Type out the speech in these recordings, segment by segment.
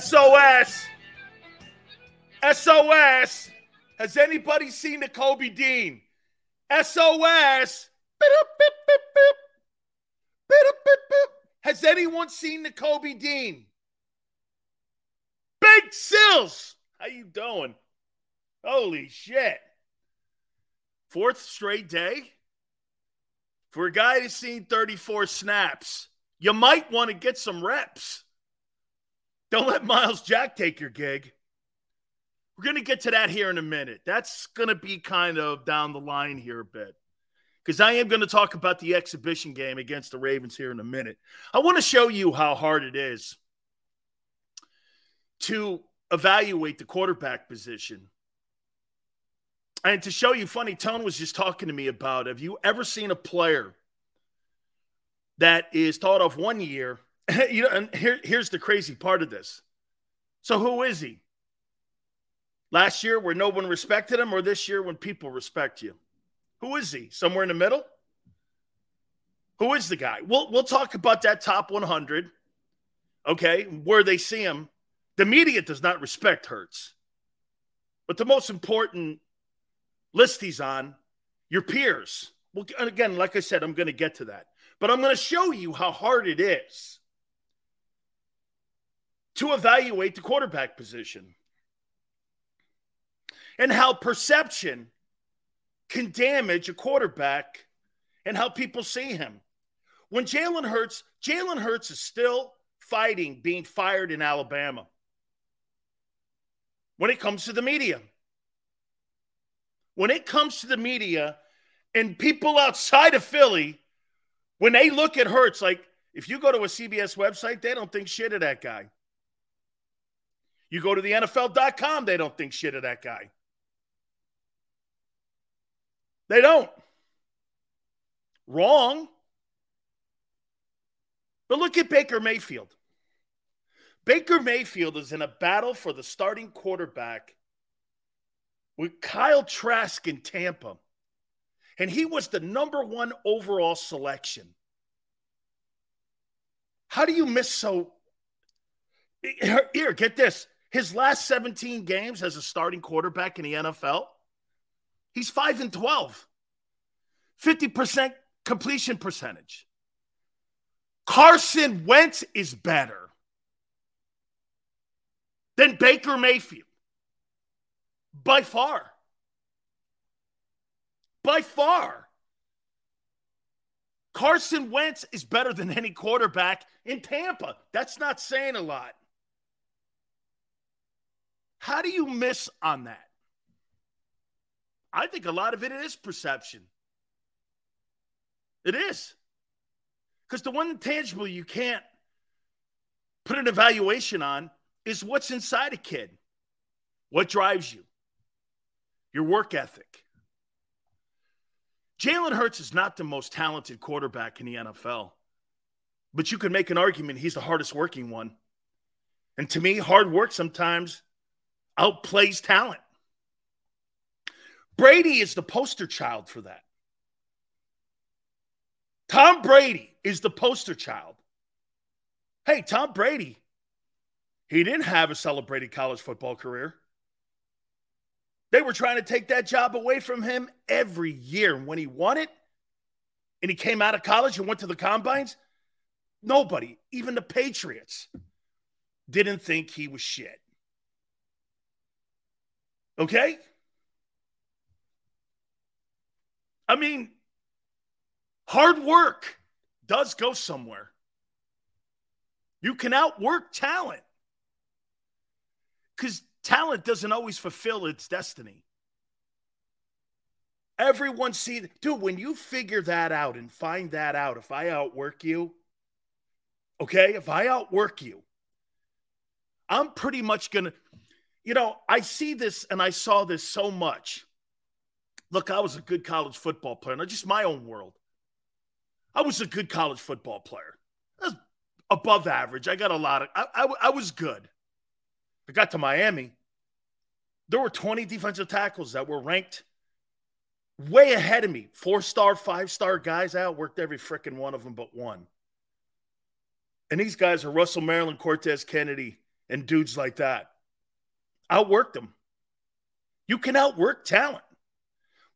SOS. SOS. Has anybody seen Nakobe Dean? SOS. Has anyone seen Nakobe Dean? Big Sills. How you doing? Holy shit. Fourth straight day? For a guy who's seen 34 snaps, you might want to get some reps. Don't let Myles Jack take your gig. We're going to get to that here in a minute. That's going to be kind of down the line here a bit. Because I am going to talk about the exhibition game against the Ravens here in a minute. I want to show you how hard it is to evaluate the quarterback position. And to show you, funny, Tone was just talking to me about have you ever seen a player that is thought of one year? you know, and here, here's the crazy part of this. So, who is he? Last year, where no one respected him, or this year, when people respect you? Who is he? Somewhere in the middle? Who is the guy? We'll, we'll talk about that top 100, okay, where they see him. The media does not respect Hurts. But the most important list he's on, your peers. Well, again, like I said, I'm going to get to that. But I'm going to show you how hard it is to evaluate the quarterback position and how perception can damage a quarterback and how people see him. When Jalen Hurts, Jalen Hurts is still fighting being fired in Alabama when it comes to the media. When it comes to the media and people outside of Philly, when they look at Hurts, like if you go to a CBS website, they don't think shit of that guy. You go to the NFL.com, they don't think shit of that guy. They don't. Wrong. But look at Baker Mayfield. Baker Mayfield is in a battle for the starting quarterback with Kyle Trask in Tampa. And he was the number one overall selection. How do you miss so? Here, get this. His last 17 games as a starting quarterback in the NFL, he's 5 and 12. 50% completion percentage. Carson Wentz is better than Baker Mayfield by far. By far. Carson Wentz is better than any quarterback in Tampa. That's not saying a lot. How do you miss on that? I think a lot of it is perception. It is. Because the one tangible you can't put an evaluation on is what's inside a kid. What drives you? Your work ethic. Jalen Hurts is not the most talented quarterback in the NFL, but you could make an argument he's the hardest working one. And to me, hard work sometimes outplays talent. Brady is the poster child for that. Tom Brady is the poster child. Hey, Tom Brady, he didn't have a celebrated college football career. They were trying to take that job away from him every year. When he won it, and he came out of college and went to the combines, nobody, even the Patriots, didn't think he was shit. Okay? I mean, hard work does go somewhere. You can outwork talent because talent doesn't always fulfill its destiny. Everyone see, dude, when you figure that out and find that out, if I outwork you, okay, if I outwork you, I'm pretty much to, you know, I see this and I saw this so much. Look, I was a good college football player, not just my own world. I was a good college football player. Above average. I got a lot of, I, I, I was good. I got to Miami. There were 20 defensive tackles that were ranked way ahead of me. Four star, five star guys. I outworked every freaking one of them but one. And these guys are Russell Maryland, Cortez Kennedy, and dudes like that. Outworked them. You can outwork talent.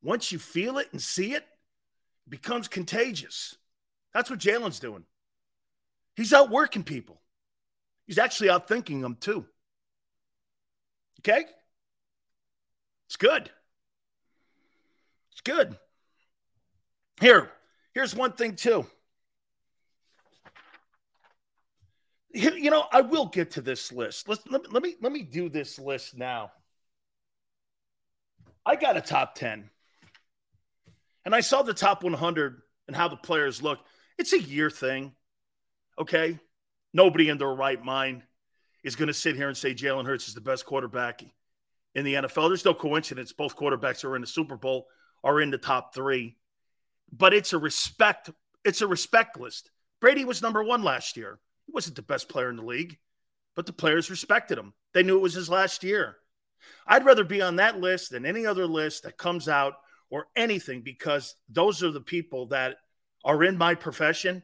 Once you feel it and see it, it becomes contagious. That's what Jalen's doing. He's outworking people. He's actually outthinking them too. Okay? It's good. It's good. Here, here's one thing too. You know, I will get to this list. Let's, let, let me let me do this list now. I got a top 10. And I saw the top 100 and how the players look. It's a year thing. Okay? Nobody in their right mind is going to sit here and say Jalen Hurts is the best quarterback in the NFL. There's no coincidence. Both quarterbacks are in the Super Bowl are in the top three. But it's a respect, it's a respect list. Brady was number one last year. He wasn't the best player in the league, but the players respected him. They knew it was his last year. I'd rather be on that list than any other list that comes out or anything because those are the people that are in my profession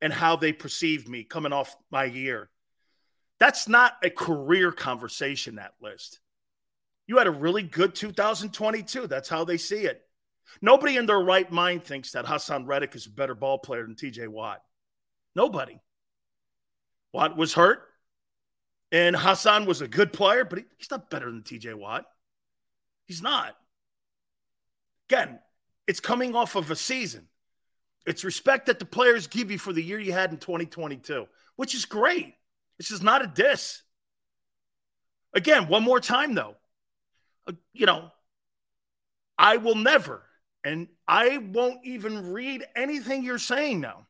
and how they perceive me coming off my year. That's not a career conversation, that list. You had a really good 2022. That's how they see it. Nobody in their right mind thinks that Haason Reddick is a better ball player than TJ Watt. Nobody. Watt was hurt, and Haason was a good player, but he's not better than TJ Watt. He's not. Again, it's coming off of a season. It's respect that the players give you for the year you had in 2022, which is great. This is not a diss. Again, one more time, though. Uh, you know, I will never and I won't even read anything you're saying now.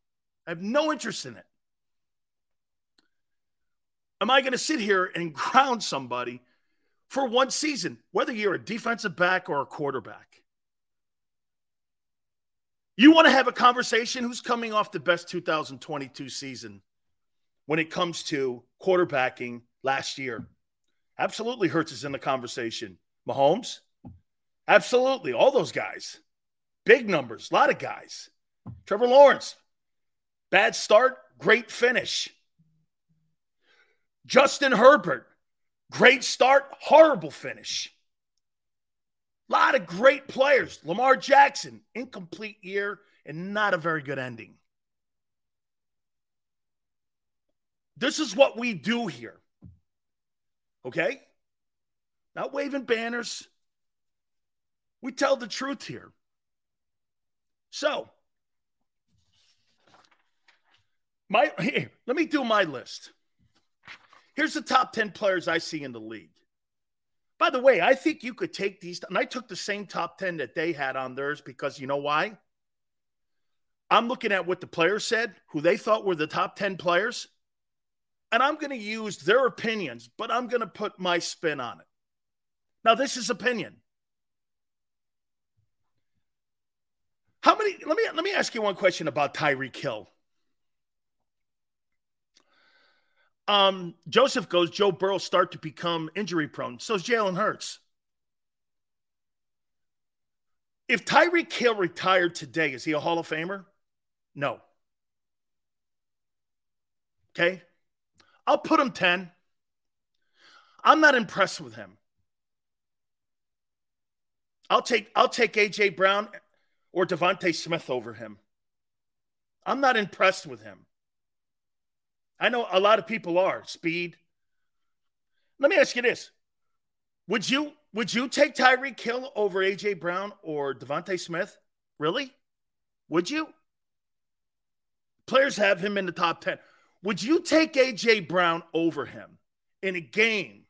I have no interest in it. Am I going to sit here and ground somebody for one season, whether you're a defensive back or a quarterback? You want to have a conversation who's coming off the best 2022 season when it comes to quarterbacking last year? Absolutely Hurts is in the conversation. Mahomes? Absolutely. All those guys. Big numbers, a lot of guys. Trevor Lawrence, bad start, great finish. Justin Herbert, great start, horrible finish. A lot of great players. Lamar Jackson, incomplete year and not a very good ending. This is what we do here. Okay? Not waving banners. We tell the truth here. So, my here, let me do my list. Here's the top 10 players I see in the league. By the way, I think you could take these, and I took the same top 10 that they had on theirs because you know why? I'm looking at what the players said, who they thought were the top 10 players, and I'm going to use their opinions, but I'm going to put my spin on it. Now, this is opinion. How many? Let me let me ask you one question about Tyreek Hill. Um, Joseph goes. Joe Burrow start to become injury prone. So is Jalen Hurts. If Tyreek Hill retired today, is he a Hall of Famer? No. Okay. I'll put him 10. I'm not impressed with him. I'll take I'll take AJ Brown or DeVonta Smith over him. I'm not impressed with him. I know a lot of people are. Speed. Let me ask you this. Would you would you take Tyreek Hill over AJ Brown or DeVonta Smith? Really? Would you? Players have him in the top 10. Would you take AJ Brown over him in a game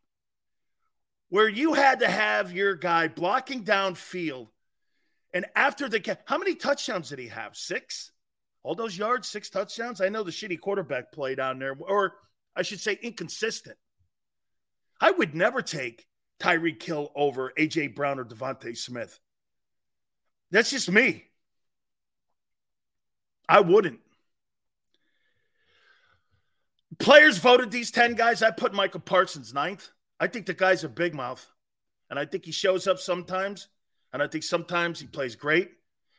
where you had to have your guy blocking downfield and after the how many touchdowns did he have? 6? All those yards, 6 touchdowns? I know the shitty quarterback play down there or I should say inconsistent. I would never take Tyreek Hill over AJ Brown or DeVonta Smith. That's just me. I wouldn't. Players voted these 10 guys. I put Michael Parsons ninth. I think the guy's a big mouth. And I think he shows up sometimes. And I think sometimes he plays great.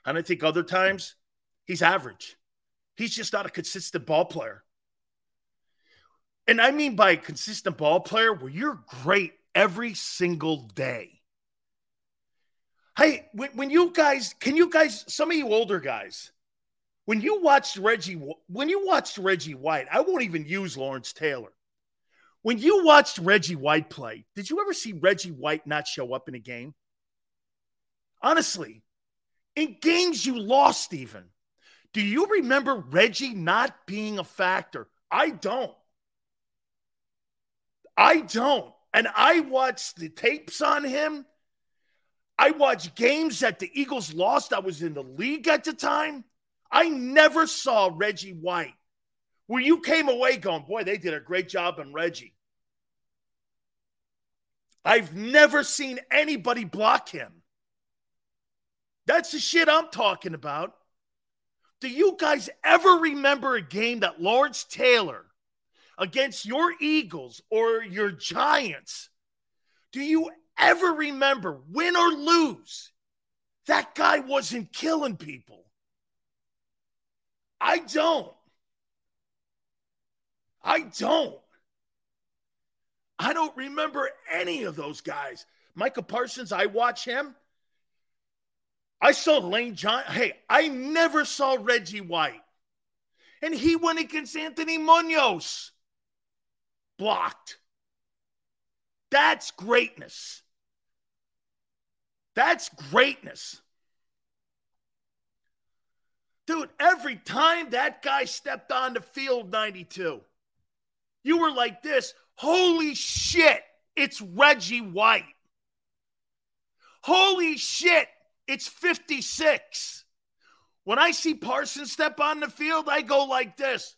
And I think other times he's average. He's just not a consistent ball player. And I mean by consistent ball player where you're great every single day. Hey, when, you guys, can you guys, some of you older guys, when you watched Reggie, when you watched Reggie White, I won't even use Lawrence Taylor. When you watched Reggie White play, did you ever see Reggie White not show up in a game? Honestly, in games you lost, even, do you remember Reggie not being a factor? I don't. I don't. And I watched the tapes on him. I watched games that the Eagles lost. I was in the league at the time. I never saw Reggie White where you came away going, boy, they did a great job on Reggie. I've never seen anybody block him. That's the shit I'm talking about. Do you guys ever remember a game that Lawrence Taylor against your Eagles or your Giants? Do you ever remember, win or lose, that guy wasn't killing people? I don't. I don't. I don't remember any of those guys. Micah Parsons, I watch him. I saw Lane John. Hey, I never saw Reggie White. And he went against Anthony Munoz. Blocked. That's greatness. That's greatness. Dude, every time that guy stepped on the field 92, you were like this Holy shit, it's Reggie White. Holy shit, it's 56. When I see Parsons step on the field, I go like this.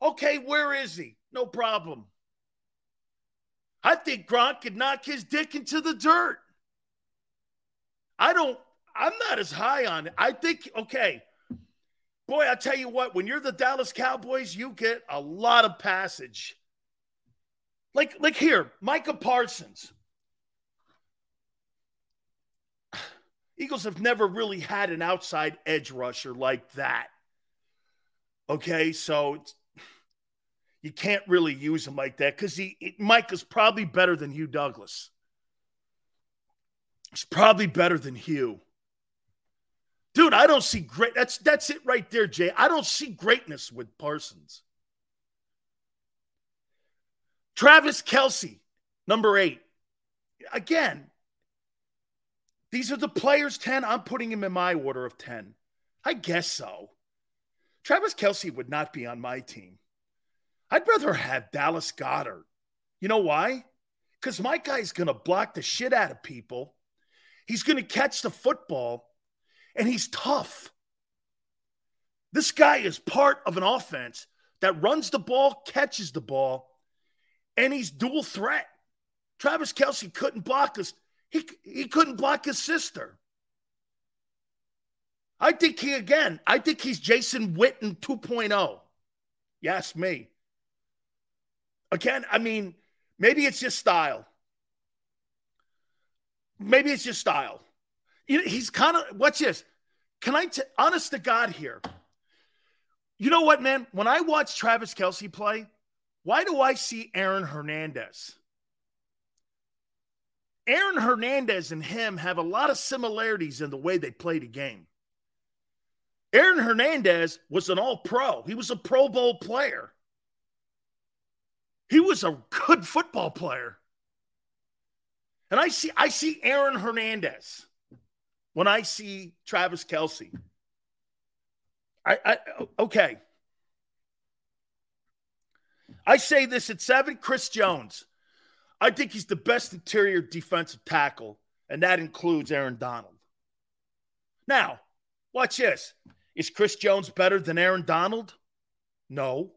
Okay, where is he? No problem. I think Gronk could knock his dick into the dirt. I don't, I'm not as high on it. I think, okay, boy, I tell you what, when you're the Dallas Cowboys, you get a lot of passage. Like, like here, Micah Parsons. Eagles have never really had an outside edge rusher like that. Okay, so you can't really use him like that because he Micah's probably better than Hugh Douglas. He's probably better than Hugh. Dude, I don't see great. That's that's it right there, Jay. I don't see greatness with Parsons. Travis Kelce, number eight. Again, these are the players 10. I'm putting him in my order of 10. I guess so. Travis Kelce would not be on my team. I'd rather have Dallas Goedert. You know why? Because my guy's going to block the shit out of people. He's going to catch the football, and he's tough. This guy is part of an offense that runs the ball, catches the ball, and he's dual threat. Travis Kelce couldn't block us. He, he couldn't block his sister. I think he, again, I think he's Jason Witten 2.0. Yes, me. Again, I mean, maybe it's just style. Maybe it's just style. He's kind of, what's this? Can I, t- honest to God here, you know what, man? When I watch Travis Kelce play, why do I see Aaron Hernandez? Aaron Hernandez and him have a lot of similarities in the way they play the game. Aaron Hernandez was an all pro, he was a Pro Bowl player. He was a good football player. And I see I see Aaron Hernandez when I see Travis Kelce, I, I okay. I say this at seven, Chris Jones. I think he's the best interior defensive tackle, and that includes Aaron Donald. Now, watch this. Is Chris Jones better than Aaron Donald? No.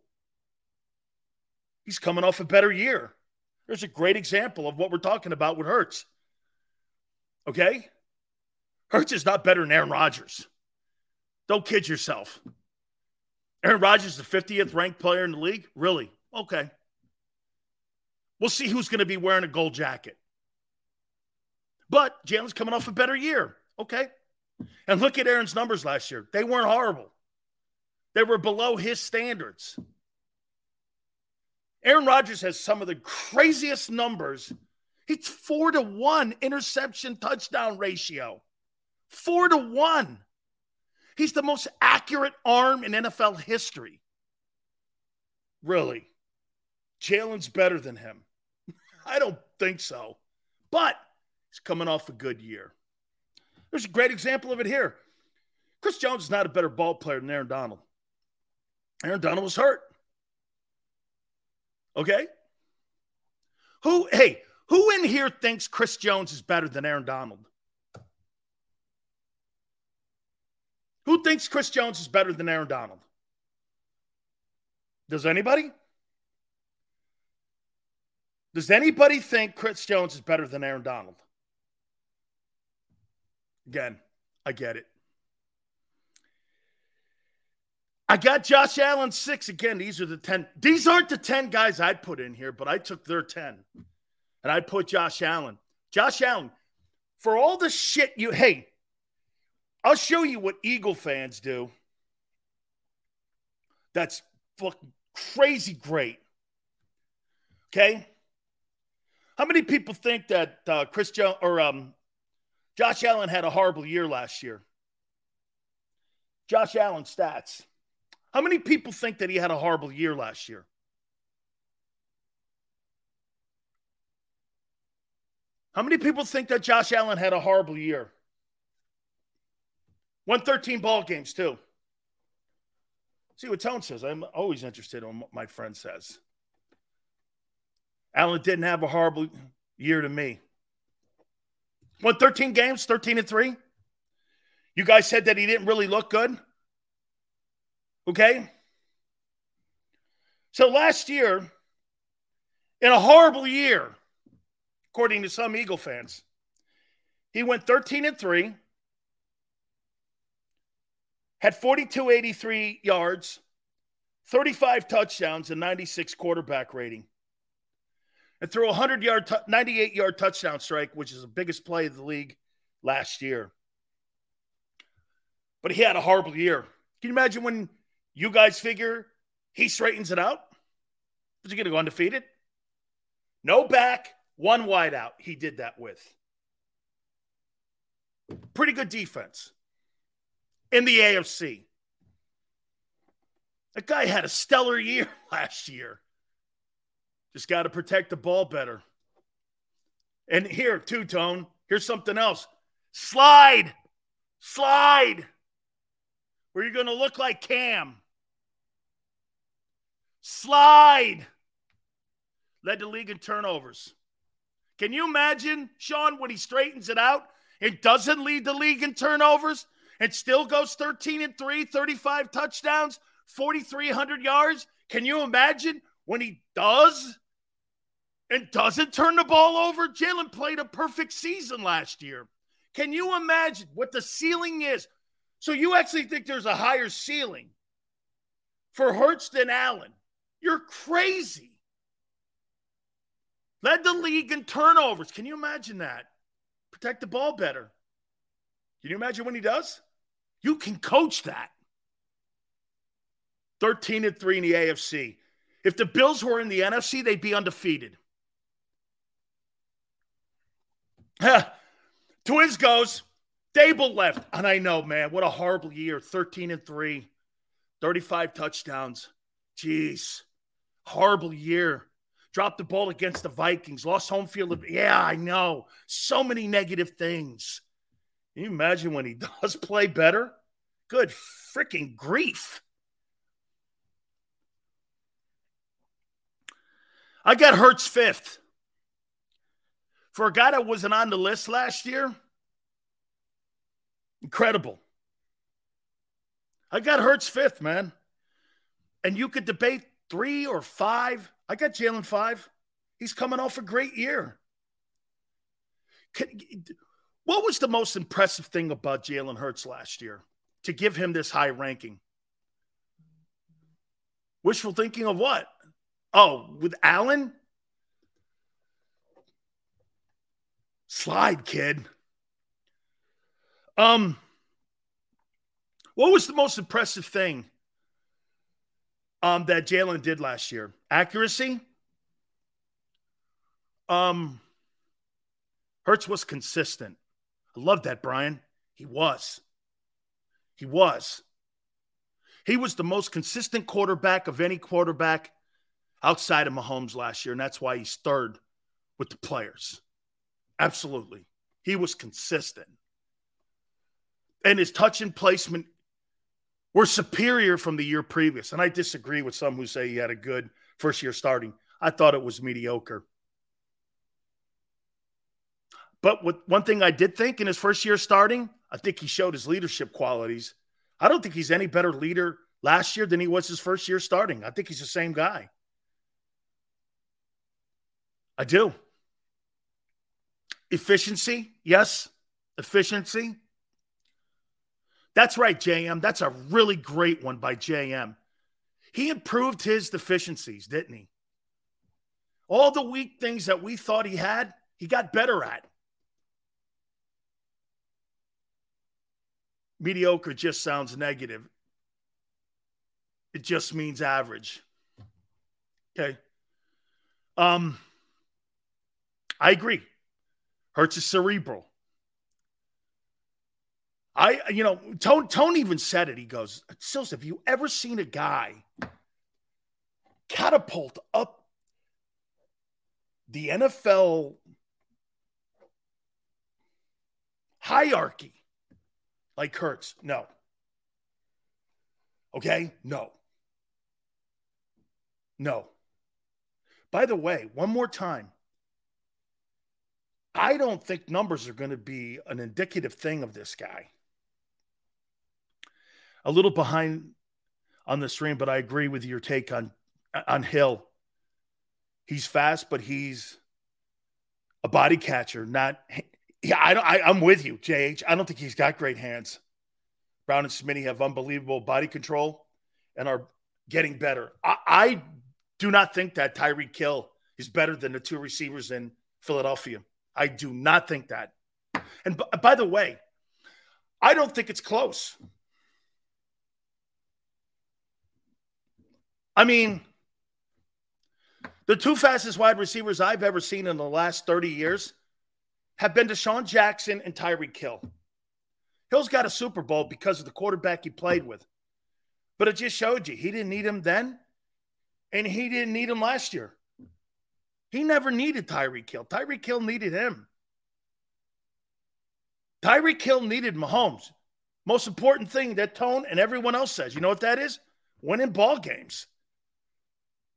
He's coming off a better year. There's a great example of what we're talking about with Hurts. Okay? Hurts is not better than Aaron Rodgers. Don't kid yourself. Aaron Rodgers is the 50th ranked player in the league? Really? Okay. We'll see who's going to be wearing a gold jacket. But Jalen's coming off a better year. Okay. And look at Aaron's numbers last year. They weren't horrible, they were below his standards. Aaron Rodgers has some of the craziest numbers. It's four to one interception touchdown ratio. Four to one. He's the most accurate arm in NFL history. Really? Jalen's better than him. I don't think so. But he's coming off a good year. There's a great example of it here. Chris Jones is not a better ball player than Aaron Donald. Aaron Donald was hurt. Okay? Who, hey, who in here thinks Chris Jones is better than Aaron Donald? Who thinks Chris Jones is better than Aaron Donald? Does anybody? Does anybody think Chris Jones is better than Aaron Donald? Again, I get it. I got Josh Allen six. Again, these are the 10. These aren't the 10 guys I'd put in here, but I took their 10 and I put Josh Allen. Josh Allen, for all the shit you, hey, I'll show you what Eagle fans do. That's fucking crazy great. Okay? How many people think that uh, Chris Jones or um, Josh Allen had a horrible year last year? Josh Allen stats. How many people think that he had a horrible year last year? How many people think that Josh Allen had a horrible year? Won 13 ball games, too. See what Tone says. I'm always interested in what my friend says. Allen didn't have a horrible year to me. Won 13 games, 13 and 3. You guys said that he didn't really look good. Okay? So last year, in a horrible year, according to some Eagle fans, he went 13 and 3 had 4283 yards, 35 touchdowns, and 96 quarterback rating. And threw a 100 yard, 98 yard touchdown strike, which is the biggest play of the league last year. But he had a horrible year. Can you imagine when you guys figure he straightens it out? Was he going to go undefeated? No back, one wide out. He did that with. Pretty good defense in the AFC. That guy had a stellar year last year. Just got to protect the ball better. And here, two tone, here's something else. Slide, slide, where you're going to look like Cam. Slide led the league in turnovers. Can you imagine, Sean, when he straightens it out and doesn't lead the league in turnovers? And still goes 13 and 3, 35 touchdowns, 4,300 yards. Can you imagine when he does and doesn't turn the ball over? Jalen played a perfect season last year. Can you imagine what the ceiling is? So you actually think there's a higher ceiling for Hurts than Allen? You're crazy. Led the league in turnovers. Can you imagine that? Protect the ball better. Can you imagine when he does? You can coach that. 13 and 3 in the AFC. If the Bills were in the NFC, they'd be undefeated. Twins goes Daboll left. And I know, man, what a horrible year. 13 and 3, 35 touchdowns. Jeez. Horrible year. Dropped the ball against the Vikings, lost home field. Yeah, I know. So many negative things. Can you imagine when he does play better? Good freaking grief. I got Hurts fifth. For a guy that wasn't on the list last year, incredible. I got Hurts fifth, man. And you could debate three or five. I got Jalen five. He's coming off a great year. What was the most impressive thing about Jalen Hurts last year to give him this high ranking? Wishful thinking of what? Oh, with Allen? Slide, kid. Um, what was the most impressive thing um, that Jalen did last year? Accuracy. Um, Hurts was consistent. I love that, Brian. He was. He was. He was the most consistent quarterback of any quarterback outside of Mahomes last year, and that's why he's third with the players. Absolutely. He was consistent. And his touch and placement were superior from the year previous. And I disagree with some who say he had a good first year starting. I thought it was mediocre. But what, one thing I did think in his first year starting, I think he showed his leadership qualities. I don't think he's any better leader last year than he was his first year starting. I think he's the same guy. I do. Efficiency, yes. Efficiency. That's right, JM. That's a really great one by JM. He improved his deficiencies, didn't he? All the weak things that we thought he had, he got better at. Mediocre just sounds negative. It just means average. Okay. Um, I agree. Hurts is cerebral. I, you know, Tone, Tone even said it. He goes, Sills, have you ever seen a guy catapult up the NFL hierarchy like Hurts? No. Okay? No. No. By the way, one more time. I don't think numbers are going to be an indicative thing of this guy. A little behind on the stream, but I agree with your take on on Hill. He's fast, but he's a body catcher, not. Yeah, I don't. I, I'm with you, JH. I don't think he's got great hands. Brown and Smitty have unbelievable body control and are getting better. I, I do not think that Tyreek Hill is better than the two receivers in Philadelphia. I do not think that. And b- by the way, I don't think it's close. I mean, the two fastest wide receivers I've ever seen in the last 30 years have been DeSean Jackson and Tyreek Hill. Hill's got a Super Bowl because of the quarterback he played with. But it just showed you he didn't need him then, and he didn't need him last year. He never needed Tyreek Hill. Tyreek Hill needed him. Tyreek Hill needed Mahomes. Most important thing that Tone and everyone else says. You know what that is? Winning ball games.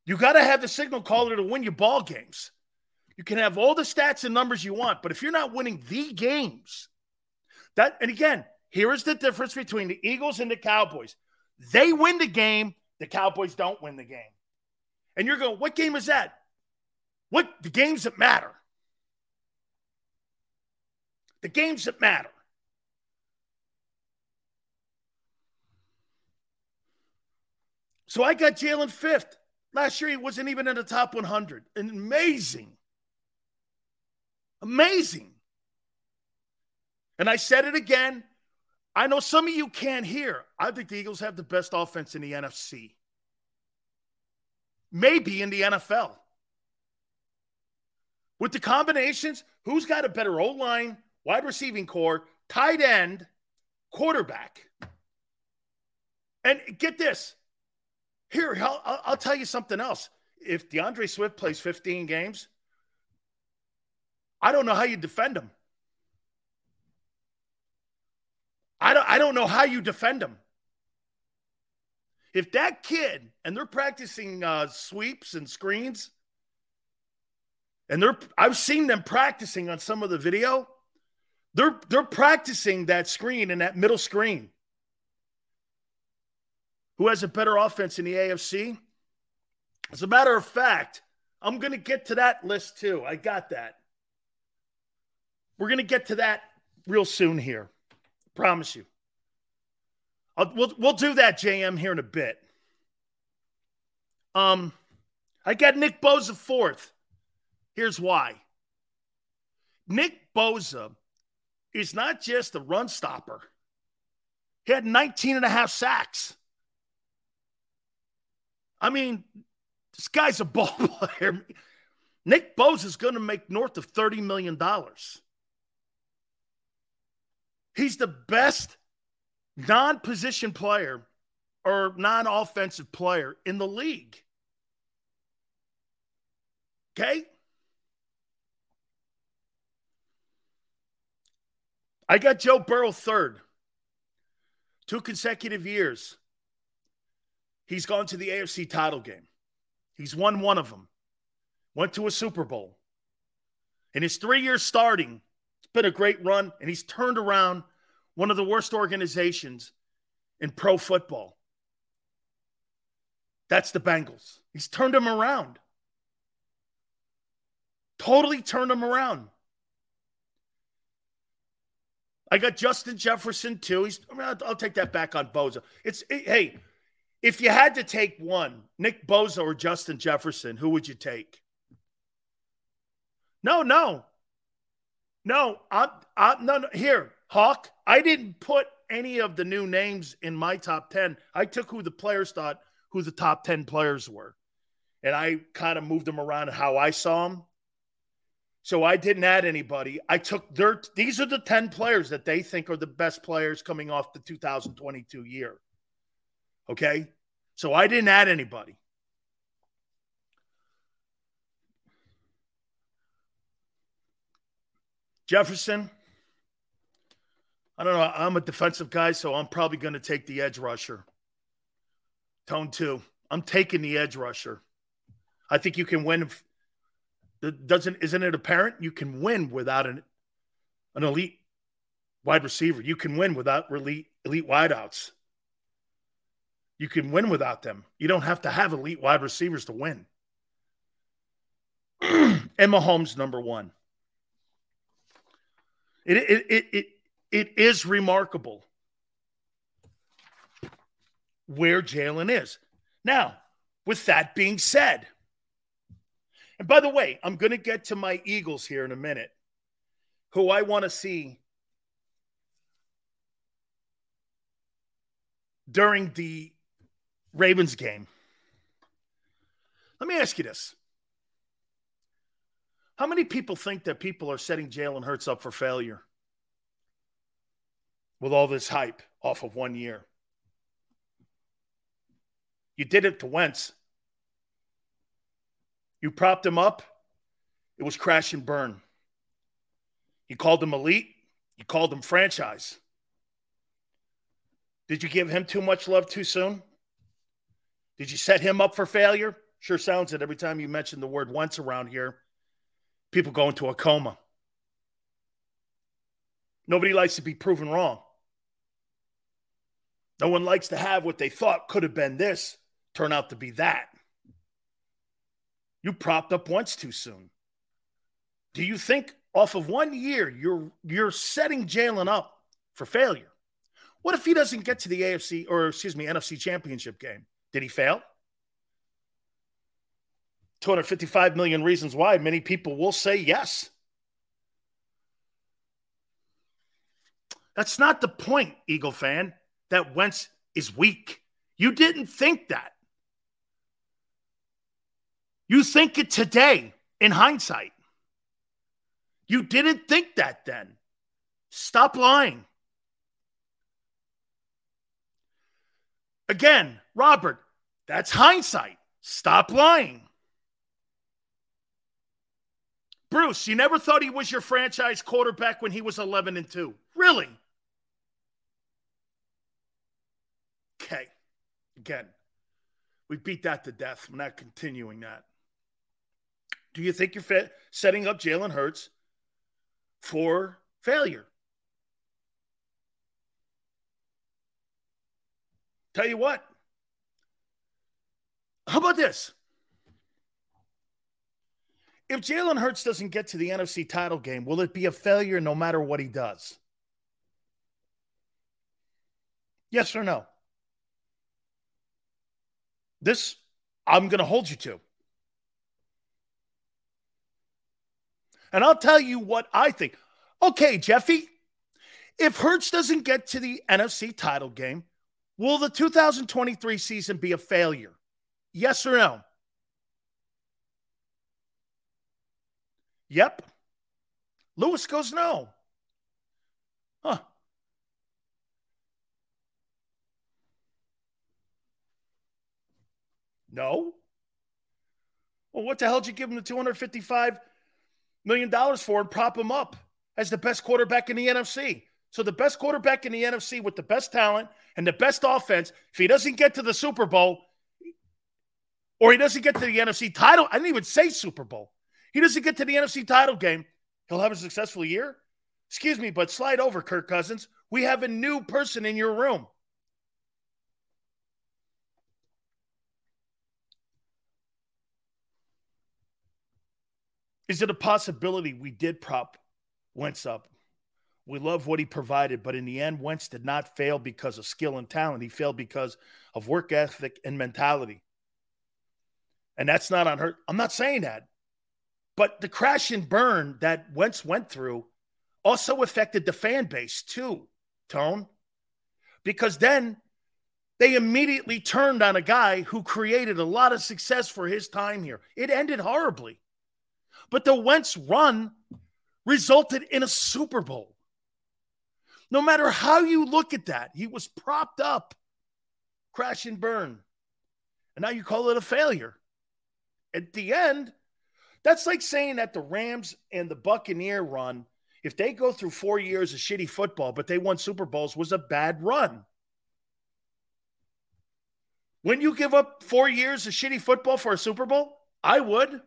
You got to have the signal caller to win your ball games. You can have all the stats and numbers you want, but if you're not winning the games, that and again, here is the difference between the Eagles and the Cowboys. They win the game, the Cowboys don't win the game. And you're going, what game is that? What the games that matter? The games that matter. So I got Jalen fifth. Last year, he wasn't even in the top 100. Amazing. Amazing. And I said it again. I know some of you can't hear. I think the Eagles have the best offense in the NFC, maybe in the NFL. With the combinations, who's got a better O line, wide receiving corps, tight end, quarterback. And get this. Here, I'll, I'll tell you something else. If DeAndre Swift plays 15 games, I don't know how you defend him. I don't, I don't know how you defend him. If that kid, and they're practicing uh, sweeps and screens, and they're I've seen them practicing on some of the video. They're they're practicing that screen and that middle screen. Who has a better offense in the AFC? As a matter of fact, I'm going to get to that list too. I got that. We're going to get to that real soon here. Promise you. I'll, we'll we'll do that, JM, here in a bit. Um, I got Nick Bosa fourth. Here's why. Nick Bosa is not just a run stopper. He had 19 and a half sacks. I mean, this guy's a ball player. Nick Bosa is going to make north of $30 million. He's the best non position player or non offensive player in the league. Okay? I got Joe Burrow third. Two consecutive years. He's gone to the AFC title game. He's won one of them. Went to a Super Bowl. In his three years starting, been a great run, and he's turned around one of the worst organizations in pro football. That's the Bengals. He's turned them around. Totally turned them around. I got Justin Jefferson too. He's. I mean, I'll, I'll take that back on Bosa. It's it, hey, if you had to take one, Nick Bosa or Justin Jefferson, who would you take? No, no, no. I'm, I, no, no. Here, Hawk, I didn't put any of the new names in my top 10. I took who the players thought who the top 10 players were. And I kind of moved them around how I saw them. So I didn't add anybody. I took their these are the 10 players that they think are the best players coming off the 2022 year. Okay? So I didn't add anybody. Jefferson, I don't know. I'm a defensive guy, so I'm probably going to take the edge rusher. Tone two. I'm taking the edge rusher. I think you can win. Doesn't isn't it apparent you can win without an an elite wide receiver? You can win without elite elite wideouts. You can win without them. You don't have to have elite wide receivers to win. Mahomes number one. It, it, it, it, it is remarkable where Jalen is. Now, with that being said, and by the way, I'm going to get to my Eagles here in a minute, who I want to see during the Ravens game. Let me ask you this. How many people think that people are setting Jalen Hurts up for failure? with all this hype off of one year. You did it to Wentz. You propped him up. It was crash and burn. You called him elite. You called him franchise. Did you give him too much love too soon? Did you set him up for failure? Sure sounds it every time you mention the word Wentz around here. People go into a coma. Nobody likes to be proven wrong. No one likes to have what they thought could have been this turn out to be that. You propped up Wentz too soon. Do you think off of one year you're you're setting Jalen up for failure? What if he doesn't get to the AFC or excuse me NFC Championship game? Did he fail? 255 million reasons why. Many people will say yes. That's not the point, Eagle fan that Wentz is weak. You didn't think that. You think it today in hindsight. You didn't think that then. Stop lying. Again, Robert, that's hindsight. Stop lying. Bruce, you never thought he was your franchise quarterback when he was 11 and 2. Really? Okay. Again, we beat that to death. I'm not continuing that. Do you think you're setting up Jalen Hurts for failure? Tell you what. How about this? If Jalen Hurts doesn't get to the NFC title game, will it be a failure no matter what he does? Yes or no? This, I'm going to hold you to. And I'll tell you what I think. Okay, Jeffy, if Hurts doesn't get to the NFC title game, will the 2023 season be a failure? Yes or no? Yep. Lewis goes no. Huh. No. Well, what the hell did you give him the 255 million dollars for and prop him up as the best quarterback in the NFC? So the best quarterback in the NFC with the best talent and the best offense, if he doesn't get to the Super Bowl or he doesn't get to the NFC title, I didn't even say Super Bowl. He doesn't get to the NFC title game, he'll have a successful year. Excuse me, but slide over, Kirk Cousins. We have a new person in your room. Is it a possibility we did prop Wentz up? We love what he provided, but in the end, Wentz did not fail because of skill and talent. He failed because of work ethic and mentality. And that's not on her. I'm not saying that. But the crash and burn that Wentz went through also affected the fan base too, Tone. Because then they immediately turned on a guy who created a lot of success for his time here. It ended horribly. But the Wentz run resulted in a Super Bowl. No matter how you look at that, he was propped up, crash and burn. And now you call it a failure. At the end, that's like saying that the Rams and the Buccaneer run, if they go through four years of shitty football, but they won Super Bowls, was a bad run. When you give up four years of shitty football for a Super Bowl, I would.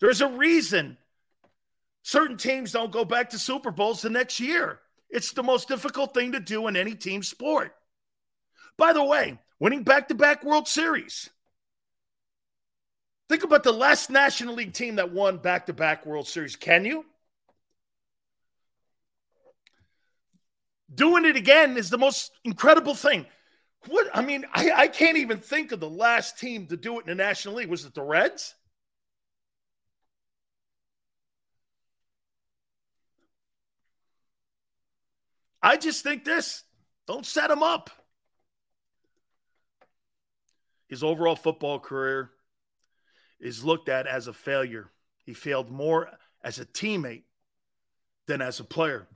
There's a reason certain teams don't go back to Super Bowls the next year. It's the most difficult thing to do in any team sport. By the way, winning back to back World Series. Think about the last National League team that won back to back World Series. Can you? Doing it again is the most incredible thing. What I mean, I, I can't even think of the last team to do it in the National League. Was it the Reds? I just think this don't set him up. His overall football career is looked at as a failure. He failed more as a teammate than as a player.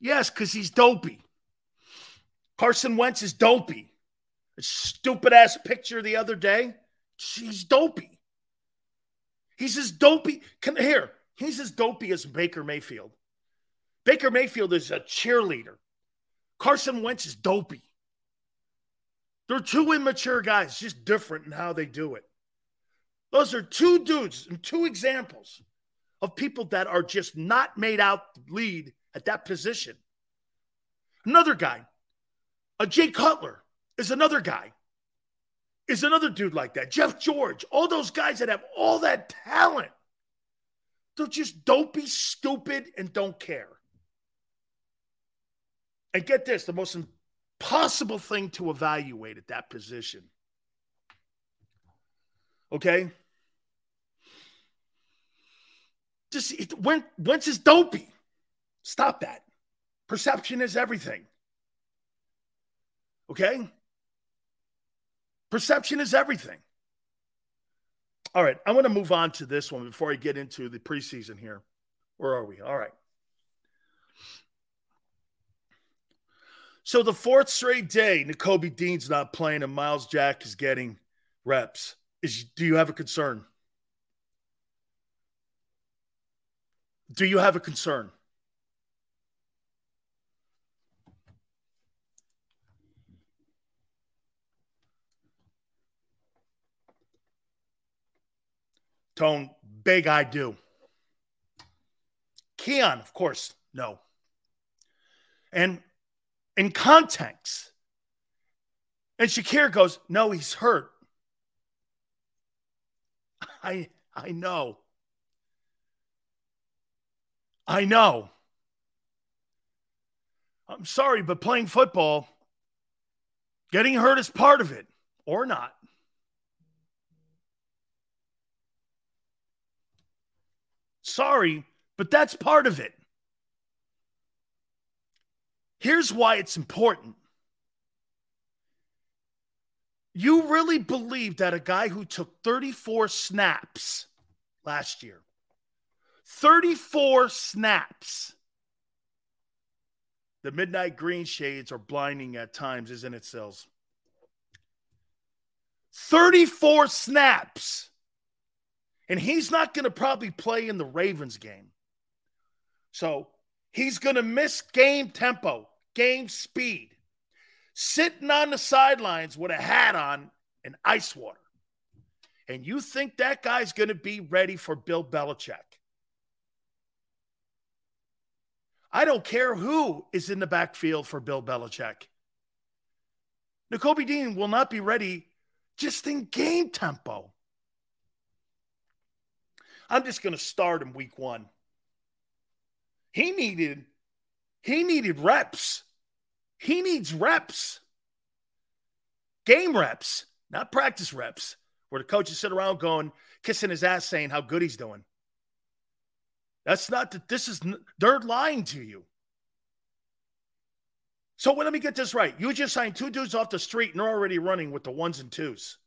Yes, because he's dopey. Carson Wentz is dopey. A stupid ass picture the other day. He's dopey. He's as dopey. Can, here, he's as dopey as Baker Mayfield. Baker Mayfield is a cheerleader. Carson Wentz is dopey. They're two immature guys, just different in how they do it. Those are two dudes and two examples of people that are just not made out to lead at that position. Another guy, a Jay Cutler, is another guy, is another dude like that. Jeff George, all those guys that have all that talent, they're just don't be stupid, and don't care. And get this the most impossible thing to evaluate at that position. Okay? Just it, when Wentz is dopey. Stop that. Perception is everything. Okay? Perception is everything. All right, I want to move on to this one before I get into the preseason here. Where are we? All right. So the fourth straight day, Nakobe Dean's not playing and Myles Jack is getting reps. Is do you have a concern? Do you have a concern? Tone, big I do. Keon, of course, no. And in context, and Shakir goes, No, he's hurt. I I know. I know. I'm sorry, but playing football, getting hurt is part of it, or not. Sorry, but that's part of it. Here's why it's important. You really believe that a guy who took 34 snaps last year, 34 snaps, the midnight green shades are blinding at times, isn't it, Sills? 34 snaps. And he's not going to probably play in the Ravens game. So he's going to miss game tempo, game speed, sitting on the sidelines with a hat on and ice water. And you think that guy's going to be ready for Bill Belichick? I don't care who is in the backfield for Bill Belichick. Nakobe Dean will not be ready just in game tempo. I'm just going to start him week one. He needed, he needed reps. He needs reps. Game reps, not practice reps, where the coaches sit around going, kissing his ass, saying how good he's doing. That's not that this is they're lying to you. So well, let me get this right. You just signed two dudes off the street and they're already running with the ones and twos.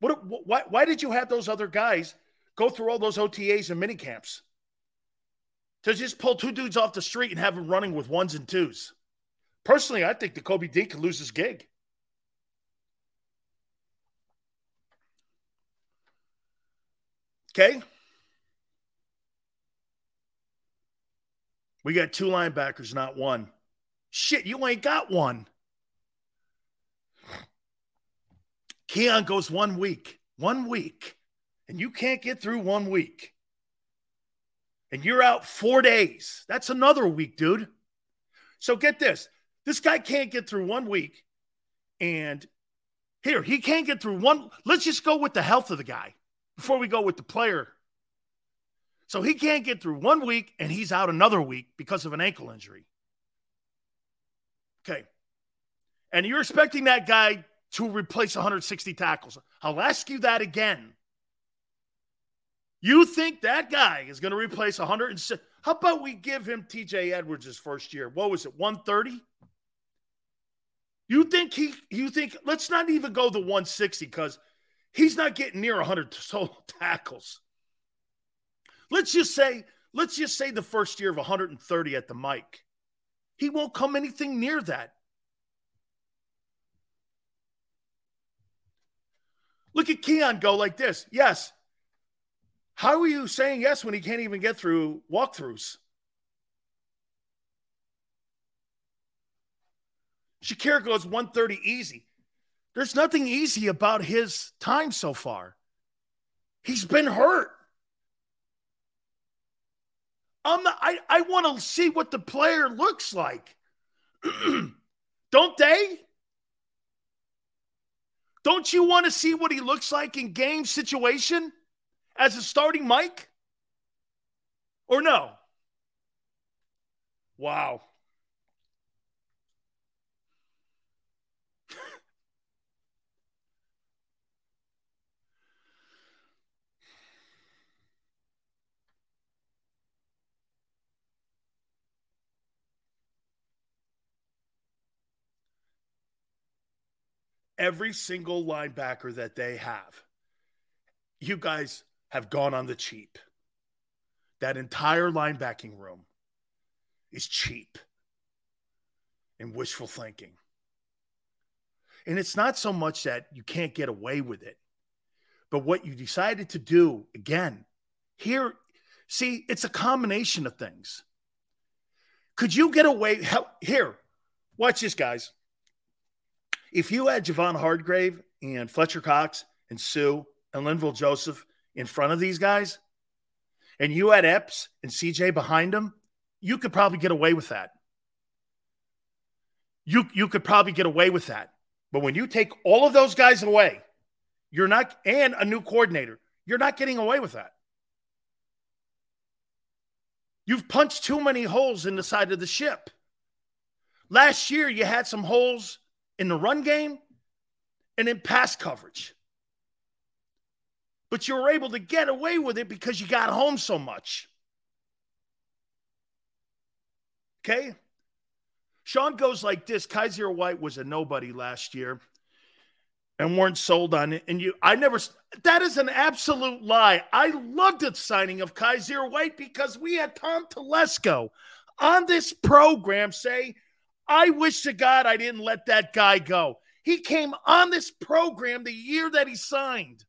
What, why, why did you have those other guys go through all those OTAs and mini camps? To just pull two dudes off the street and have them running with ones and twos. Personally, I think Nakobe Dean could lose his gig. Okay. We got two linebackers, not one. Shit, you ain't got one. Keon goes one week, one week, and you can't get through one week. And you're out four days. That's another week, dude. So get this this guy can't get through one week. And here, he can't get through one. Let's just go with the health of the guy before we go with the player so he can't get through one week and he's out another week because of an ankle injury. Okay. And you're expecting that guy to replace 160 tackles. I'll ask you that again. You think that guy is going to replace 160? How about we give him TJ Edwards first year? What was it, 130? You think he, you think, let's not even go the 160 because he's not getting near 100 total tackles. Let's just say, let's just say the first year of 130 at the mic. He won't come anything near that. Look at Keon go like this. Yes. How are you saying yes when he can't even get through walkthroughs? Shakir goes 130 easy. There's nothing easy about his time so far. He's been hurt. I'm not, I, I want to see what the player looks like. Don't they? Don't you want to see what he looks like in game situation as a starting Mike? Or no? Wow. Every single linebacker that they have, you guys have gone on the cheap. That entire linebacking room is cheap and wishful thinking. And it's not so much that you can't get away with it, but what you decided to do again, here, see, it's a combination of things. Could you get away? Here, watch this, guys. If you had Javon Hargrave and Fletcher Cox and Suh and Linval Joseph in front of these guys, and you had Epps and CJ behind them, you could probably get away with that. You, you could probably get away with that. But when you take all of those guys away, you're not, and a new coordinator, you're not getting away with that. You've punched too many holes in the side of the ship. Last year, you had some holes in the run game and in pass coverage. But you were able to get away with it because you got home so much. Okay? Sean goes like this Kyzir White was a nobody last year and weren't sold on it. And you, I never, that is an absolute lie. I loved the signing of Kyzir White because we had Tom Telesco on this program say, I wish to God I didn't let that guy go. He came on this program the year that he signed.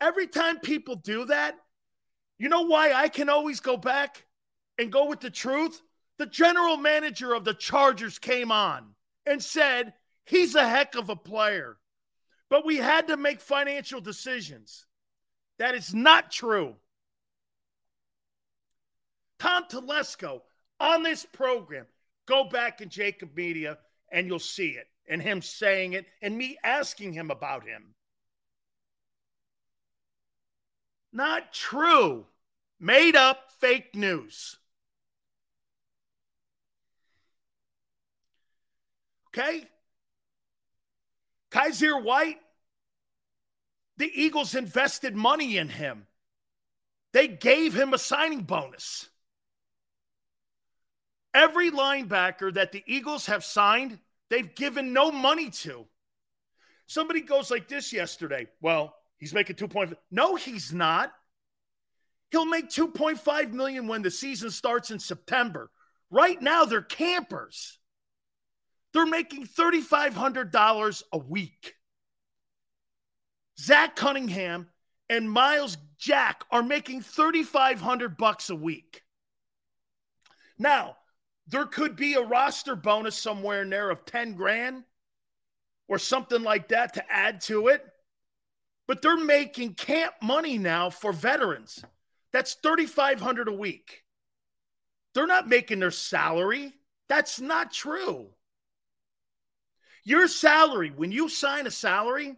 Every time people do that, you know why I can always go back and go with the truth? the general manager of the Chargers came on and said he's a heck of a player, but we had to make financial decisions. That is not true. Tom Telesco on this program, go back in JAKIB Media and you'll see it, and him saying it, and me asking him about him. Not true. Made up fake news. Okay? Kyzir White, the Eagles invested money in him. They gave him a signing bonus. Every linebacker that the Eagles have signed, they've given no money to. Somebody goes like this yesterday. Well, he's making 2.5. No, he's not. He'll make 2.5 million when the season starts in September. Right now, they're campers. They're making $3,500 a week. Zach Cunningham and Myles Jack are making 3,500 bucks a week. Now, there could be a roster bonus somewhere in there of 10 grand or something like that to add to it. But they're making camp money now for veterans. That's 3500 a week. They're not making their salary. That's not true. Your salary, when you sign a salary,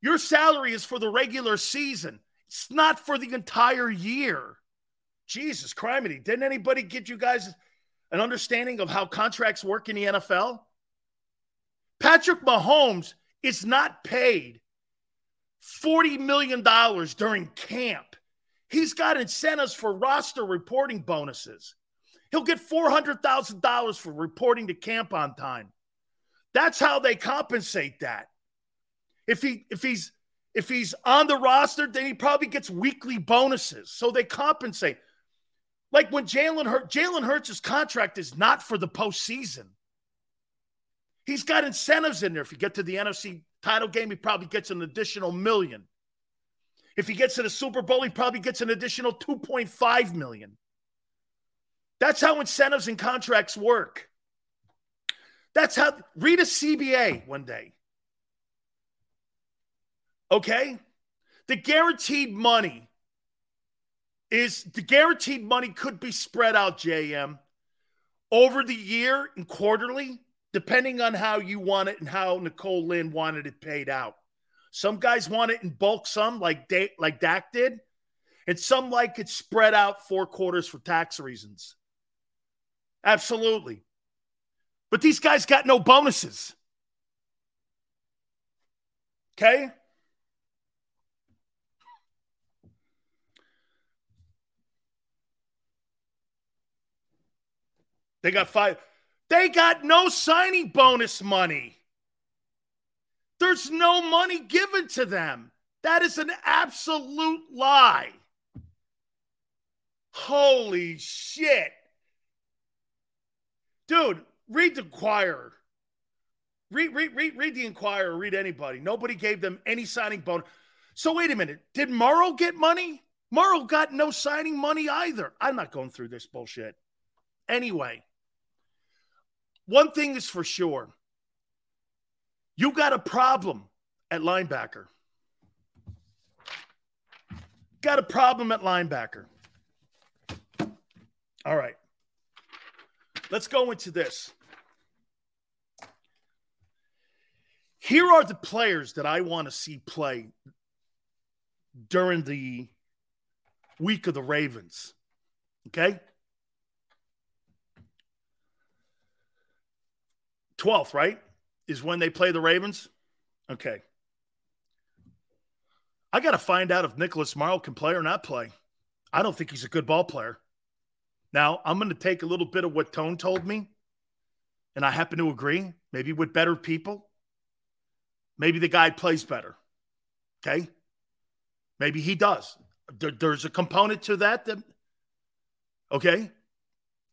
your salary is for the regular season. It's not for the entire year. Jesus criminy. Didn't anybody get you guys an understanding of how contracts work in the NFL? Patrick Mahomes is not paid $40 million during camp. He's got incentives for roster reporting bonuses. He'll get $400,000 for reporting to camp on time. That's how they compensate that. If he if he's if he's on the roster, then he probably gets weekly bonuses. So they compensate. Like when Jalen Hurts, Jalen Hurts' contract is not for the postseason. He's got incentives in there. If you get to the NFC title game, he probably gets an additional million. If he gets to the Super Bowl, he probably gets an additional 2.5 million. That's how incentives and contracts work. That's how read a CBA one day. Okay? The guaranteed money is the guaranteed money could be spread out, JM, over the year and quarterly, depending on how you want it and how Nicole Lynn wanted it paid out. Some guys want it in bulk, some like da- like Dak did, and some like it spread out four quarters for tax reasons. Absolutely. But these guys got no bonuses. Okay? They got five. They got no signing bonus money. There's no money given to them. That is an absolute lie. Holy shit. Dude, read the Inquirer. Read, read, read, read the Inquirer, read anybody. Nobody gave them any signing bonus. So wait a minute. Did Morrow get money? Morrow got no signing money either. I'm not going through this bullshit. Anyway, one thing is for sure. You got a problem at linebacker. Got a problem at linebacker. All right. Let's go into this. Here are the players that I want to see play during the week of the Ravens. Okay? 12th, right? Is when they play the Ravens? Okay. I got to find out if Nicholas Morrow can play or not play. I don't think he's a good ball player. Now, I'm going to take a little bit of what Tone told me, and I happen to agree, maybe with better people. Maybe the guy plays better. Okay. Maybe he does. There, there's a component to that. That okay.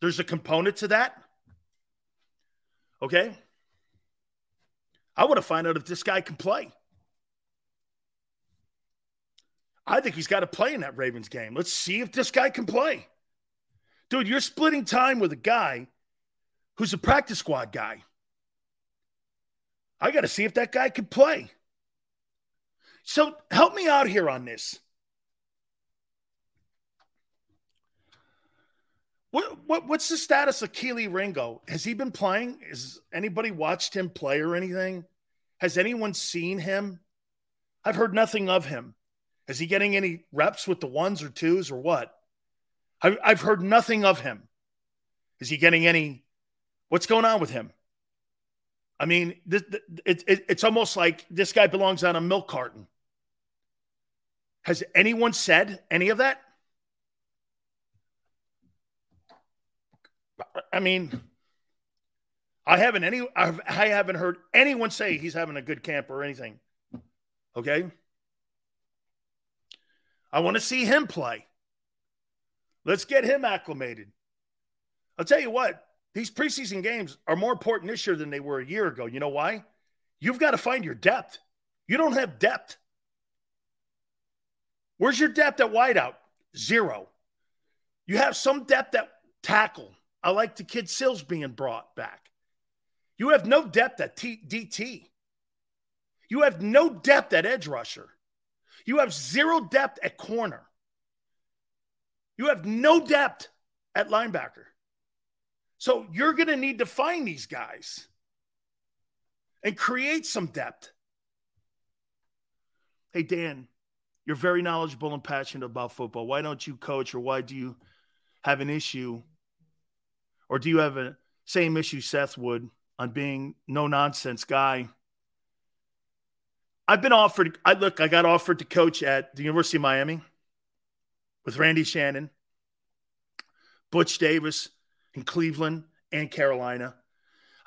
There's a component to that. Okay. I want to find out if this guy can play. I think he's got to play in that Ravens game. Let's see if this guy can play. Dude, you're splitting time with a guy who's a practice squad guy. I got to see if that guy can play. So help me out here on this. What, what what's the status of Kelee Ringo? Has he been playing? Has anybody watched him play or anything? Has anyone seen him? I've heard nothing of him. Is he getting any reps with the ones or twos or what? I've, I've heard nothing of him. Is he getting any? What's going on with him? I mean, this, it, it, it's almost like this guy belongs on a milk carton. Has anyone said any of that? I mean, I haven't any. I've, I haven't heard anyone say he's having a good camp or anything. Okay. I want to see him play. Let's get him acclimated. I'll tell you what, these preseason games are more important this year than they were a year ago. You know why? You've got to find your depth. You don't have depth. Where's your depth at wideout? Zero. You have some depth at tackle. I like the kid Sills being brought back. You have no depth at T- DT. You have no depth at edge rusher. You have zero depth at corner. You have no depth at linebacker. So you're going to need to find these guys and create some depth. Hey, Dan, you're very knowledgeable and passionate about football. Why don't you coach or why do you have an issue or do you have a same issue Seth would on being no nonsense guy? I've been offered, I look, I got offered to coach at the University of Miami with Randy Shannon, Butch Davis in Cleveland and Carolina.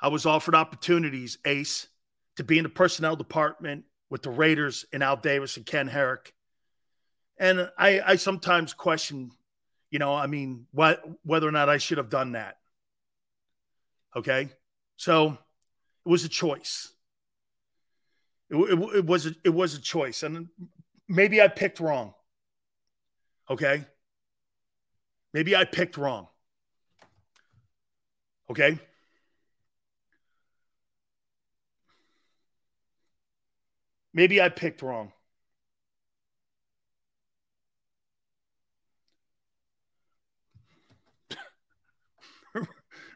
I was offered opportunities, Ace, to be in the personnel department with the Raiders and Al Davis and Ken Herock. And I, I sometimes question, you know, I mean, what, whether or not I should have done that. Okay. So it was a choice. It, it, it, was a, it was a choice, and maybe I picked wrong. Okay, maybe I picked wrong. Okay. Maybe I picked wrong.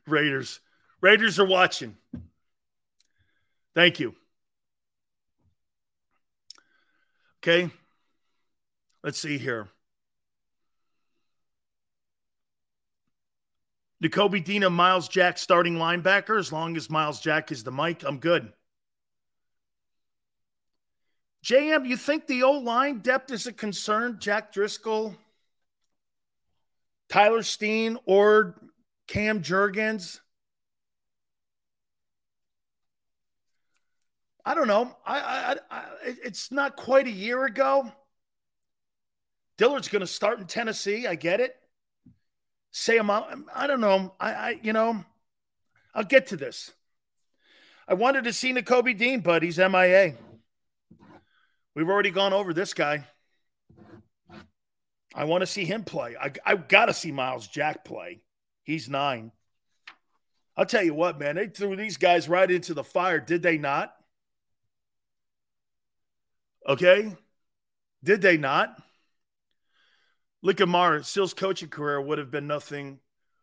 Raiders. Raiders are watching. Thank you. Okay. Let's see here. Nakobe Dean Myles Jack starting linebacker. As long as Myles Jack is the mic, I'm good. JM, you think the old line depth is a concern? Jack Driscoll, Tyler Steen, or Cam Jurgens? I don't know. I, I, I it's not quite a year ago. Dillard's going to start in Tennessee. I get it. say him out. I don't know. I, I, you know, I'll get to this. I wanted to see Nakobe Dean, but he's MIA. We've already gone over this guy. I want to see him play. I, I got to see Myles Jack play. He's nine. I'll tell you what, man, they threw these guys right into the fire, did they not? Okay. Did they not? Mara. Seal's coaching career would have been nothing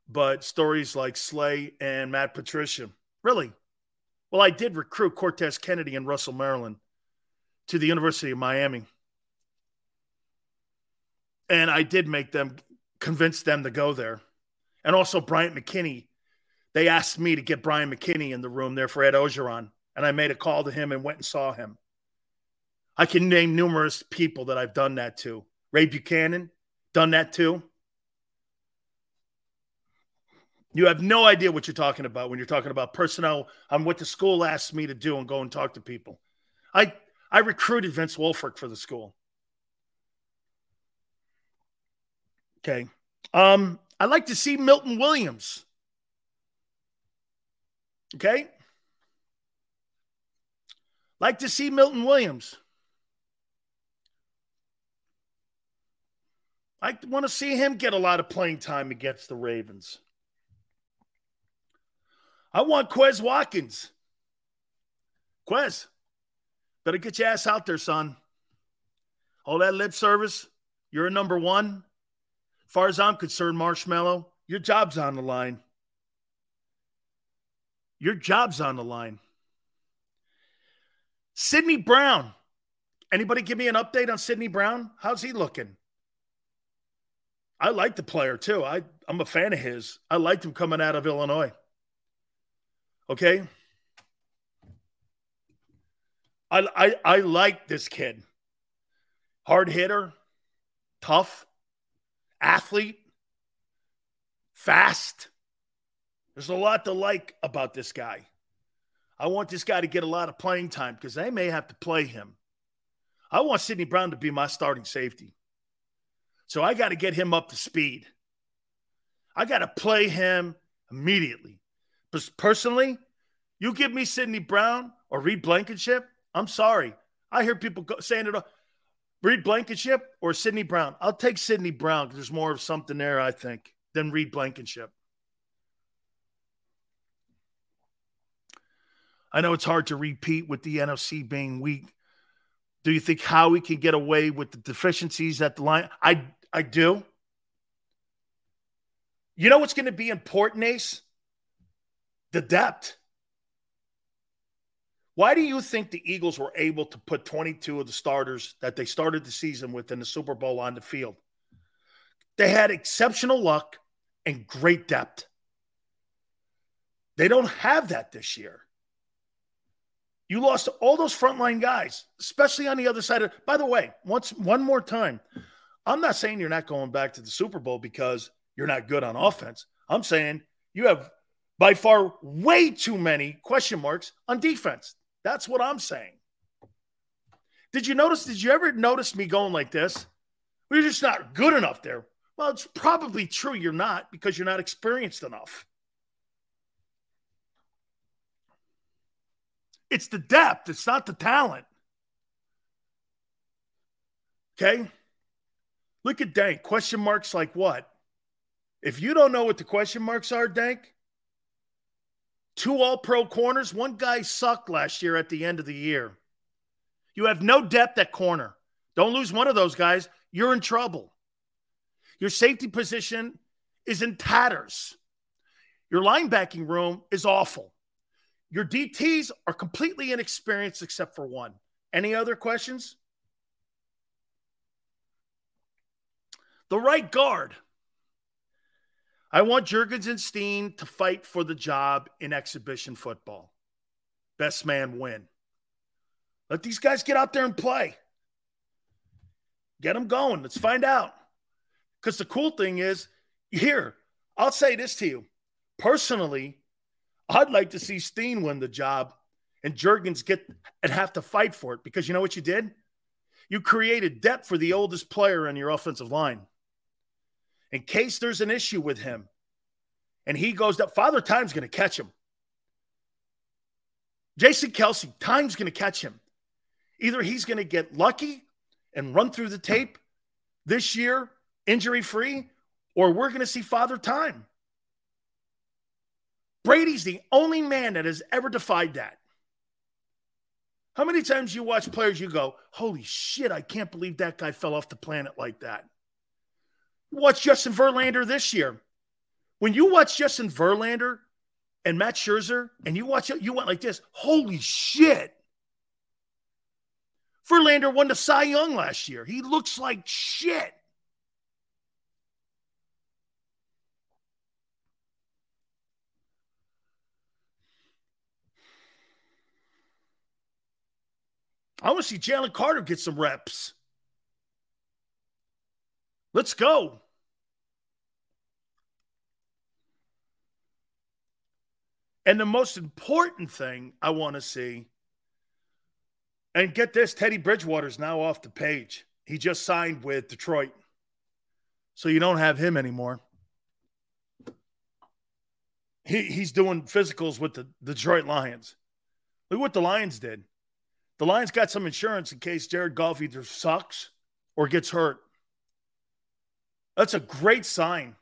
but stories like Slay and Matt Patricia. Really? Well, I did recruit Cortez Kennedy and Russell Maryland to the University of Miami. And I did make them convince them to go there. And also Bryant McKinnie. They asked me to get Brian McKinnie in the room there for Ed Orgeron. And I made a call to him and went and saw him. I can name numerous people that I've done that to. Ray Buchanan, done that too. You have no idea what you're talking about when you're talking about personnel on what the school asked me to do and go and talk to people. I I recruited Vince Wilfork for the school. Okay. Um, I'd like to see Milton Williams. Okay. Like to see Milton Williams. I want to see him get a lot of playing time against the Ravens. I want Quez Watkins. Quez, better get your ass out there, son. All that lip service, you're a number one. Far as I'm concerned, Marshmallow, your job's on the line. Your job's on the line. Sydney Brown. Anybody give me an update on Sydney Brown? How's he looking? I like the player too. I, I'm a fan of his. I liked him coming out of Illinois. Okay. I, I, I like this kid. Hard hitter, tough, athlete, fast. There's a lot to like about this guy. I want this guy to get a lot of playing time because they may have to play him. I want Sydney Brown to be my starting safety. So I got to get him up to speed. I got to play him immediately. But personally, you give me Sydney Brown or Reed Blankenship, I'm sorry. I hear people saying it. Reed Blankenship or Sydney Brown. I'll take Sydney Brown because there's more of something there, I think, than Reed Blankenship. I know it's hard to repeat with the NFC being weak. Do you think Howie can get away with the deficiencies at the line? I I do. You know what's going to be important, Ace? The depth. Why do you think the Eagles were able to put 22 of the starters that they started the season with in the Super Bowl on the field? They had exceptional luck and great depth. They don't have that this year. You lost all those frontline guys, especially on the other side of. By the way, once one more time, I'm not saying you're not going back to the Super Bowl because you're not good on offense. I'm saying you have by far way too many question marks on defense. That's what I'm saying. Did you notice? Did you ever notice me going like this? We're just not good enough there. Well, it's probably true you're not because you're not experienced enough. It's the depth, it's not the talent. Okay? Look at Dank. Question marks like what? If you don't know what the question marks are, Dank, two all pro corners, one guy sucked last year at the end of the year. You have no depth at corner. Don't lose one of those guys. You're in trouble. Your safety position is in tatters. Your linebacking room is awful. Your DTs are completely inexperienced except for one. Any other questions? The right guard. I want Jurgens and Steen to fight for the job in exhibition football. Best man win. Let these guys get out there and play. Get them going. Let's find out. Because the cool thing is, here, I'll say this to you. Personally, I'd like to see Steen win the job and Jurgens get and have to fight for it because you know what you did? You created depth for the oldest player on your offensive line. In case there's an issue with him and he goes up, Father Time's going to catch him. Jason Kelce, Time's going to catch him. Either he's going to get lucky and run through the tape this year, injury free, or we're going to see Father Time. Brady's the only man that has ever defied that. How many times you watch players you go, holy shit, I can't believe that guy fell off the planet like that? Watch Justin Verlander this year. When you watch Justin Verlander and Matt Scherzer and you watch it, you went like this, holy shit. Verlander won the Cy Young last year. He looks like shit. I want to see Jalen Carter get some reps. Let's go. And the most important thing I want to see, and get this Teddy Bridgewater's now off the page. He just signed with Detroit. So you don't have him anymore. He, he's doing physicals with the, Detroit Lions. Look what the Lions did. The Lions got some insurance in case Jared Goff either sucks or gets hurt. That's a great sign.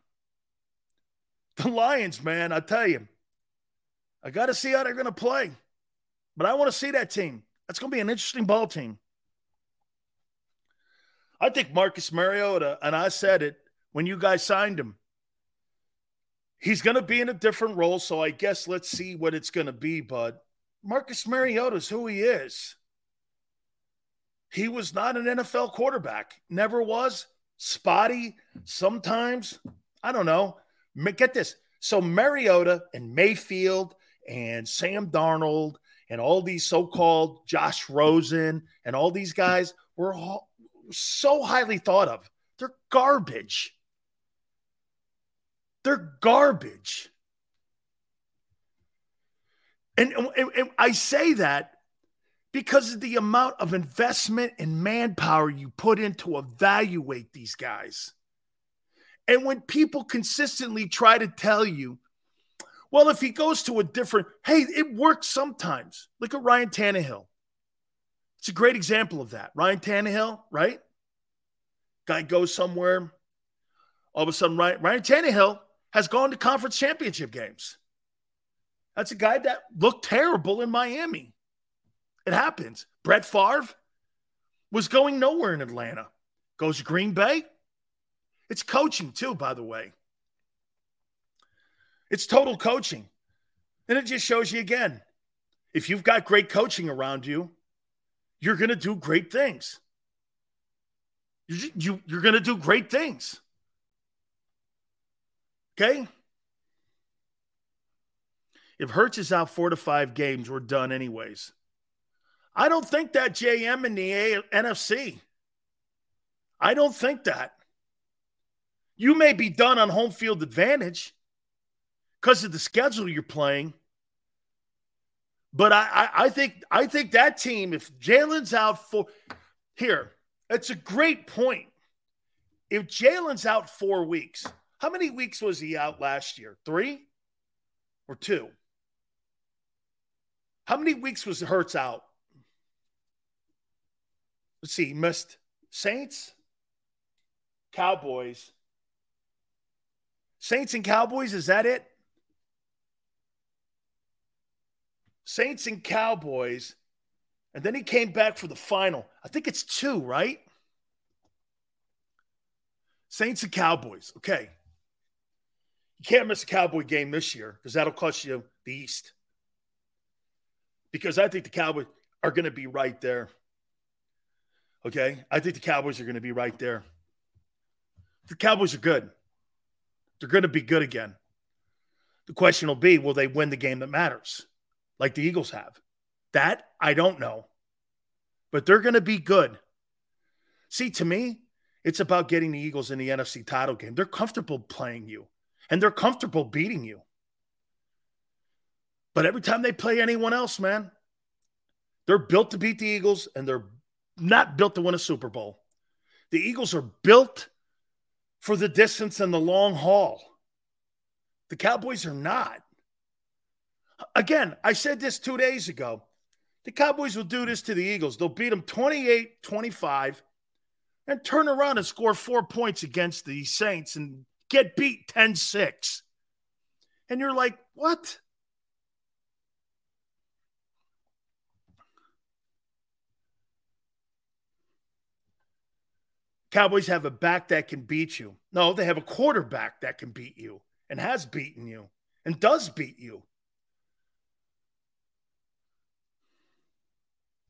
The Lions, man, I tell you, I got to see how they're going to play. But I want to see that team. That's going to be an interesting ball team. I think Marcus Mariota, and I said it when you guys signed him, he's going to be in a different role. So I guess let's see what it's going to be. But Marcus Mariota is who he is. He was not an NFL quarterback, never was. Spotty, sometimes. I don't know. Get this. So Mariota and Mayfield and Sam Darnold and all these so-called Josh Rosen and all these guys were all, so highly thought of. They're garbage. They're garbage. And, and, and, I say that because of the amount of investment and manpower you put in to evaluate these guys. And when people consistently try to tell you well, if he goes to a different, hey, it works sometimes. Look at Ryan Tannehill. It's a great example of that. Ryan Tannehill, right? Guy goes somewhere. All of a sudden, Ryan, Ryan Tannehill has gone to conference championship games. That's a guy that looked terrible in Miami. It happens. Brett Favre was going nowhere in Atlanta. Goes to Green Bay. It's coaching, too, by the way. It's total coaching. And it just shows you again if you've got great coaching around you, you're going to do great things. You, you, you're going to do great things. Okay? If Hurts is out four to five games, we're done anyways. I don't think that JM in the NFC. I don't think that. You may be done on home field advantage because of the schedule you're playing. But I, I, I think I think that team, if Jalen's out for here, it's a great point. If Jalen's out four weeks, how many weeks was he out last year? Three or two? How many weeks was Hurts out? Let's see, he missed Saints, Cowboys. Saints and Cowboys, is that it? Saints and Cowboys, and then he came back for the final. I think it's two, right? Saints and Cowboys. Okay. You can't miss a Cowboy game this year because that'll cost you the East. Because I think the Cowboys are going to be right there. Okay. I think the Cowboys are going to be right there. The Cowboys are good. They're going to be good again. The question will be will they win the game that matters? Like the Eagles have? That I don't know. But they're going to be good. See, to me, it's about getting the Eagles in the NFC title game. They're comfortable playing you and they're comfortable beating you. But every time they play anyone else, man, they're built to beat the Eagles and they're not built to win a Super Bowl. The Eagles are built for the distance and the long haul. The Cowboys are not. Again, I said this two days ago. The Cowboys will do this to the Eagles. They'll beat them 28 25 and turn around and score four points against the Saints and get beat 10 6. And you're like, what? Cowboys have a back that can beat you. No, they have a quarterback that can beat you and has beaten you and does beat you.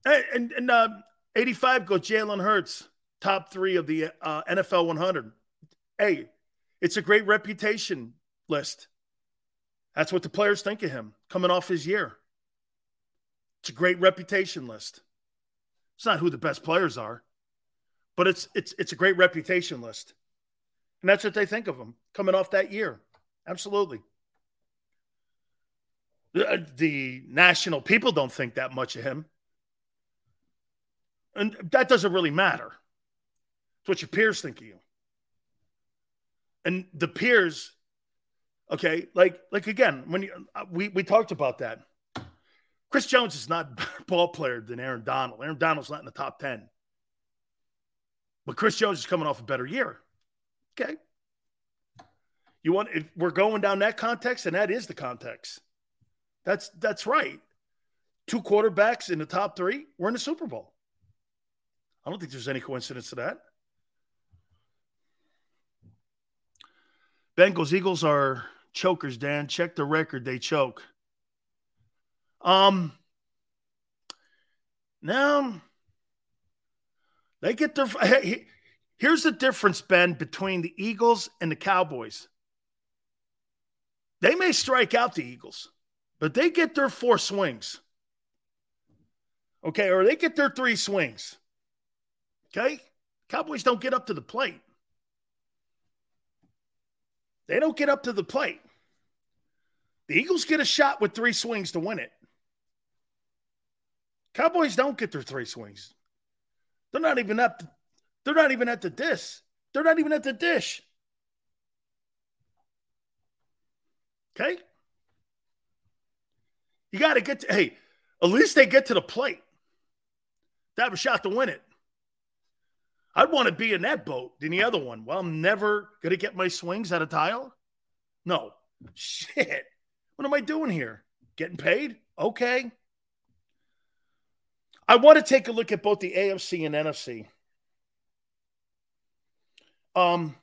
And, and uh, 85 goes Jalen Hurts, top three of the uh, NFL 100. Hey, it's a great reputation list. That's what the players think of him coming off his year. It's a great reputation list. It's not who the best players are, but it's it's it's a great reputation list. And that's what they think of him coming off that year. Absolutely. The, uh, the national people don't think that much of him. And that doesn't really matter. It's what your peers think of you. And the peers, okay, like like again, when you, uh, we we talked about that. Chris Jones is not better ball player than Aaron Donald. Aaron Donald's not in the top 10. But Chris Jones is coming off a better year. Okay. You want if we're going down that context, and that is the context. That's that's right. Two quarterbacks in the top three, we're in the Super Bowl. I don't think there's any coincidence to that. Bengals Eagles are chokers, Dan. Check the record, they choke. Um now they get their here's the difference, Ben, between the Eagles and the Cowboys. They may strike out the Eagles, but they get their four swings. Okay, or they get their three swings. Okay? Cowboys don't get up to the plate. They don't get up to the plate. The Eagles get a shot with three swings to win it. Cowboys don't get their three swings. They're not even up. the, they're not even at the dish. They're not even at the dish. Okay? You got to get to, hey, at least they get to the plate. They have a shot to win it. I'd want to be in that boat than the other one. Well, I'm never going to get my swings out of tile. No. Shit. What am I doing here? Getting paid? Okay. I want to take a look at both the AFC and NFC. Um,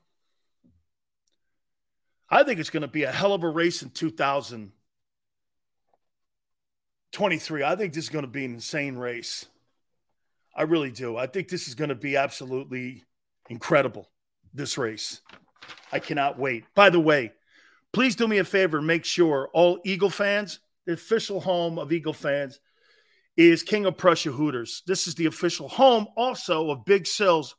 I think it's going to be a hell of a race in 2023. I think this is going to be an insane race. I really do. I think this is going to be absolutely incredible, this race. I cannot wait. By the way, please do me a favor. Make sure all Eagle fans, the official home of Eagle fans, is King of Prussia Hooters. This is the official home also of Big Sills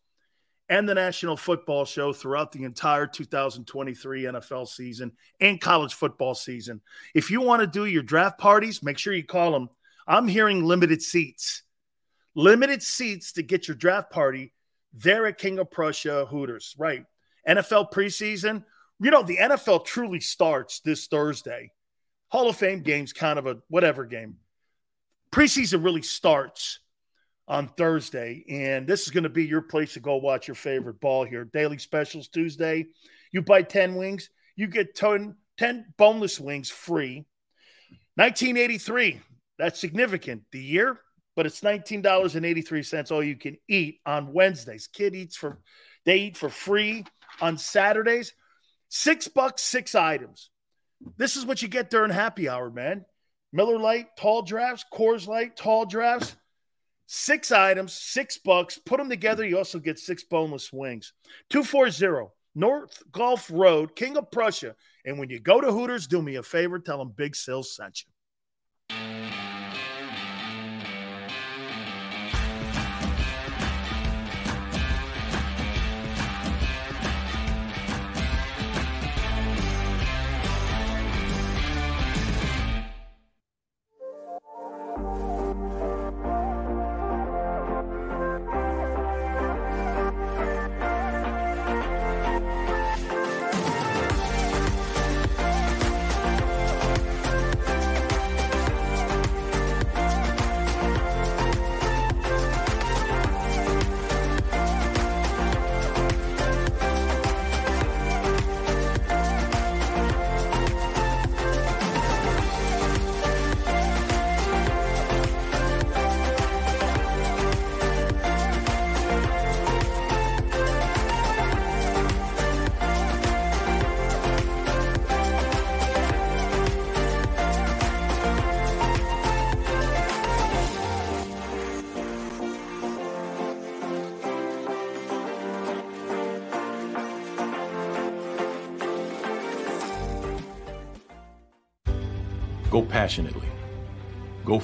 and the National Football Show throughout the entire 2023 NFL season and college football season. If you want to do your draft parties, make sure you call them. I'm hearing limited seats limited seats to get your draft party there at King of Prussia Hooters, right? NFL preseason, you know, the NFL truly starts this Thursday. Hall of Fame game's kind of a whatever game. Preseason really starts on Thursday, and this is going to be your place to go watch your favorite ball here. Daily specials Tuesday. You buy 10 wings, you get 10, 10 boneless wings free. 1983, that's significant. The year, but it's $19.83 all you can eat on Wednesdays. Kid eats for they eat for free on Saturdays. Six bucks, six items. This is what you get during happy hour, man. Miller Lite, tall drafts, Coors Light, tall drafts. Six items, six bucks. Put them together. You also get six boneless wings. 240 North Gulf Road, King of Prussia. And when you go to Hooters, do me a favor, tell them Big Sills sent you.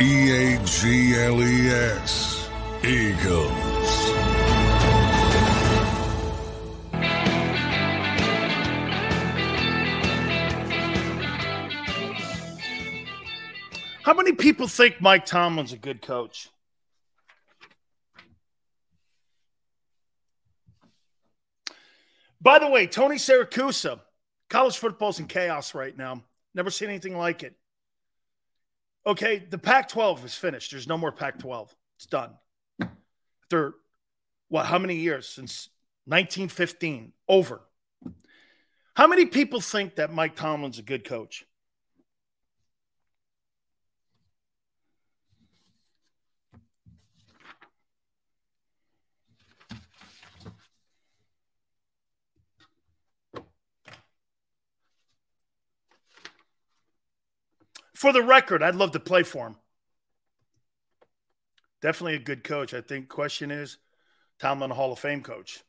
E A G L E S. Eagles. How many people think Mike Tomlin's a good coach? By the way, Tony Saracusa, college football's in chaos right now. Never seen anything like it. Okay, the Pac 12 is finished. There's no more Pac 12. It's done. After what, how many years? Since 1915. Over. How many people think that Mike Tomlin's a good coach? For the record, I'd love to play for him. Definitely a good coach. I think question is Tomlin Hall of Fame coach.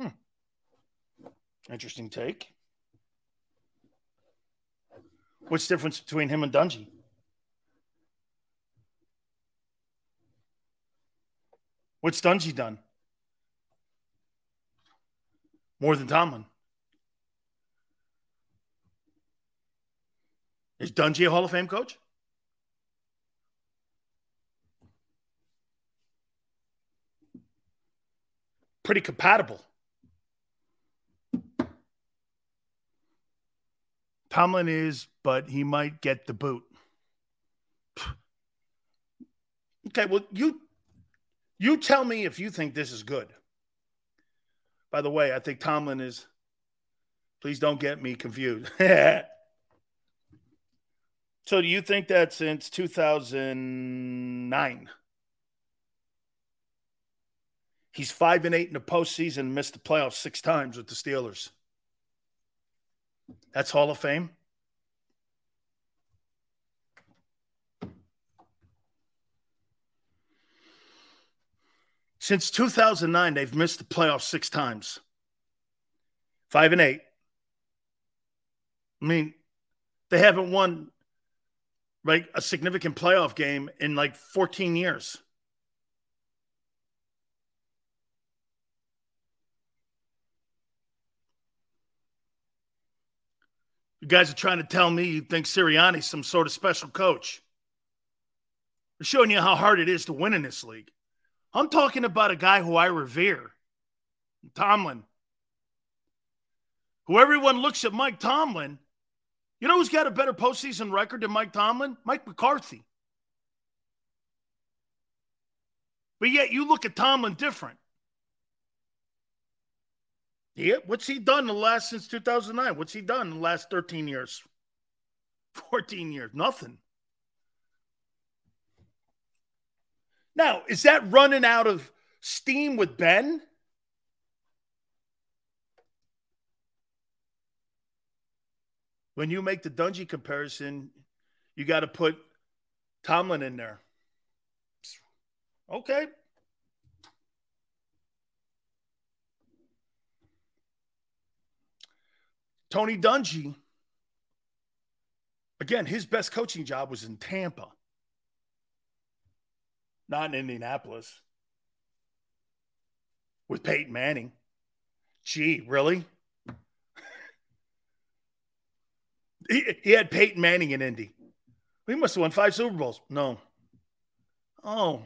Hmm. Interesting take. What's the difference between him and Dungy? What's Dungy done? More than Tomlin. Is Dungy a Hall of Fame coach? Pretty compatible. Tomlin is, but he might get the boot. Okay, well, you you tell me if you think this is good. By the way, I think Tomlin is. Please don't get me confused. So do you think that since 2009, he's five and eight in the postseason, missed the playoffs six times with the Steelers? That's Hall of Fame. Since 2009, they've missed the playoffs six times. Five and eight. I mean, they haven't won like a significant playoff game in like 14 years. You guys are trying to tell me you think Sirianni's some sort of special coach. I'm showing you how hard it is to win in this league. I'm talking about a guy who I revere, Tomlin. Who everyone looks at Mike Tomlin you know who's got a better postseason record than Mike Tomlin? Mike McCarthy. But yet you look at Tomlin different. Yeah, what's he done the last since 2009? What's he done in the last 13 years? 14 years? Nothing. Now, is that running out of steam with Ben? When you make the Dungy comparison, you got to put Tomlin in there. Okay. Tony Dungy, again, his best coaching job was in Tampa, not in Indianapolis with Peyton Manning. Gee, really? He, he had Peyton Manning in Indy. He must have won five Super Bowls. No. Oh.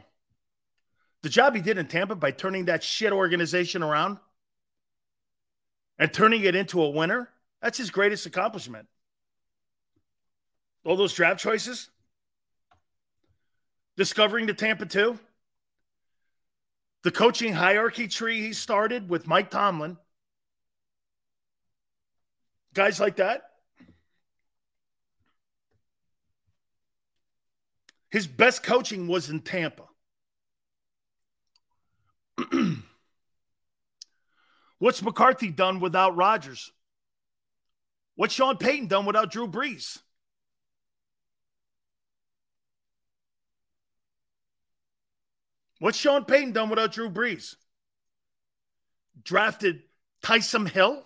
The job he did in Tampa by turning that shit organization around and turning it into a winner, that's his greatest accomplishment. All those draft choices, discovering the Tampa 2, the coaching hierarchy tree he started with Mike Tomlin, guys like that. His best coaching was in Tampa. What's McCarthy done without Rodgers? What's Sean Payton done without Drew Brees? What's Sean Payton done without Drew Brees? Drafted Taysom Hill?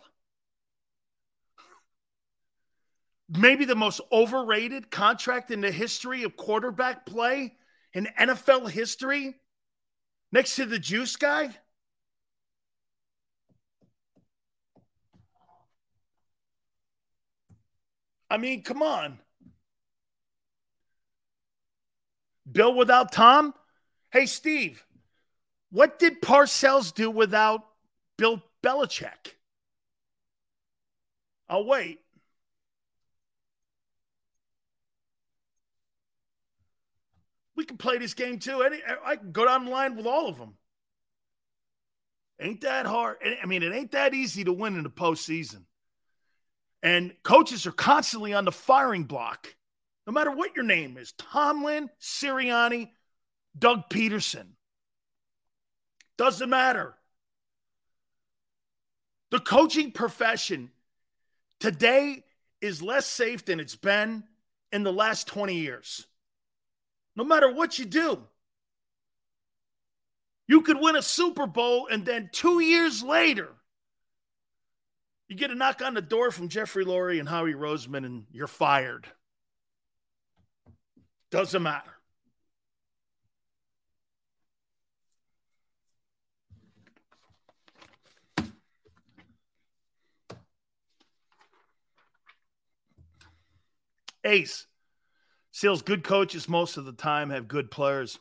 Maybe the most overrated contract in the history of quarterback play in NFL history? Next to the juice guy? I mean, come on. Bill without Tom? Hey, Steve, what did Parcells do without Bill Belichick? I'll wait. We can play this game too. Any, I can go down the line with all of them. Ain't that hard? I mean, it ain't that easy to win in the postseason. And coaches are constantly on the firing block, no matter what your name is Tomlin, Sirianni, Doug Pederson. Doesn't matter. The coaching profession today is less safe than it's been in the last 20 years. No matter what you do, you could win a Super Bowl and then two years later, you get a knock on the door from Jeffrey Lurie and Howie Roseman, and you're fired. Doesn't matter. Ace. Seals, good coaches most of the time have good players.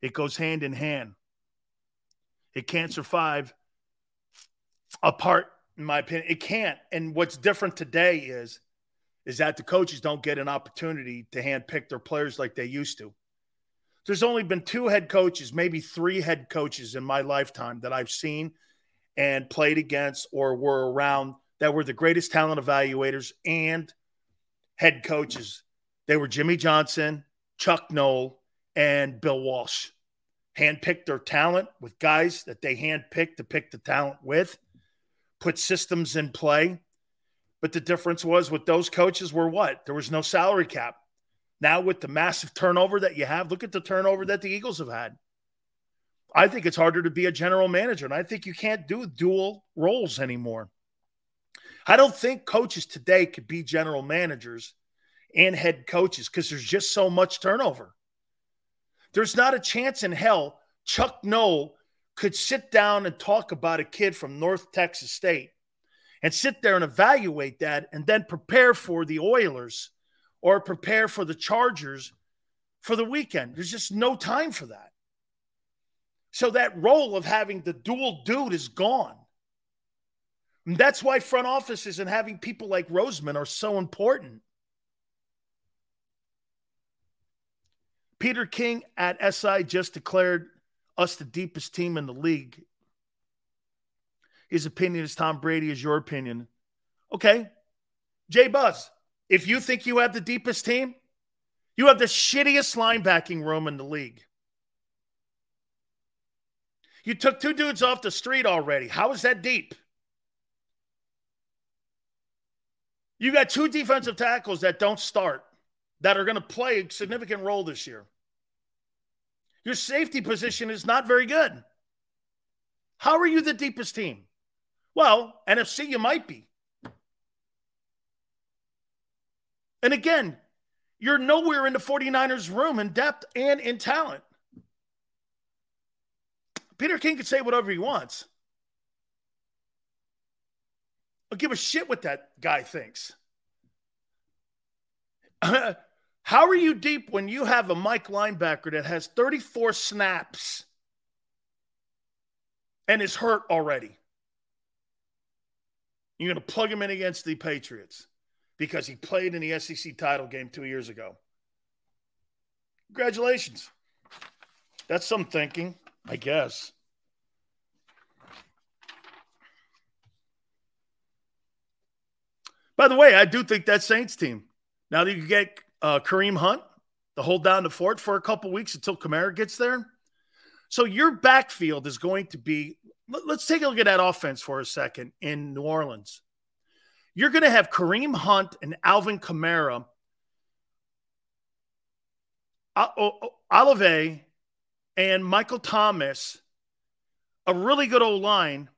It goes hand in hand. It can't survive apart, in my opinion. It can't. And what's different today is, is that the coaches don't get an opportunity to handpick their players like they used to. There's only been two head coaches, maybe three head coaches in my lifetime that I've seen and played against or were around that were the greatest talent evaluators and head coaches. They were Jimmy Johnson, Chuck Noll, and Bill Walsh. Handpicked their talent with guys that they handpicked to pick the talent with, put systems in play. But the difference was with those coaches were what? There was no salary cap. Now, with the massive turnover that you have, look at the turnover that the Eagles have had. I think it's harder to be a general manager, and I think you can't do dual roles anymore. I don't think coaches today could be general managers and head coaches because there's just so much turnover. There's not a chance in hell Chuck Noll could sit down and talk about a kid from North Texas State and sit there and evaluate that and then prepare for the Oilers or prepare for the Chargers for the weekend. There's just no time for that. So that role of having the dual dude is gone. And that's why front offices and having people like Roseman are so important. Peter King at SI just declared us the deepest team in the league. His opinion is Tom Brady is your opinion. Okay. Jay Buzz, if you think you have the deepest team, you have the shittiest linebacking room in the league. You took two dudes off the street already. How is that deep? You got two defensive tackles that don't start that are going to play a significant role this year. Your safety position is not very good. How are you the deepest team? Well, NFC, you might be. And again, you're nowhere in the 49ers room in depth and in talent. Peter King can say whatever he wants. I'll give a shit what that guy thinks. How are you deep when you have a Mike linebacker that has 34 snaps and is hurt already? You're going to plug him in against the Patriots because he played in the SEC title game two years ago. Congratulations. That's some thinking, I guess. By the way, I do think that Saints team, now that you get uh, Kareem Hunt to hold down the fort for a couple weeks until Kamara gets there. So your backfield is going to be. Let's take a look at that offense for a second in New Orleans. You're going to have Kareem Hunt and Alvin Kamara, Olave, and Michael Thomas, a really good old line,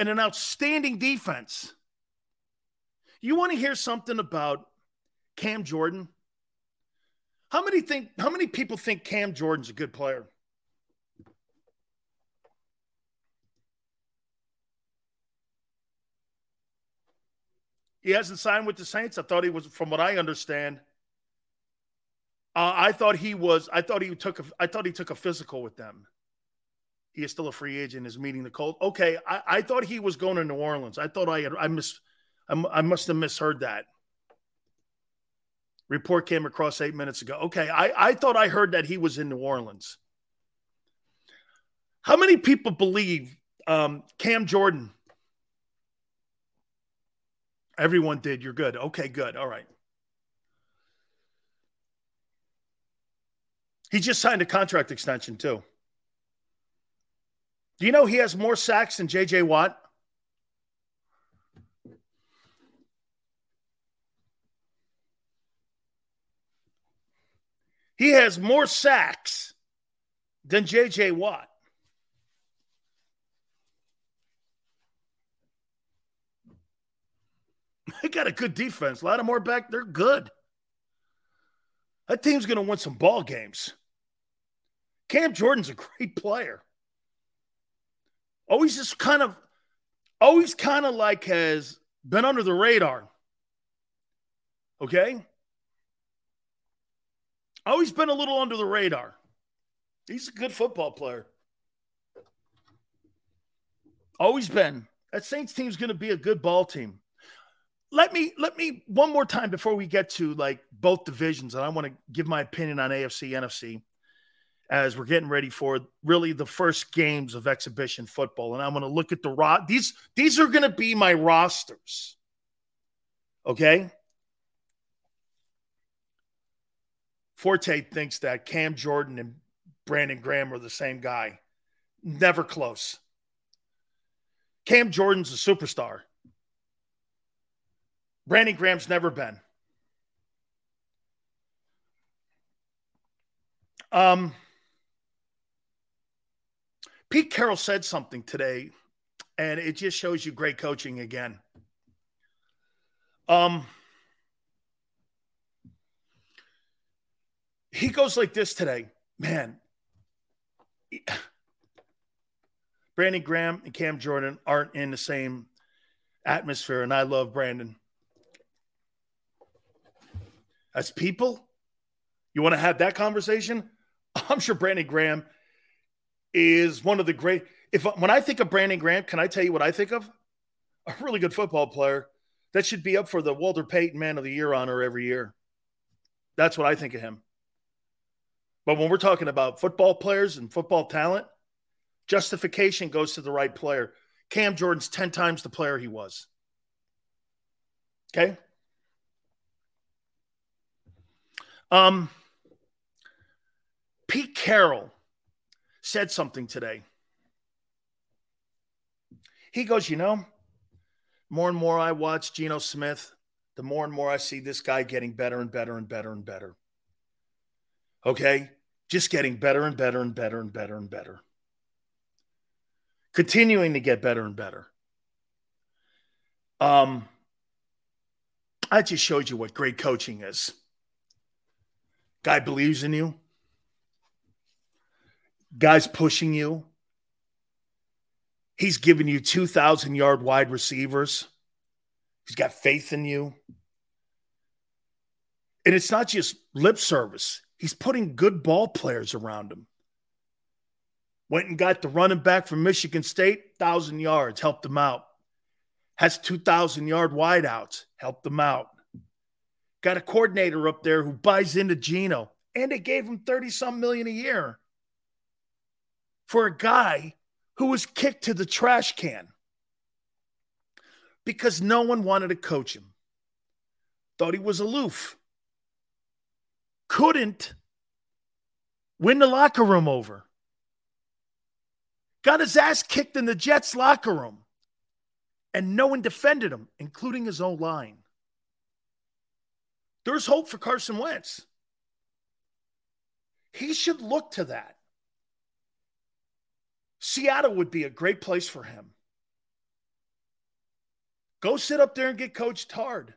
and an outstanding defense. You want to hear something about Cam Jordan? How many think how many people think Cam Jordan's a good player? He hasn't signed with the Saints. I thought he was, from what I understand. Uh, I thought he was. I thought he took. A, I thought he took a physical with them. He is still a free agent. Is meeting the Colts. Okay, I, I thought he was going to New Orleans. I thought I had. I miss. I must have misheard that. Report came across eight minutes ago. Okay, I, I thought I heard that he was in New Orleans. How many people believe um, Cam Jordan? Everyone did. You're good. Okay, good. All right. He just signed a contract extension, too. Do you know he has more sacks than JJ Watt? He has more sacks than J.J. Watt. They got a good defense. Lattimore back, they're good. That team's going to win some ball games. Cam Jordan's a great player. Always just kind of, always kind of like has been under the radar. Okay? Always been a little under the radar. He's a good football player. Always been. That Saints team's going to be a good ball team. Let me let me one more time before we get to like both divisions, and I want to give my opinion on AFC NFC as we're getting ready for really the first games of exhibition football. And I'm going to look at the ro- these these are going to be my rosters. Okay? Forte thinks that Cam Jordan and Brandon Graham are the same guy. Never close. Cam Jordan's a superstar. Brandon Graham's never been. Um, Pete Carroll said something today, and it just shows you great coaching again. Um, he goes like this today, man. Brandon Graham and Cam Jordan aren't in the same atmosphere, and I love Brandon. As people, you want to have that conversation? I'm sure Brandon Graham is one of the great. If when I think of Brandon Graham, can I tell you what I think of? A really good football player that should be up for the Walter Payton Man of the Year honor every year. That's what I think of him. But when we're talking about football players and football talent, justification goes to the right player. Cam Jordan's 10 times the player he was. Okay? Um Pete Carroll said something today. He goes, you know, more and more I watch Geno Smith, the more and more I see this guy getting better and better and better and better. Okay? Just getting better and better and better and better and better. Continuing to get better and better. Um, I just showed you what great coaching is. Guy believes in you. Guy's pushing you. He's giving you 2,000 yard wide receivers. He's got faith in you. And it's not just lip service, he's putting good ball players around him. Went and got the running back from Michigan State, 1,000 yards, helped him out. Has 2,000 yard wideouts, helped him out. Got a coordinator up there who buys into Geno, and they gave him 30 some million a year for a guy who was kicked to the trash can because no one wanted to coach him. Thought he was aloof. Couldn't win the locker room over. Got his ass kicked in the Jets locker room. And no one defended him, including his own line. There's hope for Carson Wentz. He should look to that. Seattle would be a great place for him. Go sit up there and get coached hard.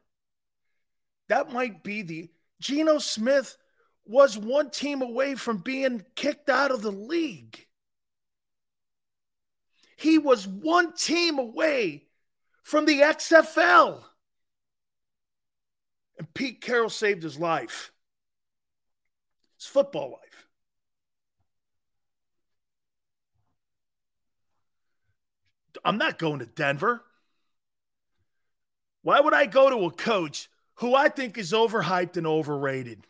That might be the Geno Smith was one team away from being kicked out of the league. He was one team away from the XFL. And Pete Carroll saved his life, his football life. I'm not going to Denver. Why would I go to a coach who I think is overhyped and overrated?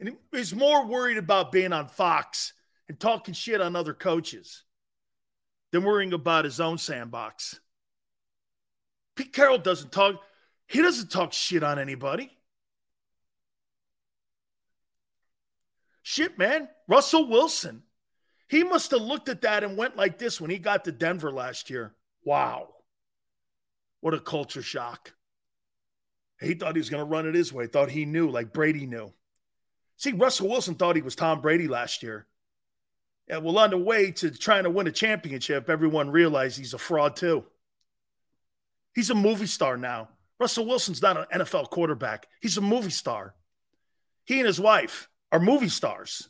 And he's more worried about being on Fox and talking shit on other coaches than worrying about his own sandbox. Pete Carroll doesn't talk, he doesn't talk shit on anybody. Shit, man. Russell Wilson. He must have looked at that and went like this when he got to Denver last year. Wow. What a culture shock. He thought he was going to run it his way, thought he knew, like Brady knew. See, Russell Wilson thought he was Tom Brady last year. Yeah, well, on the way to trying to win a championship, everyone realized he's a fraud too. He's a movie star now. Russell Wilson's not an NFL quarterback, he's a movie star. He and his wife are movie stars.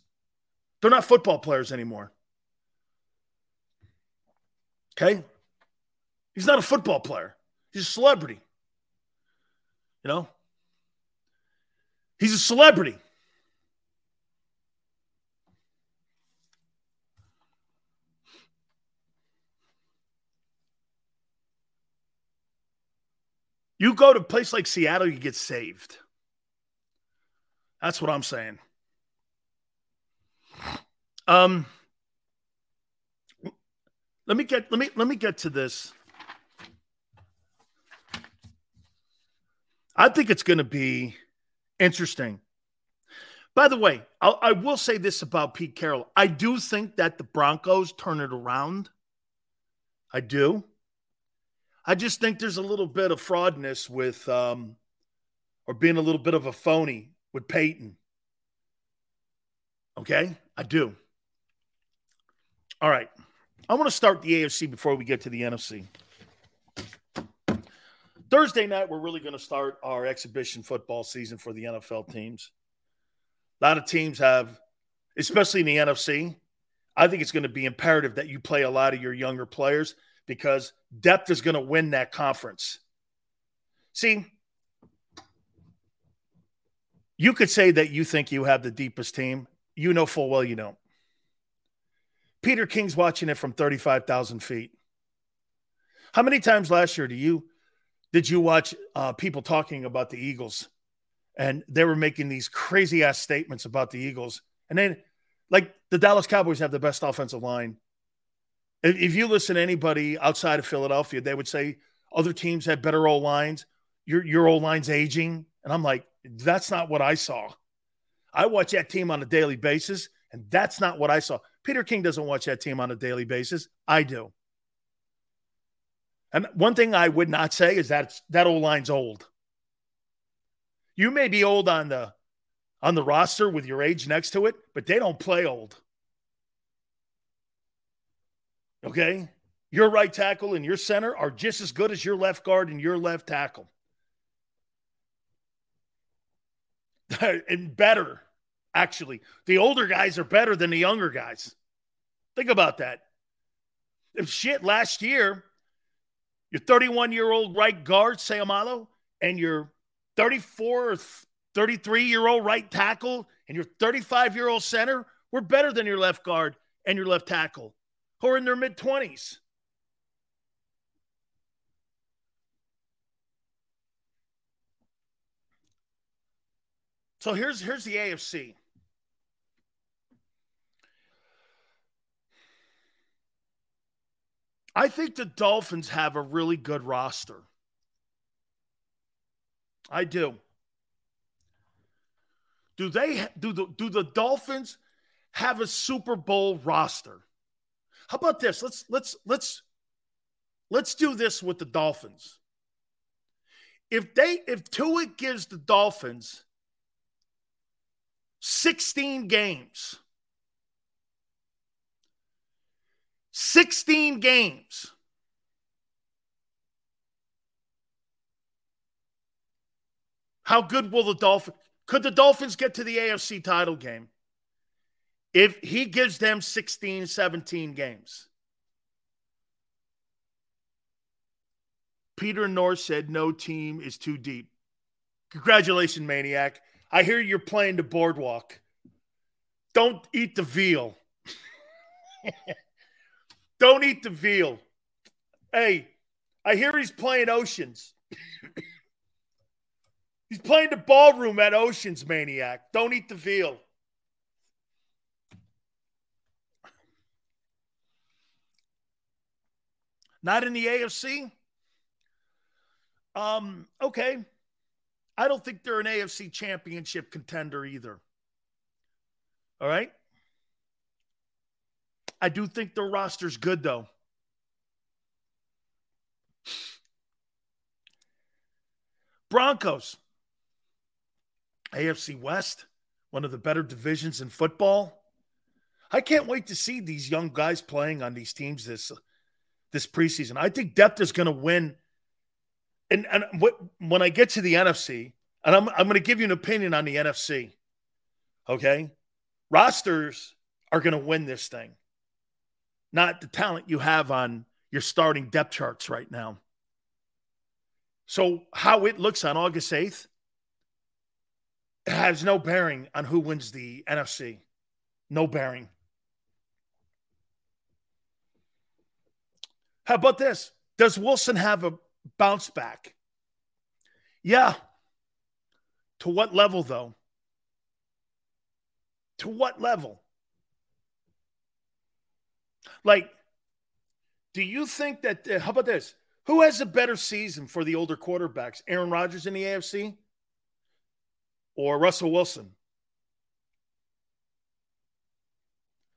They're not football players anymore. Okay? He's not a football player. He's a celebrity. You know? He's a celebrity. You go to a place like Seattle, you get saved. That's what I'm saying. Um let me get let me let me get to this. I think it's going to be interesting. By the way, I'll, I will say this about Pete Carroll. I do think that the Broncos turn it around. I do. I just think there's a little bit of fraudness with, um, or being a little bit of a phony with Peyton. Okay? I do. All right. I want to start the AFC before we get to the NFC. Thursday night, we're really going to start our exhibition football season for the NFL teams. A lot of teams have, especially in the NFC, I think it's going to be imperative that you play a lot of your younger players because depth is going to win that conference. See, you could say that you think you have the deepest team. You know full well you don't. Peter King's watching it from 35,000 feet. How many times last year do you did you watch uh, people talking about the Eagles? And they were making these crazy ass statements about the Eagles. And then, like, the Dallas Cowboys have the best offensive line. If, you listen to anybody outside of Philadelphia, they would say other teams had better old lines. Your, your old line's aging. And I'm like, that's not what I saw. I watch that team on a daily basis, and that's not what I saw. Peter King doesn't watch that team on a daily basis. I do. And one thing I would not say is that that old line's old. You may be old on the on the roster with your age next to it, but they don't play old. Okay? Your right tackle and your center are just as good as your left guard and your left tackle. and better, actually. The older guys are better than the younger guys. Think about that. If shit last year, your 31 year old right guard, Seumalo, and your 34 or 33 year old right tackle and your 35 year old center were better than your left guard and your left tackle who are in their mid 20s. So here's here's the AFC. I think the Dolphins have a really good roster. I do. Do they do the do the Dolphins have a Super Bowl roster? How about this? Let's let's let's let's do this with the Dolphins. If they if Tua gives the Dolphins 16 games 16 games. How good will the Dolphins? Could the Dolphins get to the AFC title game if he gives them 16, 17 games? Peter North said no team is too deep. Congratulations, Maniac. I hear you're playing the boardwalk. Don't eat the veal. Don't eat the veal. Hey, I hear he's playing Oceans. he's playing the ballroom at Oceans, Maniac. Don't eat the veal. Not in the AFC? Um, okay. I don't think they're an AFC championship contender either. All right. I do think their roster's good, though. Broncos, AFC West, one of the better divisions in football. I can't wait to see these young guys playing on these teams this this preseason. I think depth is going to win. And and what, when I get to the NFC, and I'm I'm going to give you an opinion on the NFC. Okay, rosters are going to win this thing not the talent you have on your starting depth charts right now. So, how it looks on August 8th has no bearing on who wins the NFC. No bearing. How about this? Does Wilson have a bounce back? Yeah. To what level, though? To what level? Like, do you think that, uh, how about this? Who has a better season for the older quarterbacks? Aaron Rodgers in the AFC or Russell Wilson?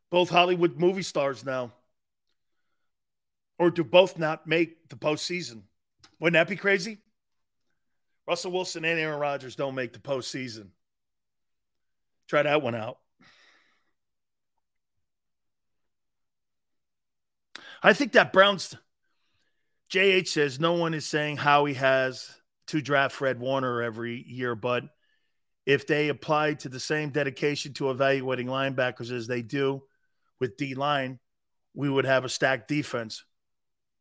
Both Hollywood movie stars now. Or do both not make the postseason? Wouldn't that be crazy? Russell Wilson and Aaron Rodgers don't make the postseason. Try that one out. I think that Browns JH says no one is saying Howie has to draft Fred Warner every year, but if they applied to the same dedication to evaluating linebackers as they do with D line, we would have a stacked defense.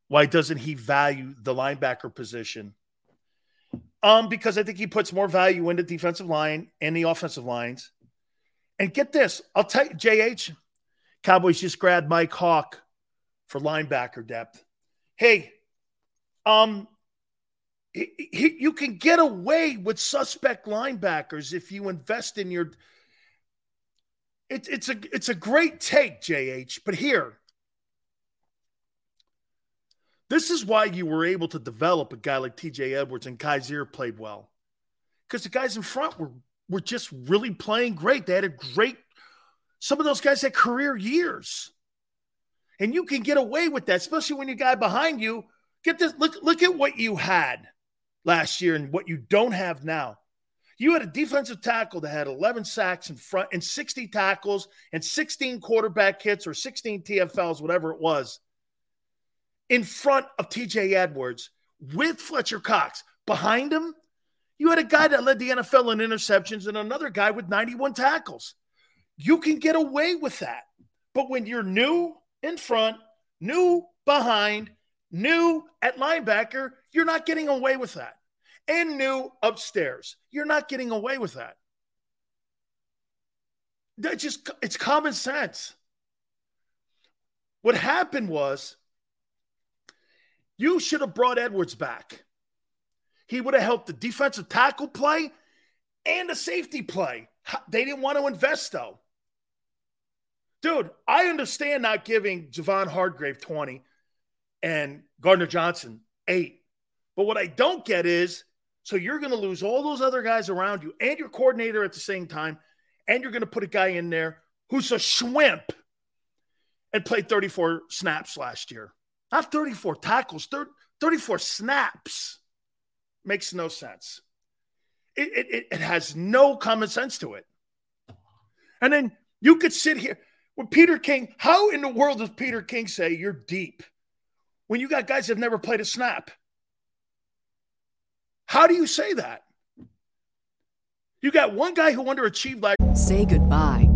Why doesn't he value the linebacker position? Um, because I think he puts more value in the defensive line and the offensive lines. And get this, I'll tell you, JH, Cowboys just grabbed Mike Hawk for linebacker depth. Hey, um, he, he, you can get away with suspect linebackers if you invest in your. It, it's a it's a great take, JH. But here, this is why you were able to develop a guy like TJ Edwards and Kyzir played well, because the guys in front were were just really playing great. They had a great. Some of those guys had career years. And you can get away with that, especially when your guy behind you. Get this look, look at what you had last year and what you don't have now. You had a defensive tackle that had 11 sacks in front and 60 tackles and 16 quarterback hits or 16 TFLs, whatever it was, in front of TJ Edwards with Fletcher Cox. Behind him, you had a guy that led the NFL in interceptions and another guy with 91 tackles. You can get away with that. But when you're new in front, new behind, new at linebacker, you're not getting away with that. And new upstairs, you're not getting away with that. That just it's common sense. What happened was you should have brought Edwards back. He would have helped the defensive tackle play and the safety play. They didn't want to invest though. Dude, I understand not giving Javon Hargrave 20 and Gardner Johnson 8. But what I don't get is so you're going to lose all those other guys around you and your coordinator at the same time, and you're going to put a guy in there who's a schwimp and played 34 snaps last year. Not 34 tackles, 34 snaps. Makes no sense. It, it, it has no common sense to it. And then you could sit here with Peter King. How in the world does Peter King say you're deep when you got guys that have never played a snap? How do you say that? You got one guy who underachieved like. Say goodbye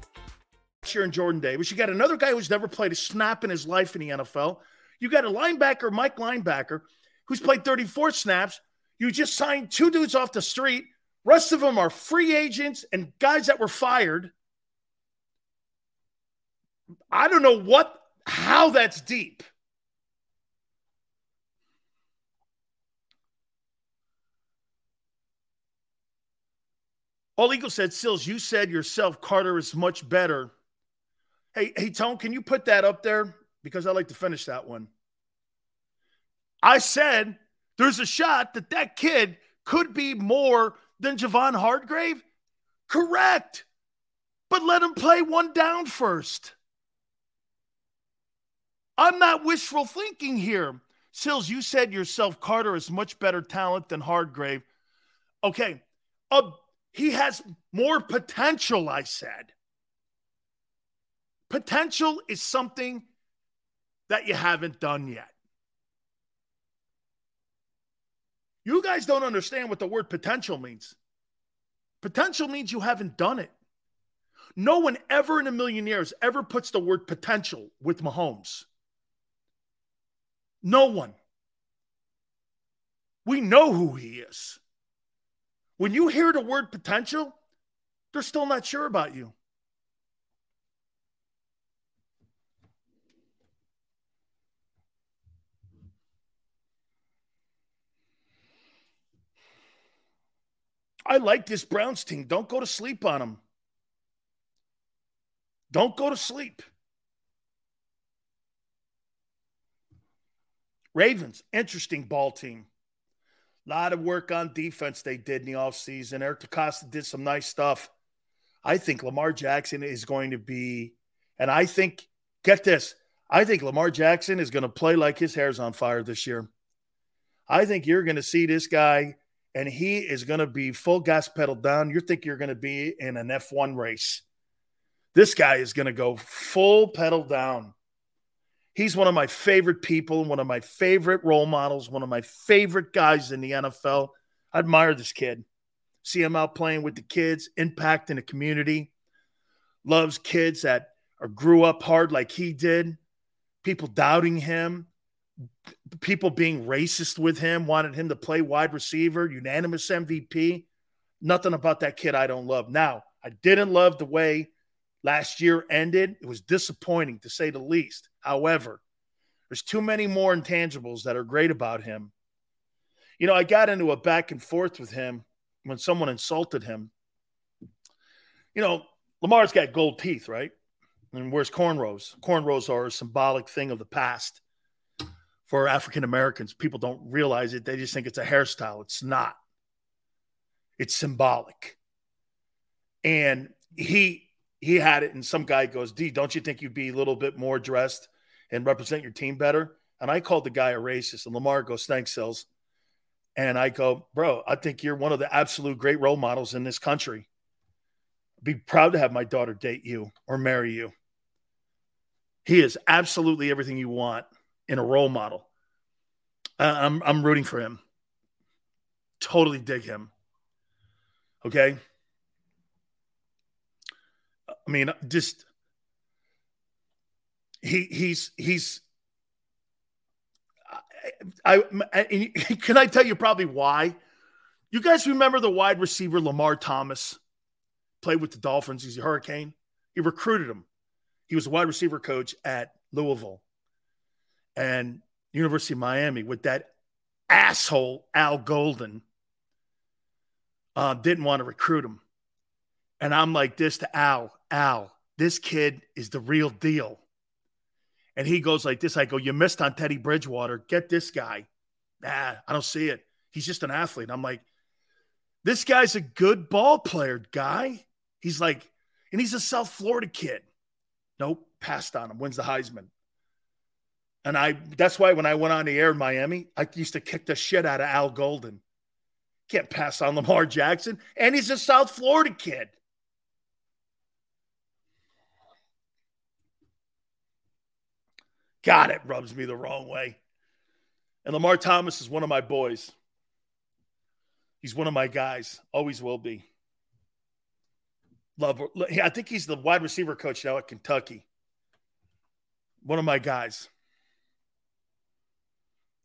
year in Jordan Davis. You got another guy who's never played a snap in his life in the NFL. You got a linebacker, Mike Linebacker, who's played 34 snaps. You just signed two dudes off the street. Rest of them are free agents and guys that were fired. I don't know what how that's deep. All Eagle said, Sills, you said yourself Carter is much better Hey, hey, Tone, can you put that up there? Because I like to finish that one. I said there's a shot that that kid could be more than Javon Hargrave. Correct. But let him play one down first. I'm not wishful thinking here. Sills, you said yourself Carter is much better talent than Hargrave. Okay. Uh, he has more potential, I said. Potential is something that you haven't done yet. You guys don't understand what the word potential means. Potential means you haven't done it. No one ever in a million years ever puts the word potential with Mahomes. No one. We know who he is. When you hear the word potential, they're still not sure about you. I like this Browns team. Don't go to sleep on them. Don't go to sleep. Ravens, interesting ball team. A lot of work on defense they did in the offseason. Eric DeCosta did some nice stuff. I think Lamar Jackson is going to be, and I think, get this, I think Lamar Jackson is going to play like his hair's on fire this year. I think you're going to see this guy, and he is going to be full gas pedal down. You think you're going to be in an F1 race. This guy is going to go full pedal down. He's one of my favorite people, one of my favorite role models, one of my favorite guys in the NFL. I admire this kid. See him out playing with the kids, impacting the community. Loves kids that are, grew up hard like he did. People doubting him, people being racist with him, wanted him to play wide receiver, unanimous MVP. Nothing about that kid I don't love. Now, I didn't love the way last year ended. It was disappointing to say the least. However, there's too many more intangibles that are great about him. You know, I got into a back and forth with him when someone insulted him. You know, Lamar's got gold teeth, right? And where's cornrows? Cornrows are a symbolic thing of the past for African Americans. People don't realize it. They just think it's a hairstyle. It's not. It's symbolic. And he he had it, and some guy goes, D, don't you think you'd be a little bit more dressed and represent your team better? And I called the guy a racist. And Lamar goes, Thanks, Sills. And I go, Bro, I think you're one of the absolute great role models in this country. Be proud to have my daughter date you or marry you. He is absolutely everything you want in a role model. I'm I'm rooting for him. Totally dig him. Okay. I mean, just he he's he's. I, I can I tell you probably why. You guys remember the wide receiver Lamar Thomas played with the Dolphins. He's a Hurricane. He recruited him. He was a wide receiver coach at Louisville and University of Miami with that asshole Al Golden. Uh, didn't want to recruit him. And I'm like this to Al Al, this kid is the real deal. And he goes like this. I go, You missed on Teddy Bridgewater. Get this guy. Nah, I don't see it. He's just an athlete. I'm like, This guy's a good ball player, guy. He's like, and he's a South Florida kid. Nope, passed on him, wins the Heisman. And I that's why when I went on the air in Miami, I used to kick the shit out of Al Golden. Can't pass on Lamar Jackson. And he's a South Florida kid. God, it rubs me the wrong way. And Lamar Thomas is one of my boys. He's one of my guys. Always will be. Love. I think he's the wide receiver coach now at Kentucky. One of my guys.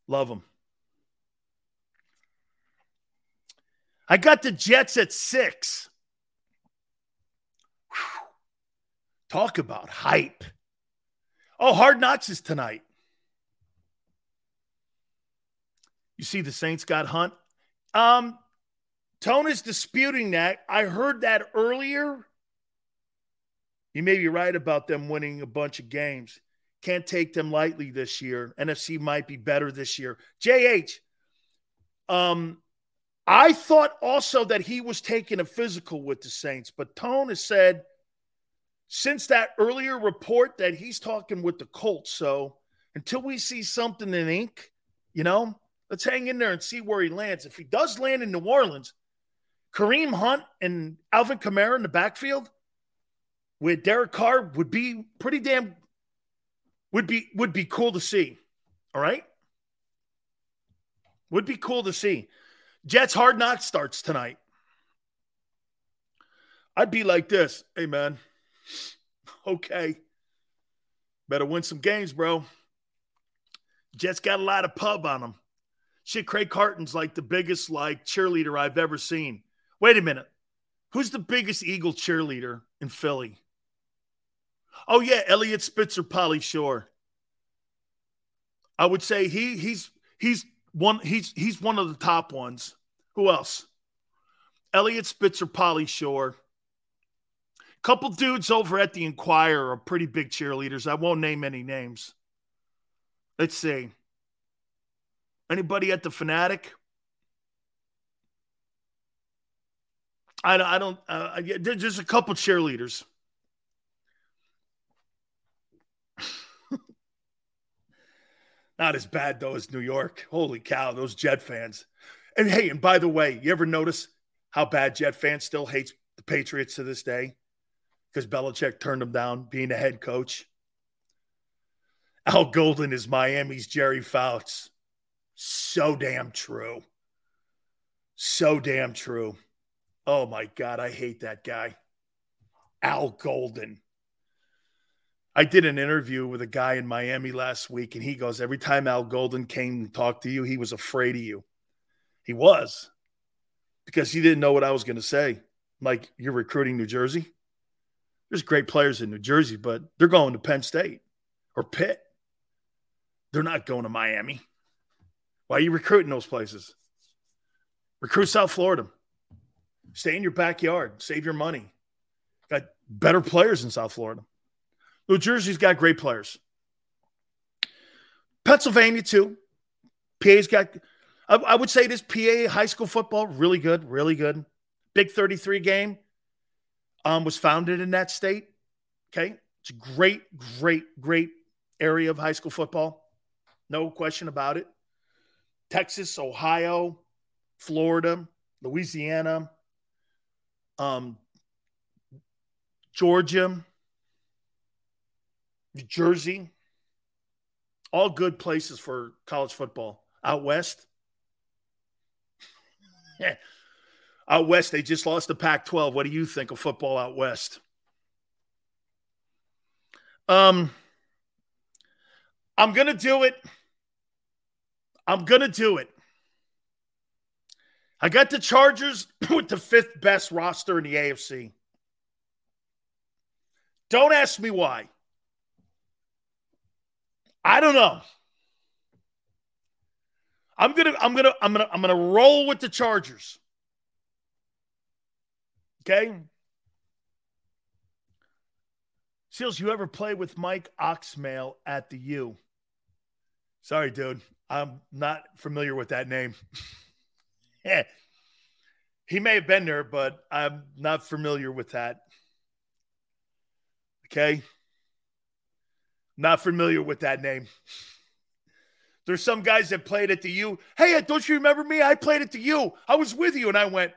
Love them. I got the Jets at six. Whew. Talk about hype. Oh, Hard Knocks is tonight. You see the Saints got Hunt. Um, Tone is disputing that. I heard that earlier. You may be right about them winning a bunch of games. Can't take them lightly this year. NFC might be better this year. JH, um, I thought also that he was taking a physical with the Saints, but Tone has said – since that earlier report that he's talking with the Colts. So until we see something in ink, you know, let's hang in there and see where he lands. If he does land in New Orleans, Kareem Hunt and Alvin Kamara in the backfield with Derek Carr would be pretty damn would be would be cool to see. All right? Would be cool to see. Jets hard knock starts tonight. I'd be like this. Hey man, Okay. Better win some games, bro. Jets got a lot of pub on them. Shit, Craig Carton's like the biggest like cheerleader I've ever seen. Wait a minute. Who's the biggest Eagle cheerleader in Philly? Oh yeah, Elliot Spitzer, Polly Shore. I would say he he's he's one he's he's one of the top ones. Who else? Elliot Spitzer, Polly Shore couple dudes over at the Inquirer are pretty big cheerleaders. I won't name any names. Let's see. Anybody at the Fanatic? I, I don't. Uh, there's just a couple cheerleaders. Not as bad though as New York. Holy cow, those Jet fans. And hey, and by the way, you ever notice how bad Jet fans still hates the Patriots to this day? Because Belichick turned them down being a head coach. Al Golden is Miami's Gerry Faust. So damn true. So damn true. Oh my God, I hate that guy. Al Golden. I did an interview with a guy in Miami last week, and he goes, Every time Al Golden came and talked to you, he was afraid of you. He was because he didn't know what I was going to say. Like, you're recruiting New Jersey? There's great players in New Jersey, but they're going to Penn State or Pitt. They're not going to Miami. Why are you recruiting those places? Recruit South Florida. Stay in your backyard. Save your money. Got better players in South Florida. New Jersey's got great players. Pennsylvania, too. PA's got, I, I would say this PA high school football, really good, really good. Big 33 game um, was founded in that state. Okay. It's a great, great, great area of high school football. No question about it. Texas, Ohio, Florida, Louisiana, um, Georgia, New Jersey, all good places for college football. Out west, out west, they just lost the Pac 12. What do you think of football out west? Um, I'm going to do it. I'm going to do it. I got the Chargers with the fifth best roster in the AFC. Don't ask me why. I don't know. I'm gonna, I'm gonna, I'm gonna, I'm gonna roll with the Chargers. Okay. Seals, you ever play with Mike Oxmail at the U? Sorry, dude. I'm not familiar with that name. yeah. He may have been there, but I'm not familiar with that. Okay. Not familiar with that name. There's some guys that played at the U. Hey, don't you remember me? I played at the U. I was with you. And I went,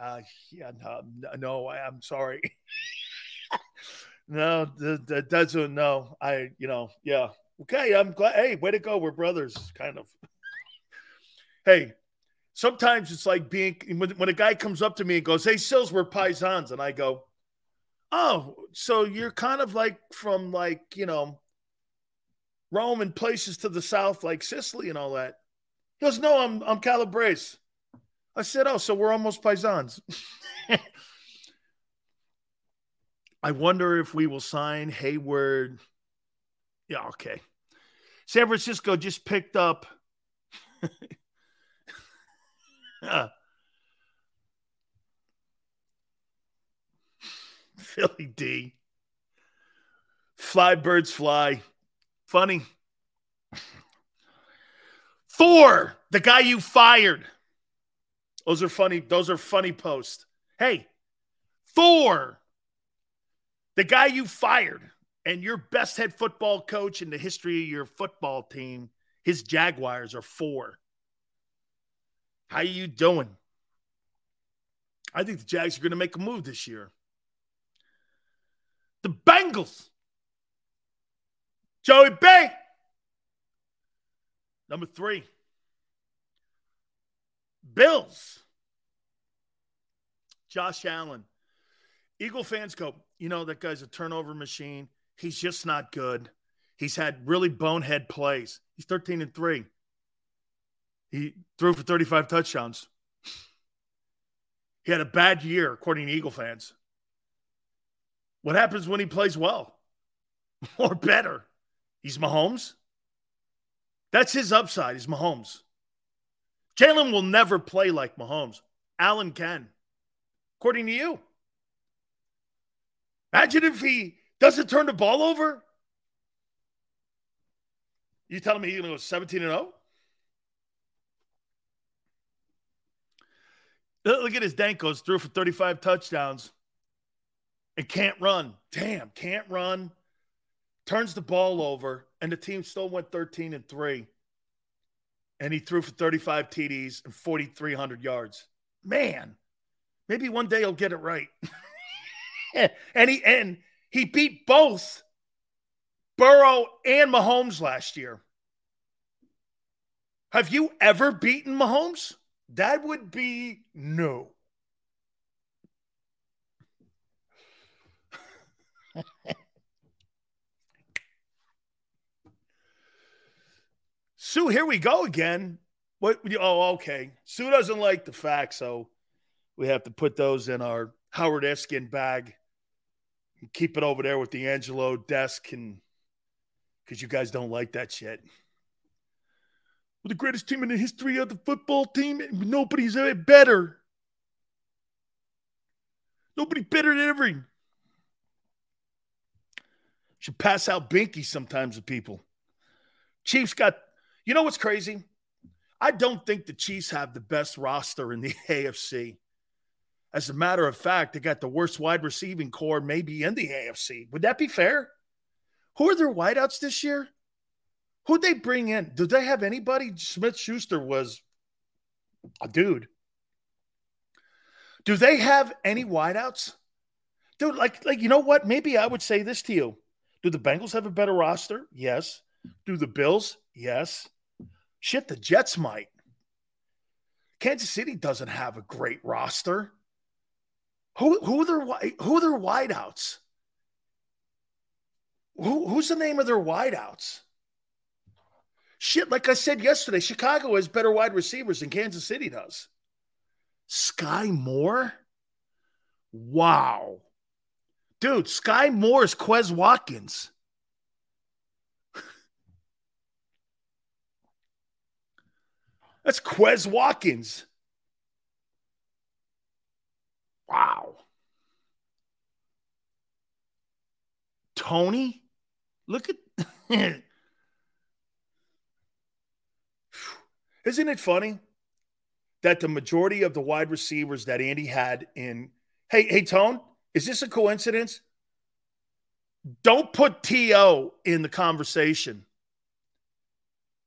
uh, yeah, no, no I'm sorry. no, that, doesn't, no, I, you know, yeah. Okay, I'm glad. Hey, way to go. We're brothers, kind of. hey, sometimes it's like being when, when a guy comes up to me and goes, Hey, Sills, we're paisans. And I go, Oh, so you're kind of like from like, you know, Rome and places to the south, like Sicily and all that. He goes, No, I'm I'm Calabrese. I said, Oh, so we're almost paisans. I wonder if we will sign Hayward. Yeah, okay. San Francisco just picked up. Philly D. Fly birds fly. Funny. Thor, the guy you fired. Those are funny. Those are funny posts. Hey, Thor, the guy you fired and your best head football coach in the history of your football team, his Jaguars are four. How are you doing? I think the Jags are going to make a move this year. The Bengals. Joey B. Number three. Bills. Josh Allen. Eagle fans go, you know, that guy's a turnover machine. He's just not good. He's had really bonehead plays. He's 13 and 3. He threw for 35 touchdowns. He had a bad year, according to Eagle fans. What happens when he plays well or better? He's Mahomes. That's his upside, He's Mahomes. Jalen will never play like Mahomes. Allen can, according to you. Imagine if he doesn't turn the ball over. You telling me he's going to go 17 and 0? Look at his Dankos threw for 35 touchdowns and can't run. Damn, can't run. Turns the ball over, and the team still went 13 and 3. And he threw for 35 TDs and 4,300 yards. Man, maybe one day he'll get it right. and he and he beat both Burrow and Mahomes last year. Have you ever beaten Mahomes? That would be no. Sue, here we go again. What? Oh, okay. Sue doesn't like the facts, so we have to put those in our Howard Eskin bag. And keep it over there with the Angelo desk, and because you guys don't like that shit. We're the greatest team in the history of the football team. Nobody's ever better. Nobody better than every. Should pass out binky sometimes to people. Chiefs got, you know what's crazy? I don't think the Chiefs have the best roster in the AFC. As a matter of fact, they got the worst wide receiving corps maybe in the AFC. Would that be fair? Who are their wideouts this year? Who'd they bring in? Did they have anybody? Smith Schuster was a dude. Do they have any wideouts? Dude, like, like you know what? Maybe I would say this to you. Do the Bengals have a better roster? Yes. Do the Bills? Yes. Shit, the Jets might. Kansas City doesn't have a great roster. Who who are their who are their wideouts? Who, who's the name of their wideouts? Shit, like I said yesterday, Chicago has better wide receivers than Kansas City does. Sky Moore? Wow. Dude, Sky Moore is Quez Watkins. That's Quez Watkins. Wow. Tony? Look at Isn't it funny that the majority of the wide receivers that Andy had in Hey, hey Tone, is this a coincidence? Don't put TO in the conversation.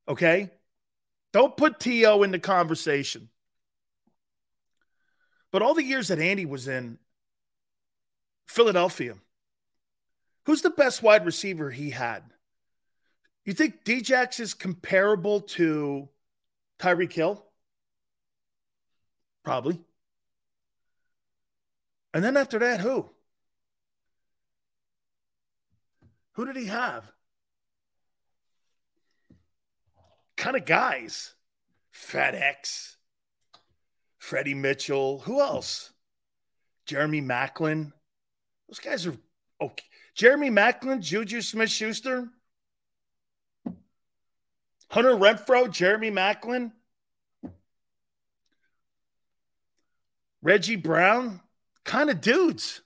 Okay? Don't put TO in the conversation. But all the years that Andy was in Philadelphia, who's the best wide receiver he had? You think Djax is comparable to Tyreek Hill? Probably. And then after that, who? Who did he have? Kind of guys. FredEx, Freddie Mitchell. Who else? Jeremy Maclin. Those guys are okay. Jeremy Maclin, Juju Smith Schuster, Hunter Renfrow, Jeremy Maclin, Reggie Brown, kind of dudes.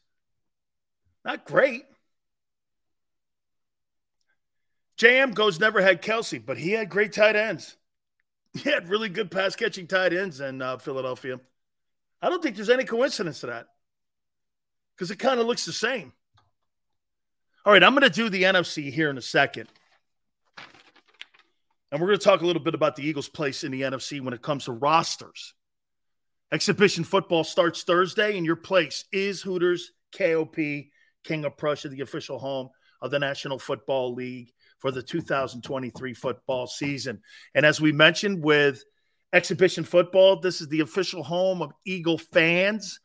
Not great. JM goes never had Kelce, but he had great tight ends. He had really good pass catching tight ends in uh, Philadelphia. I don't think there's any coincidence to that because it kind of looks the same. All right, I'm going to do the NFC here in a second. And we're going to talk a little bit about the Eagles' place in the NFC when it comes to rosters. Exhibition football starts Thursday, and your place is Hooters KOP, King of Prussia, the official home of the National Football League for the 2023 football season. And as we mentioned with exhibition football, this is the official home of Eagle fans.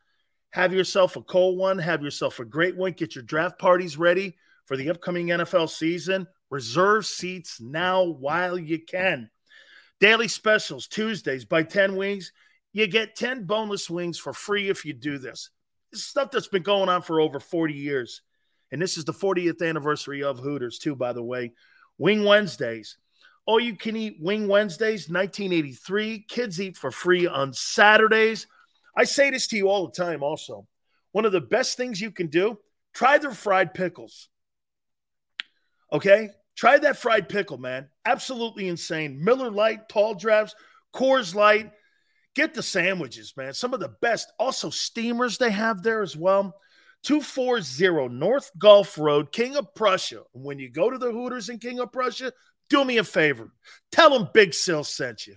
Have yourself a cold one, have yourself a great one. Get your draft parties ready for the upcoming NFL season. Reserve seats now while you can. Daily specials Tuesdays by 10 wings. You get 10 boneless wings for free if you do this. This is stuff that's been going on for over 40 years. And this is the 40th anniversary of Hooters, too, by the way. Wing Wednesdays. All you can eat Wing Wednesdays, 1983. Kids eat for free on Saturdays. I say this to you all the time, also. One of the best things you can do, try their fried pickles. Okay? Try that fried pickle, man. Absolutely insane. Miller Lite, tall drafts, Coors Light. Get the sandwiches, man. Some of the best. Also, steamers they have there as well. 240 North Gulph Road, King of Prussia. When you go to the Hooters in King of Prussia, do me a favor. Tell them Big Sill sent you.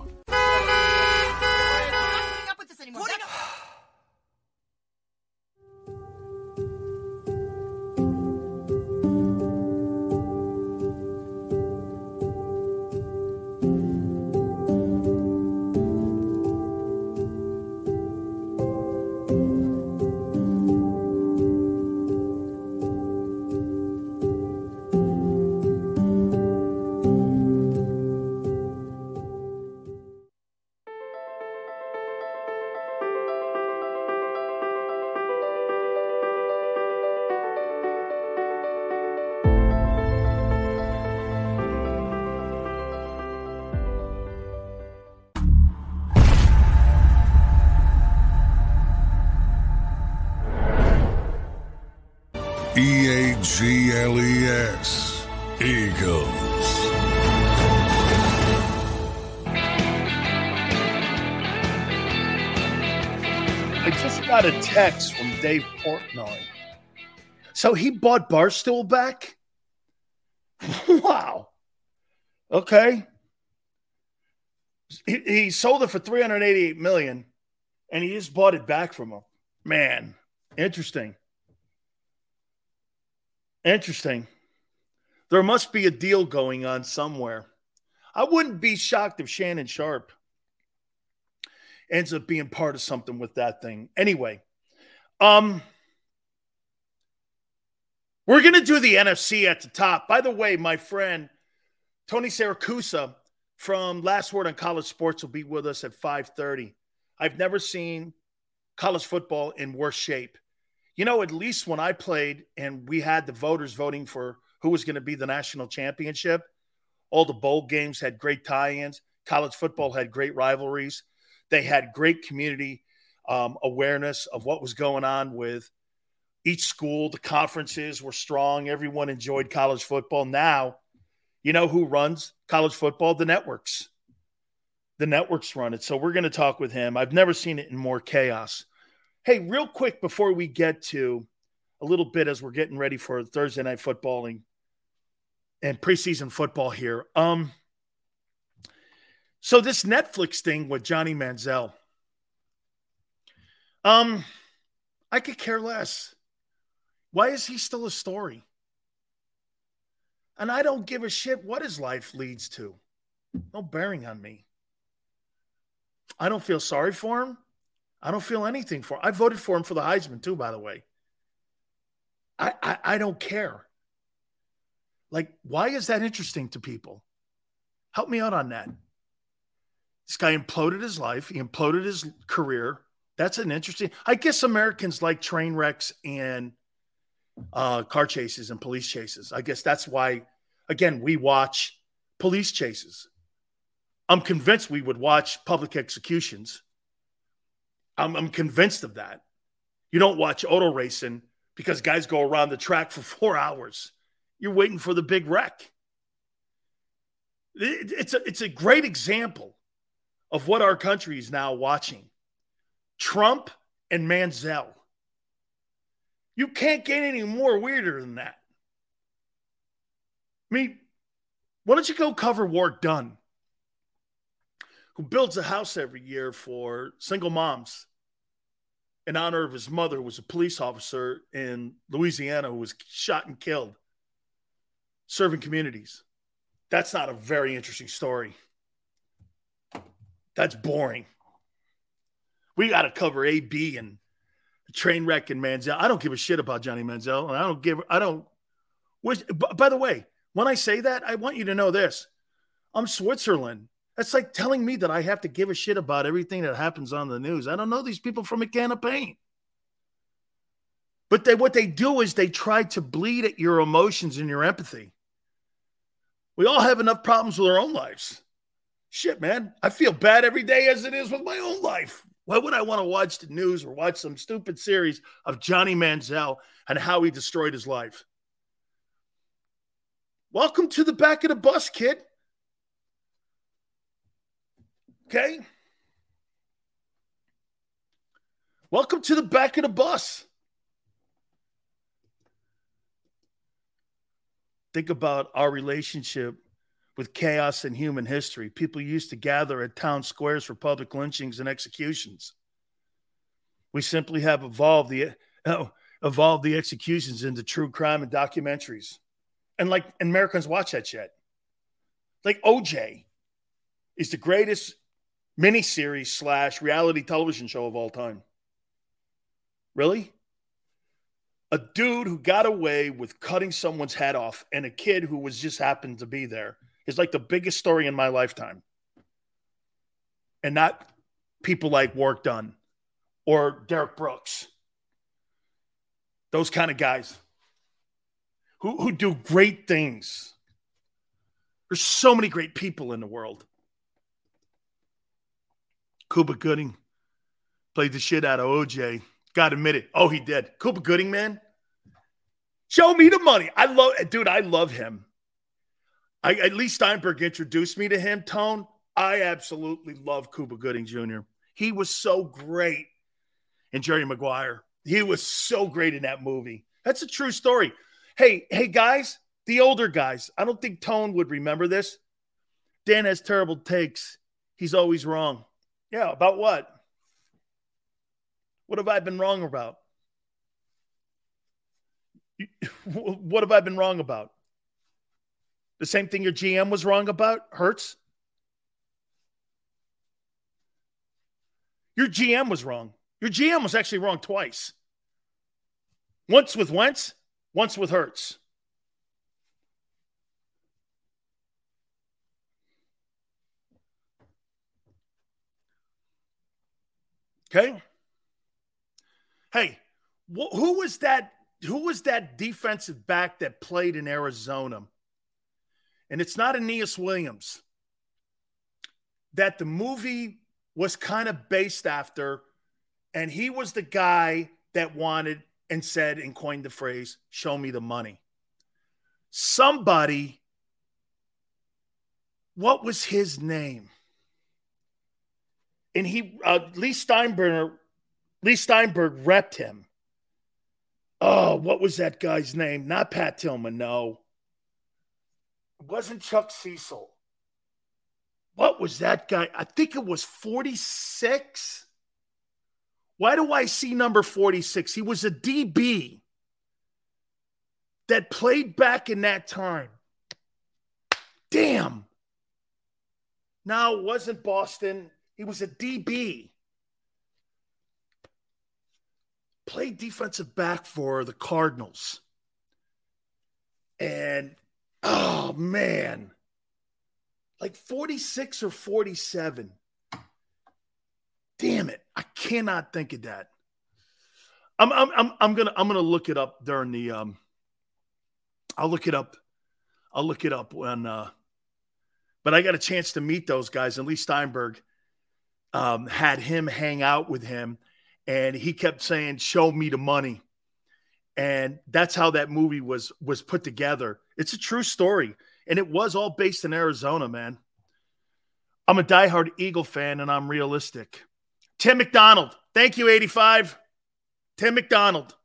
from Dave Portnoy. So he bought Barstool back? wow. Okay. He, he sold it for 388 million and he just bought it back from him. Man, interesting. Interesting. There must be a deal going on somewhere. I wouldn't be shocked if Shannon Sharpe ends up being part of something with that thing. Anyway, um, we're gonna do the NFC at the top. By the way, my friend Tony Saracusa from Last Word on College Sports will be with us at 5:30. I've never seen college football in worse shape. You know, at least when I played and we had the voters voting for who was going to be the national championship, all the bowl games had great tie-ins. College football had great rivalries. They had great community um, awareness of what was going on with each school. The conferences were strong. Everyone enjoyed college football. Now, you know who runs college football? The networks. The networks run it. So we're going to talk with him. I've never seen it in more chaos. Hey, real quick before we get to a little bit as we're getting ready for Thursday night footballing and preseason football here. Um, so this Netflix thing with Johnny Manziel, um, I could care less. Why is he still a story? And I don't give a shit what his life leads to. No bearing on me. I don't feel sorry for him. I don't feel anything for him. I voted for him for the Heisman too, by the way. I, I, I don't care. Like, why is that interesting to people? Help me out on that. This guy imploded his life, he imploded his career. That's an interesting. I guess Americans like train wrecks and uh, car chases and police chases. I guess that's why, again, we watch police chases. I'm convinced we would watch public executions. I'm, I'm convinced of that. You don't watch auto racing because guys go around the track for four hours. You're waiting for the big wreck. It- It's a, it's a great example of what our country is now watching Trump and Manziel. You can't get any more weirder than that. I mean, why don't you go cover Warrick Dunn, who builds a house every year for single moms in honor of his mother, who was a police officer in Louisiana who was shot and killed serving communities. That's not a very interesting story. That's boring. We got to cover AB and train wreck and Manziel. I don't give a shit about Johnny Manziel. And I don't give, I don't. B- by the way, when I say that, I want you to know this I'm Switzerland. That's like telling me that I have to give a shit about everything that happens on the news. I don't know these people from a can of paint. But they, what they do is they try to bleed at your emotions and your empathy. We all have enough problems with our own lives. Shit, man. I feel bad every day as it is with my own life. Why would I want to watch the news or watch some stupid series of Johnny Manziel and how he destroyed his life? Welcome to the back of the bus, kid. Okay. Welcome to the back of the bus. Think about our relationship with chaos in human history. People used to gather at town squares for public lynchings and executions. We simply have evolved the oh, evolved the executions into true crime and documentaries. And like and Americans watch that shit. Like OJ is the greatest miniseries slash reality television show of all time. Really? A dude who got away with cutting someone's head off and a kid who was just happened to be there is like the biggest story in my lifetime. And not people like Warrick Dunn or Derrick Brooks. Those kind of guys who, who do great things. There's so many great people in the world. Cuba Gooding played the shit out of OJ. Got to admit it. Oh, he did. Cuba Gooding, man. Show me the money. I love, dude, I love him. I, at least Steinberg introduced me to him, Tone. I absolutely love Cuba Gooding Jr. He was so great in Jerry Maguire. He was so great in that movie. That's a true story. Hey, hey, guys, the older guys. I don't think Tone would remember this. Dan has terrible takes. He's always wrong. Yeah, about what? What have I been wrong about? What have I been wrong about? The same thing your GM was wrong about? Hurts? Your GM was wrong. Your GM was actually wrong twice. Once with Wentz, once with Hurts. Okay. Hey, wh- who was that? Who was that defensive back that played in Arizona? And it's not Aeneas Williams. That the movie was kind of based after, and he was the guy that wanted and said and coined the phrase, "Show me the money." Somebody. What was his name? and he uh, Leigh Steinberg Leigh Steinberg repped him. Oh, what was that guy's name? Not Pat Tillman, no. It wasn't Chuck Cecil. What was that guy? I think it was 46. Why do I see number 46? He was a DB that played back in that time. Damn. No, it wasn't Boston. He was a DB. Played defensive back for the Cardinals. And Oh man. Like 46 or 47. Damn it. I cannot think of that. I'm I'm I'm, I'm gonna I'm gonna look it up during the um I'll look it up. I'll look it up when uh but I got a chance to meet those guys, and Leigh Steinberg um, had him hang out with him, and he kept saying, "Show me the money," and that's how that movie was was put together. It's a true story, and it was all based in Arizona, man. I'm a diehard Eagle fan, and I'm realistic. Tim McDonald, thank you, 85. Tim McDonald.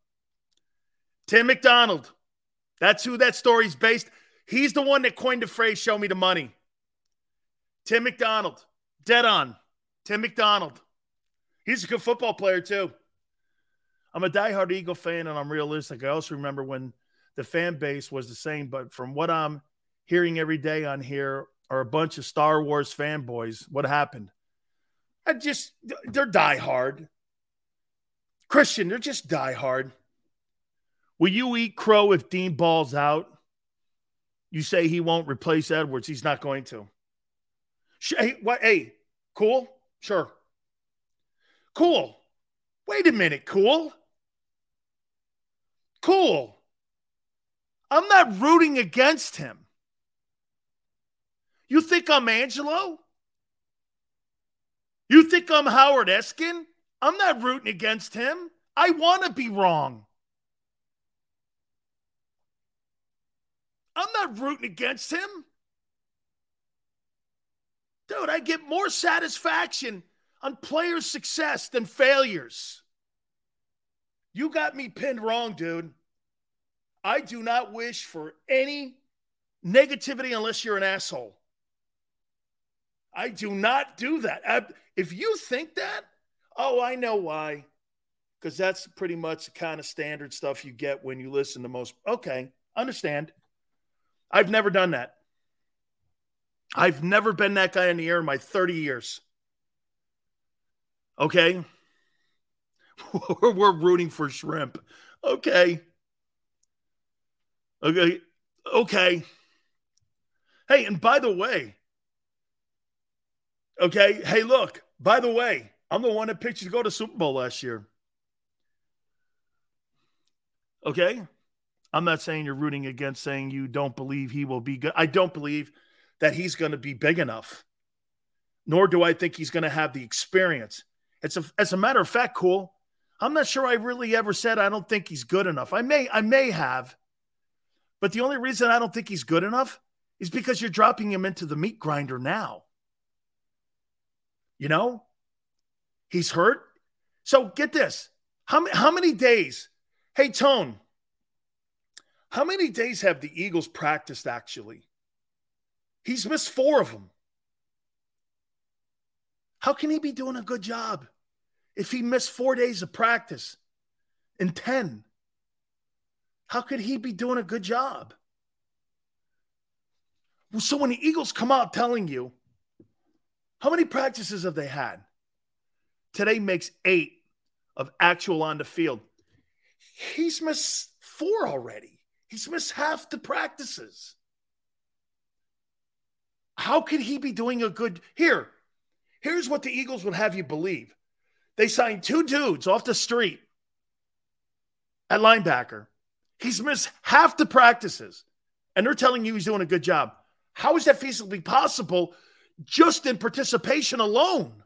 Tim McDonald. That's who that story's based. He's the one that coined the phrase "Show me the money." Tim McDonald, dead on. Tim McDonald. He's a good football player, too. I'm a diehard Eagle fan and I'm realistic. I also remember when the fan base was the same, but from what I'm hearing every day on here are a bunch of Star Wars fanboys. What happened? I just, they're diehard. Christian, they're just diehard. Will you eat crow if Dean balls out? You say he won't replace Edwards. He's not going to. Hey, what? Hey, cool? Sure. Cool. Wait a minute, cool. Cool. I'm not rooting against him. You think I'm Angelo? You think I'm Howard Eskin? I'm not rooting against him. I want to be wrong. I'm not rooting against him. Dude, I get more satisfaction on players' success than failures. You got me pinned wrong, dude. I do not wish for any negativity unless you're an asshole. I do not do that. I, if you think that, oh, I know why. Because that's pretty much the kind of standard stuff you get when you listen to most. Okay, understand. I've never done that. I've never been that guy in the air in my 30 years. Okay. We're rooting for shrimp. Okay. Okay. Okay. Hey, and by the way, okay. Hey, look, by the way, I'm the one that picked you to go to Super Bowl last year. Okay. I'm not saying you're rooting against saying you don't believe he will be good. I don't believe that he's going to be big enough, nor do I think he's going to have the experience. It's a, as a matter of fact, cool. I'm not sure I really ever said I don't think he's good enough. I may, I may have, but the only reason I don't think he's good enough is because you're dropping him into the meat grinder now. You know, he's hurt. So get this: how how many days? Hey, Tone, how many days have the Eagles practiced actually? He's missed four of them. How can he be doing a good job if he missed four days of practice in 10? How could he be doing a good job? Well, So when the Eagles come out telling you, how many practices have they had? Today makes eight of actual on the field. He's missed four already. He's missed half the practices. How could he be doing a good here? Here's what the Eagles would have you believe. They signed two dudes off the street at linebacker. He's missed half the practices, and they're telling you he's doing a good job. How is that feasibly possible just in participation alone?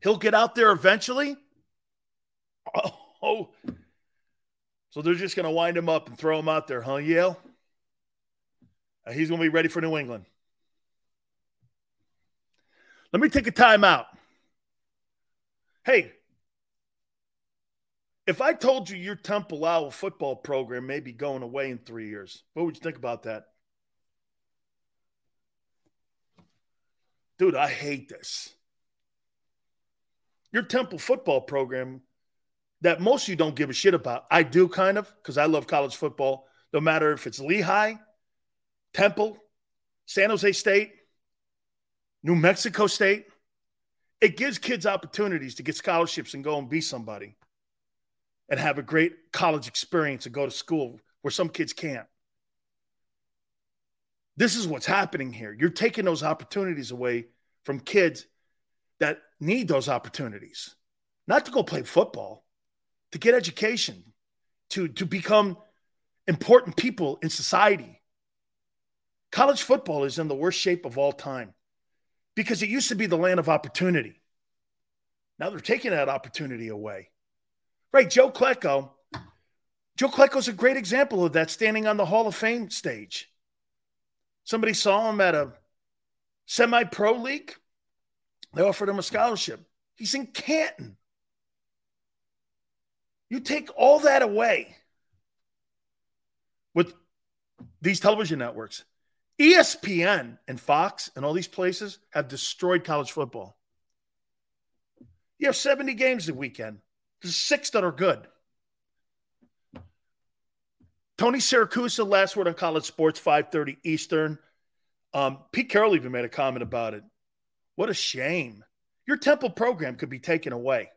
He'll get out there eventually. Oh, so they're just going to wind him up and throw him out there, huh, Yale? He's going to be ready for New England. Let me take a timeout. Hey, if I told you your Temple Owl football program may be going away in three years, what would you think about that? Dude, I hate this. Your Temple football program that most of you don't give a shit about. I do kind of because I love college football, no matter if it's Lehigh, Temple, San Jose State, New Mexico State. It gives kids opportunities to get scholarships and go and be somebody. and have a great college experience and go to school where some kids can't. This is what's happening here. You're taking those opportunities away from kids that need those opportunities, not to go play football, to get education, to, to become important people in society. College football is in the worst shape of all time because it used to be the land of opportunity. Now they're taking that opportunity away. Right, Joe Klecko. Joe Klecko's a great example of that standing on the Hall of Fame stage. Somebody saw him at a semi pro league. They offered him a scholarship. He's in Canton. You take all that away with these television networks. ESPN and Fox and all these places have destroyed college football. You have 70 games a weekend. There's six that are good. Tony Siracusa, last word on college sports, 5:30 Eastern. Um, Pete Carroll even made a comment about it. What a shame. Your Temple program could be taken away.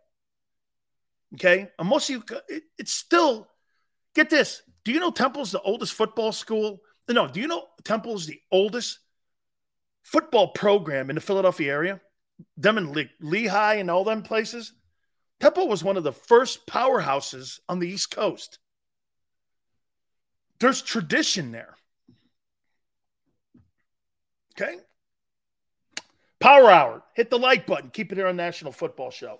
Okay, and most of you, it, it's still. Get this. Do you know Temple's the oldest football school? No. Do you know Temple is the oldest football program in the Philadelphia area? Them in Le- Lehigh and all them places. Temple was one of the first powerhouses on the East Coast. There's tradition there. Okay. Power Hour. Hit the like button. Keep it here on National Football Show.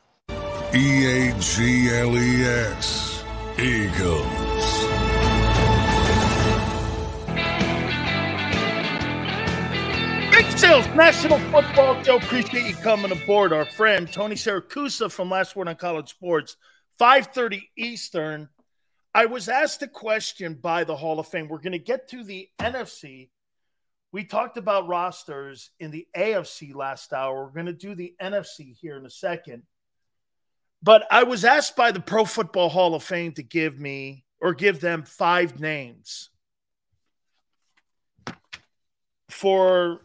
E A G L E S. Eagles. Big Sales National Football Show. Appreciate you coming aboard. Our friend Tony Siracusa from Last Word on College Sports, 5:30 Eastern. I was asked a question by the Hall of Fame. We're going to get to the NFC We talked about rosters in the AFC last hour. We're going to do the NFC here in a second. But I was asked by the Pro Football Hall of Fame to give me or give them five names for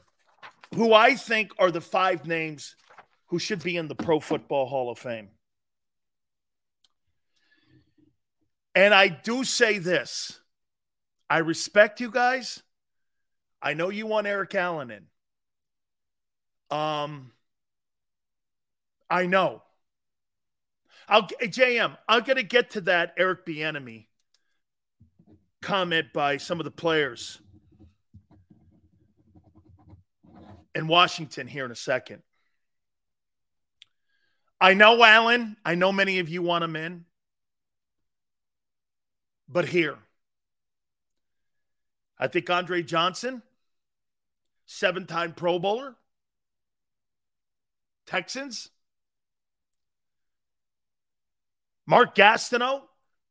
who I think are the five names who should be in the Pro Football Hall of Fame. And I do say this I respect you guys. I know you want Eric Allen in. Um, I know. I'll JM. I'm gonna get to that Eric Bieniemy comment by some of the players in Washington here in a second. I know Allen. I know many of you want him in. But here, I think Andre Johnson, seven time Pro Bowler, Texans, Mark Gastineau,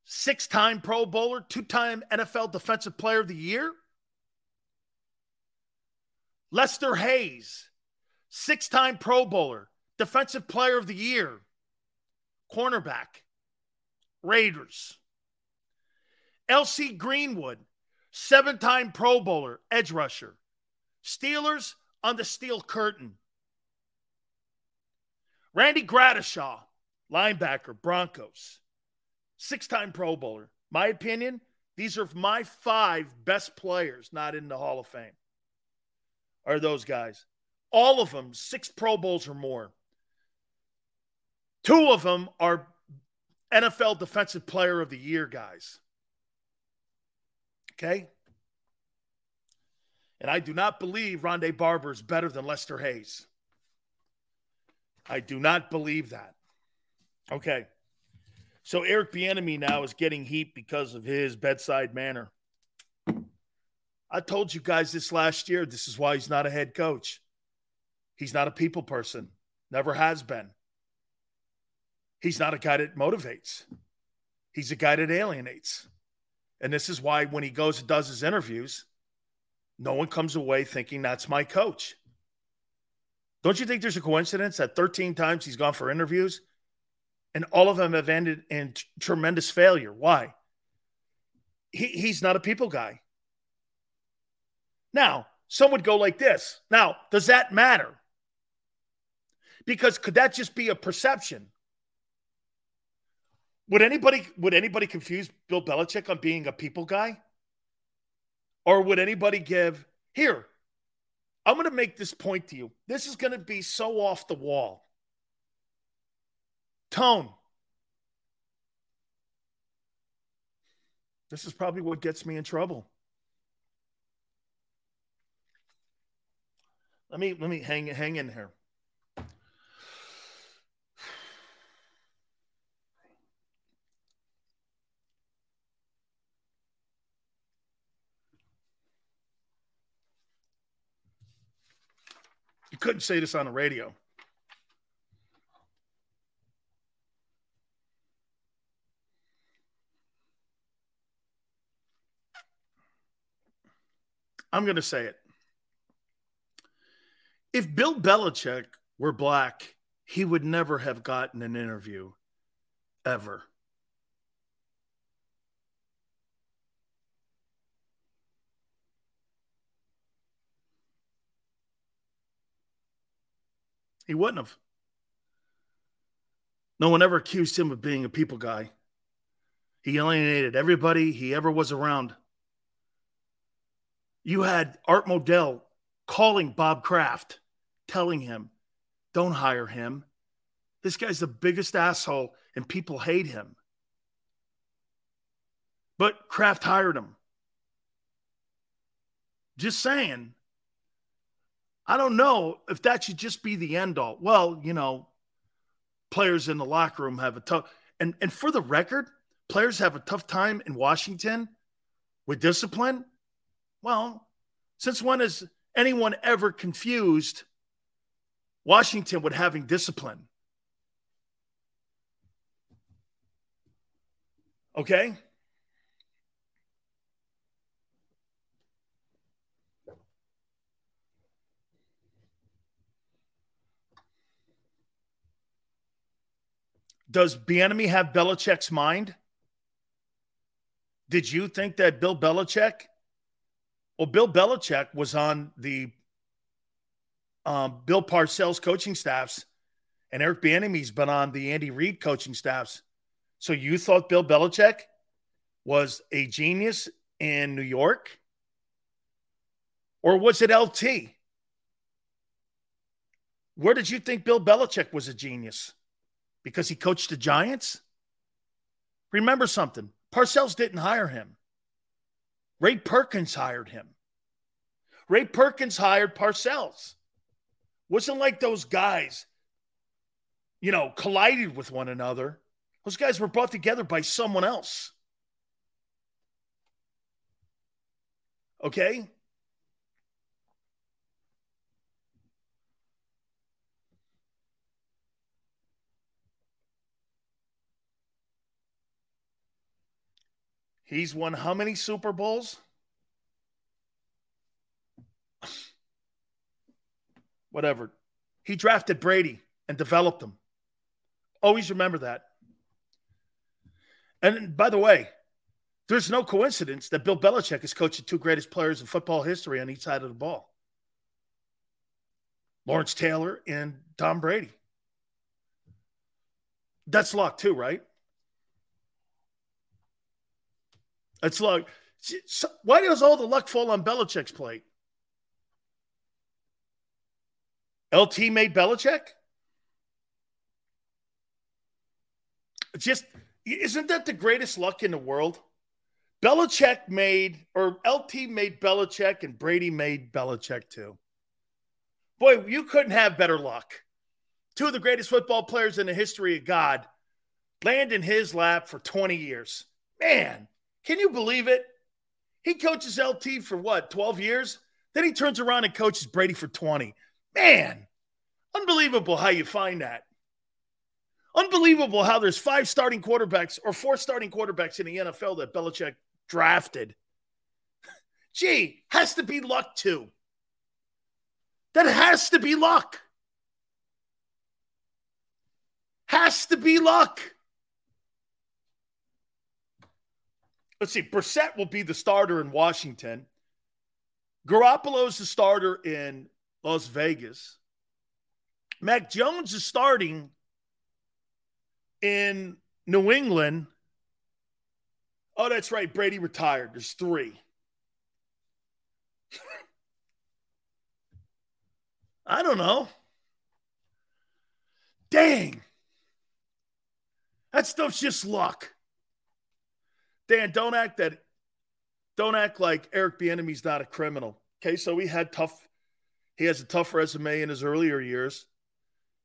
six time Pro Bowler, two time NFL Defensive Player of the Year. Lester Hayes, six time Pro Bowler, Defensive Player of the Year, cornerback, Raiders. LC Greenwood, seven time Pro Bowler, edge rusher. Steelers on the steel curtain. Randy Gradishar, linebacker, Broncos, six time Pro Bowler. My opinion, these are my five best players not in the Hall of Fame. Are those guys? All of them, six Pro Bowls or more. Two of them are NFL Defensive Player of the Year guys. Okay? And I do not believe Rondé Barber is better than Lester Hayes. I do not believe that. Okay. So Eric Bieniemy now is getting heat because of his bedside manner. I told you guys this last year. This is why he's not a head coach. He's not a people person. Never has been. He's not a guy that motivates. He's a guy that alienates. And this is why when he goes and does his interviews, no one comes away thinking that's my coach. Don't you think there's a coincidence that 13 times he's gone for interviews and all of them have ended in t- tremendous failure? Why? He, he's not a people guy. Now, some would go like this. Now, does that matter? Because could that just be a perception? Would anybody would anybody confuse Bill Belichick on being a people guy? Or would anybody give here? I'm going to make this point to you. This is going to be so off the wall. Tone. This is probably what gets me in trouble. Let me let me hang hang in here. You couldn't say this on the radio. I'm going to say it. If Bill Belichick were black, he would never have gotten an interview ever. He wouldn't have. No one ever accused him of being a people guy. He alienated everybody he ever was around. You had Art Modell calling Bob Kraft, telling him, don't hire him. This guy's the biggest asshole and people hate him. But Kraft hired him. Just saying. I don't know if that should just be the end all. Well, you know, players in the locker room have a tough and and for the record, players have a tough time in Washington with discipline. Well, since when is anyone ever confused Washington with having discipline? Okay. Does Bieniemy have Belichick's mind? Did you think that Bill Belichick well, Bill Belichick was on the um, Bill Parcells coaching staffs, and Eric Bieniemy's been on the Andy Reid coaching staffs. So you thought Bill Belichick was a genius in New York? Or was it LT? Where did you think Bill Belichick was a genius? Because he coached the Giants? Remember something Parcells didn't hire him, Ray Perkins hired him. Ray Perkins hired Parcells. Wasn't like those guys, you know, collided with one another. Those guys were brought together by someone else. Okay? He's won how many Super Bowls? Whatever. He drafted Brady and developed him. Always remember that. And by the way, there's no coincidence that Bill Belichick has coached the two greatest players in football history on each side of the ball Lawrence Taylor and Tom Brady. That's luck, too, right? It's luck. Why does all the luck fall on Belichick's plate? LT made Belichick? Just isn't that the greatest luck in the world? Belichick made, or LT made Belichick, and Brady made Belichick too. Boy, you couldn't have better luck. Two of the greatest football players in the history of God land in his lap for 20 years. Man, can you believe it? He coaches LT for what, 12 years? Then he turns around and coaches Brady for 20. Man, unbelievable how you find that. Unbelievable how there's five starting quarterbacks or four starting quarterbacks in the NFL that Belichick drafted. Gee, has to be luck too. That has to be luck. Has to be luck. Let's see. Brissett will be the starter in Washington. Garoppolo's the starter in Las Vegas. Mac Jones is starting in New England. Oh, that's right. Brady retired. There's three. I don't know. Dang. That stuff's just luck. Dan, don't act that don't act like Eric Bieniemy's not a criminal. Okay, so he had tough he has a tough resume in his earlier years.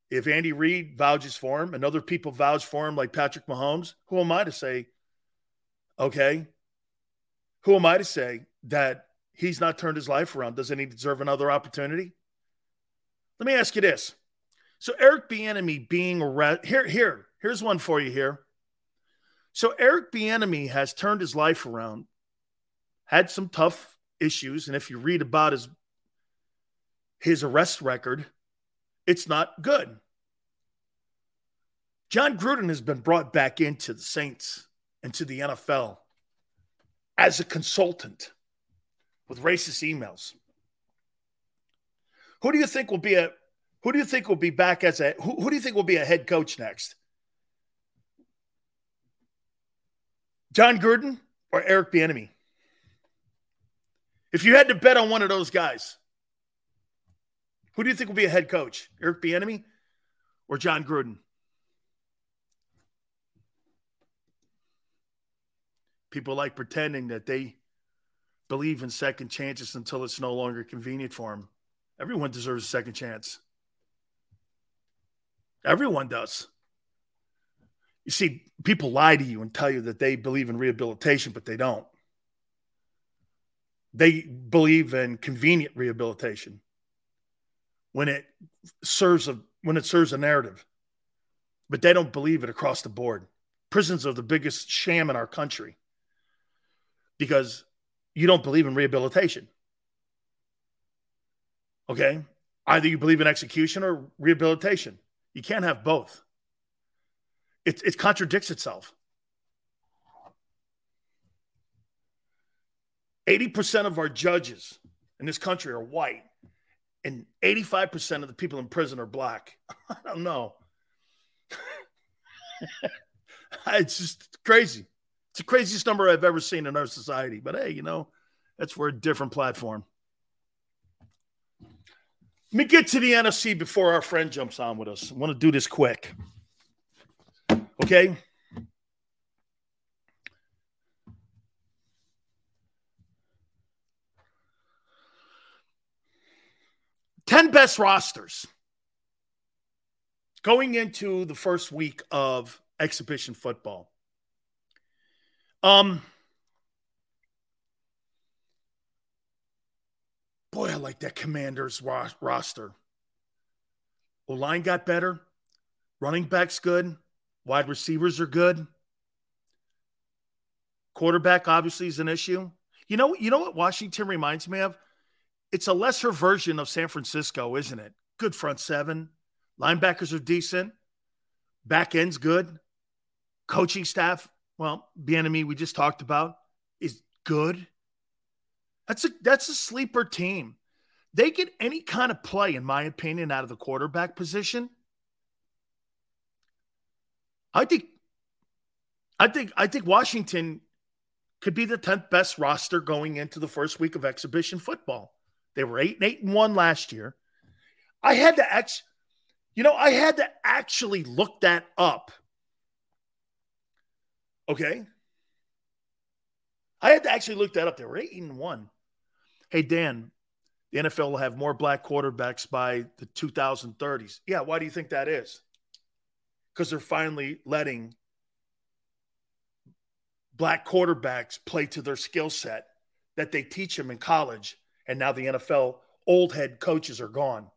If Andy Reid vouches for him and other people vouch for him like Patrick Mahomes, who am I to say okay? Who am I to say that he's not turned his life around? Doesn't he deserve another opportunity? Let me ask you this. So Eric Bieniemy being arrested here, here, here's one for you here. So Eric Bieniemy has turned his life around, had some tough issues, and if you read about his his arrest record, it's not good. Jon Gruden has been brought back into the Saints and to the NFL as a consultant with racist emails. Who do you think will be a who do you think will be back as a who, who do you think will be a head coach next? Jon Gruden or Eric Bieniemy? If you had to bet on one of those guys, who do you think will be a head coach? Eric Bieniemy or Jon Gruden? People like pretending that they believe in second chances until it's no longer convenient for them. Everyone deserves a second chance. Everyone does. You see, people lie to you and tell you that they believe in rehabilitation, but they don't. They believe in convenient rehabilitation when it serves a when it serves a narrative, but they don't believe it across the board. Prisons are the biggest sham in our country because you don't believe in rehabilitation. Okay, either you believe in execution or rehabilitation. You can't have both. It, it contradicts itself. 80% of our judges in this country are white, and 85% of the people in prison are black. I don't know. it's just crazy. It's the craziest number I've ever seen in our society. But hey, you know, that's for a different platform. Let me get to the NFC before our friend jumps on with us. I want to do this quick. Okay. Ten best rosters going into the first week of exhibition football. Um, boy, I like that Commanders ro- roster. O line got better, running backs good, wide receivers are good. Quarterback obviously is an issue. You know, you know what Washington reminds me of? It's a lesser version of San Francisco, isn't it? Good front seven, linebackers are decent, back end's good, coaching staff well, Bieniemy we just talked about is good. That's a that's a sleeper team. They get any kind of play, in my opinion, out of the quarterback position. I think I think I think Washington could be the 10th best roster going into the first week of exhibition football. They were 8 and 8 and 1 last year. I had to actually you know, I had to actually look that up Okay. I had to actually look that up. They were 8 and 1. Hey, Dan, the NFL will have more black quarterbacks by the 2030s. Yeah, why do you think that is? Because they're finally letting black quarterbacks play to their skill set that they teach them in college. And now the NFL old head coaches are gone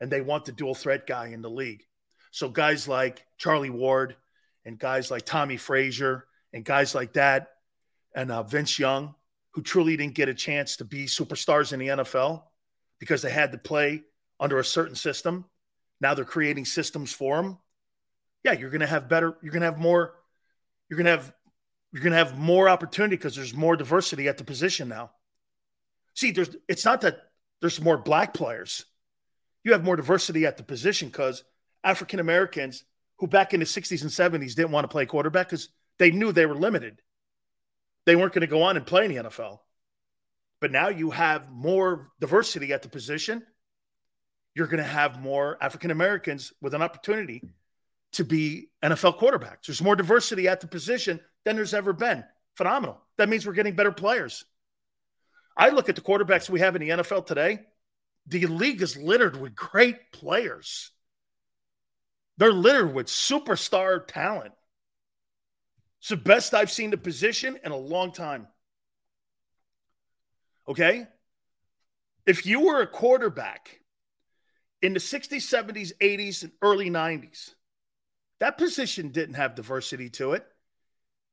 and they want the dual threat guy in the league. So guys like Charlie Ward and guys like Tommie Frazier and guys like that, and uh, Vince Young, who truly didn't get a chance to be superstars in the NFL because they had to play under a certain system. Now they're creating systems for them. Yeah, you're going to have better. You're going to have more. You're going to have. You're going to have more opportunity because there's more diversity at the position now. See, there's. It's not that there's more black players. You have more diversity at the position because African Americans who back in the 60s and 70s didn't want to play quarterback because they knew they were limited. They weren't going to go on and play in the NFL. But now you have more diversity at the position. You're going to have more African Americans with an opportunity to be NFL quarterbacks. There's more diversity at the position than there's ever been. Phenomenal. That means we're getting better players. I look at the quarterbacks we have in the NFL today. The league is littered with great players. They're littered with superstar talent. It's the best I've seen the position in a long time. Okay? If you were a quarterback in the 60s, 70s, 80s, and early 90s, that position didn't have diversity to it.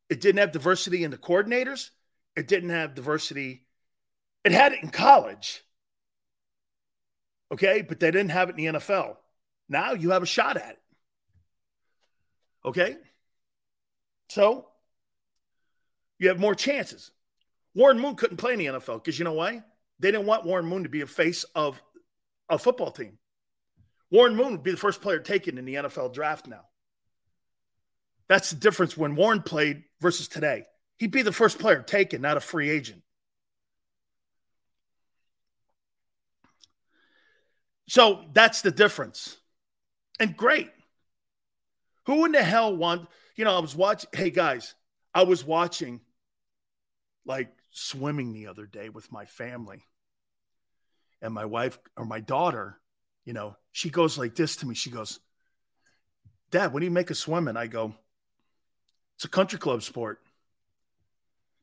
It didn't have diversity in the coordinators. It didn't have diversity. It had it in college. Okay? But they didn't have it in the NFL. Now you have a shot at it. Okay? So you have more chances. Warren Moon couldn't play in the NFL because you know why? They didn't want Warren Moon to be a face of a football team. Warren Moon would be the first player taken in the NFL draft now. That's the difference when Warren played versus today. He'd be the first player taken, not a free agent. So that's the difference. And great. Who in the hell want, you know, I was watching, hey guys, I was watching like swimming the other day with my family. And my wife or my daughter, you know, she goes like this to me. She goes, Dad, when do you make a swimming? I go, It's a country club sport.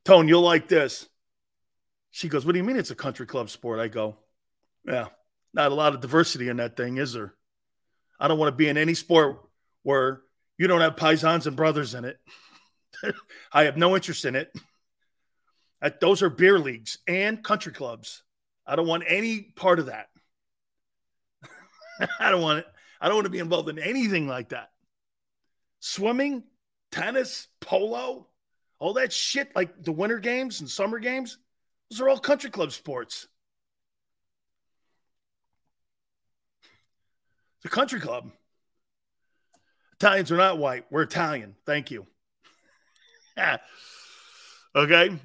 Tone, you'll like this. She goes, What do you mean it's a country club sport? I go, Yeah, not a lot of diversity in that thing, is there? I don't want to be in any sport where you don't have paisans and brothers in it. I have no interest in it. Those are beer leagues and country clubs. I don't want any part of that. I don't want it. I don't want to be involved in anything like that. swimming, tennis, polo, all that shit, like the winter games and summer games, those are all country club sports. The country club. Italians are not white. We're Italian. Thank you. okay.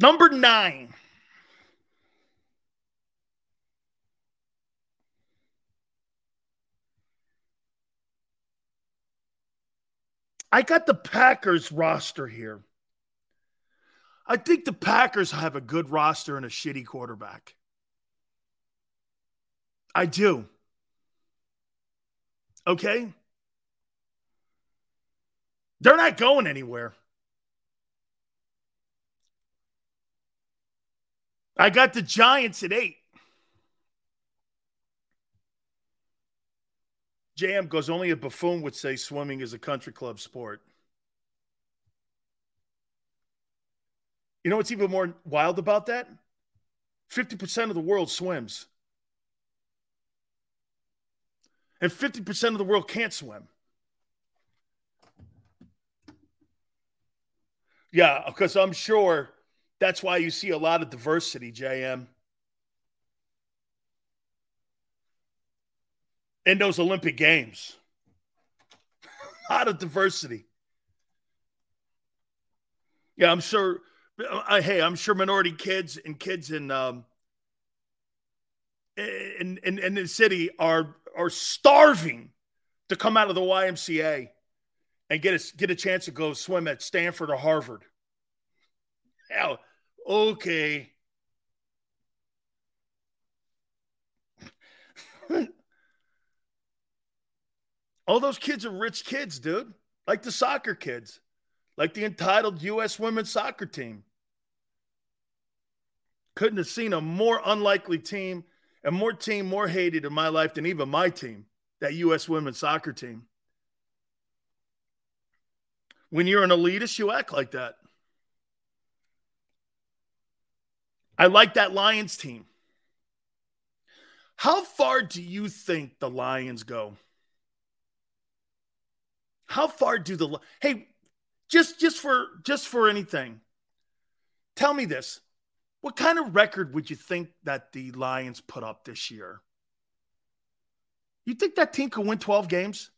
Number nine. I got the Packers roster here. I think the Packers have a good roster and a shitty quarterback. I do. Okay? They're not going anywhere. I got the Giants at eight. JM goes, only a buffoon would say swimming is a country club sport. You know what's even more wild about that? 50% of the world swims. And 50% of the world can't swim. Yeah, because I'm sure that's why you see a lot of diversity, JM. In those Olympic Games. a lot of diversity. Yeah, I'm sure. Uh, hey, I'm sure minority kids and kids in um, in, in in the city are are starving to come out of the YMCA and get a, get a chance to go swim at Stanford or Harvard. Hell, okay. All those kids are rich kids, dude. Like the soccer kids, like the entitled U.S. women's soccer team. Couldn't have seen a more unlikely team and more team more hated in my life than even my team, that U.S. women's soccer team. When you're an elitist, you act like that. I like that Lions team. How far do you think the Lions go? How far do the Hey, just just for just for anything. Tell me this. What kind of record would you think that the Lions put up this year? You think that team could win 12 games?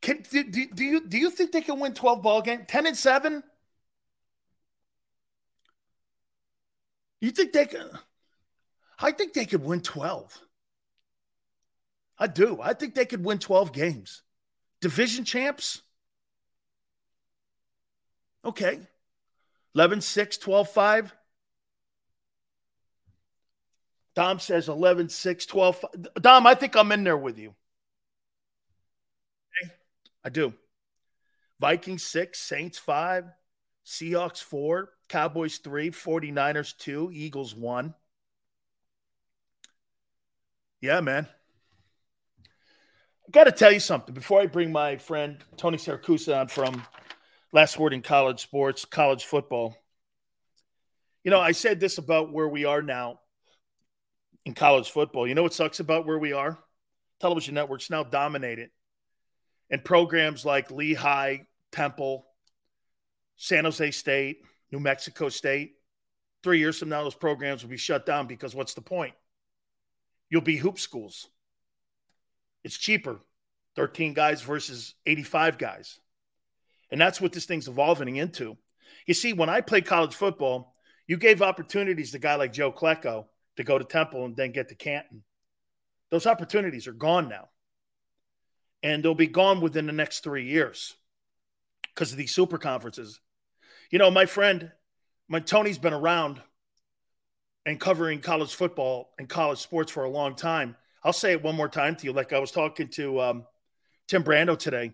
Can, do, do, do, you do you think they can win 12 ball games? 10 and 7? You think they can I think they could win 12. I do. I think they could win 12 games. Division champs? Okay. 11 6, 12 5. Dom says 11 6, 12 5. Dom, I think I'm in there with you. Okay. I do. Vikings 6, Saints 5, Seahawks 4, Cowboys 3, 49ers 2, Eagles 1. Yeah, man. Got to tell you something before I bring my friend Tony Siracusa on from Last Word in College Sports, college football. You know, I said this about where we are now in college football. You know what sucks about where we are? Television networks now dominate it. And programs like Lehigh, Temple, San Jose State, New Mexico State, three years from now, those programs will be shut down because what's the point? You'll be hoop schools. It's cheaper 13 guys versus 85 guys. And that's what this thing's evolving into. You see, when I played college football, you gave opportunities to a guy like Joe Klecko to go to Temple and then get to Canton. Those opportunities are gone now. And they'll be gone within the next three years because of these super conferences. You know, my friend, my Tony's been around and covering college football and college sports for a long time. I'll say it one more time to you, like I was talking to um, Tim Brando today.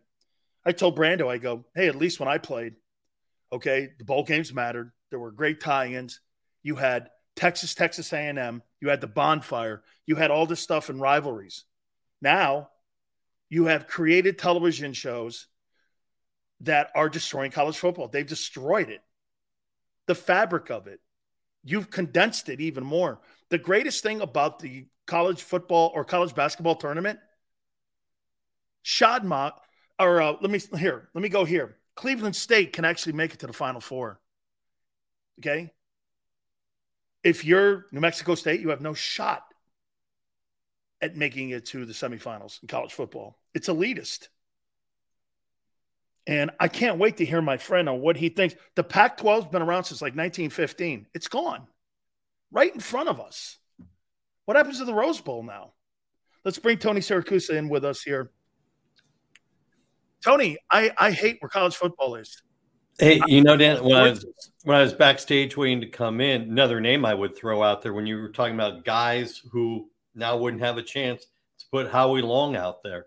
I told Brando, I go, hey, at least when I played, okay, the bowl games mattered. There were great tie-ins. You had Texas, Texas A&M. You had the bonfire. You had all this stuff and rivalries. Now, you have created television shows that are destroying college football. They've destroyed it, the fabric of it. You've condensed it even more. The greatest thing about the college football or college basketball tournament, Shadmock, or uh, let me here, let me go here. Cleveland State can actually make it to the Final Four. Okay. If you're New Mexico State, you have no shot at making it to the semifinals in college football. It's elitist. And I can't wait to hear my friend on what he thinks. The Pac 12's been around since like 1915. It's gone right in front of us. What happens to the Rose Bowl now? Let's bring Tony Siracusa in with us here. Tony, I, I hate where college football is. Hey, you know, Dan, when I was when I was backstage waiting to come in, another name I would throw out there when you were talking about guys who now wouldn't have a chance to put Howie Long out there,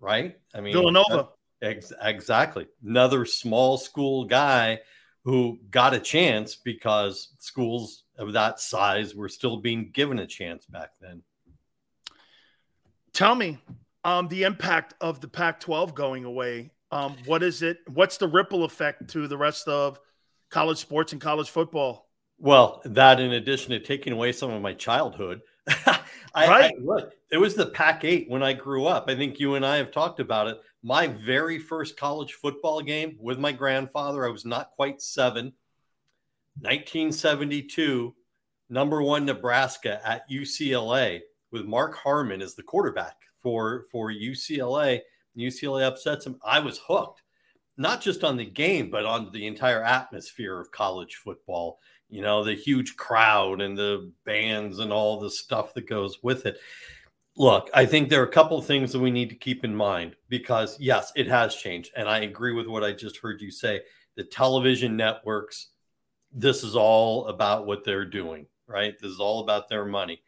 right? I mean, Villanova. Ex- exactly. Another small school guy who got a chance because schools of that size were still being given a chance back then. Tell me um, the impact of the Pac 12 going away. Um, what is it? What's the ripple effect to the rest of college sports and college football? Well, that in addition to taking away some of my childhood, I, right. I, look, it was the Pac 8 when I grew up. I think you and I have talked about it. My very first college football game with my grandfather, I was not quite seven, 1972, number one Nebraska at UCLA with Mark Harmon as the quarterback for, for UCLA. UCLA upsets him. I was hooked, not just on the game, but on the entire atmosphere of college football. You know, the huge crowd and the bands and all the stuff that goes with it. Look, I think there are a couple of things that we need to keep in mind because, yes, it has changed. And I agree with what I just heard you say. The television networks, this is all about what they're doing, right? This is all about their money.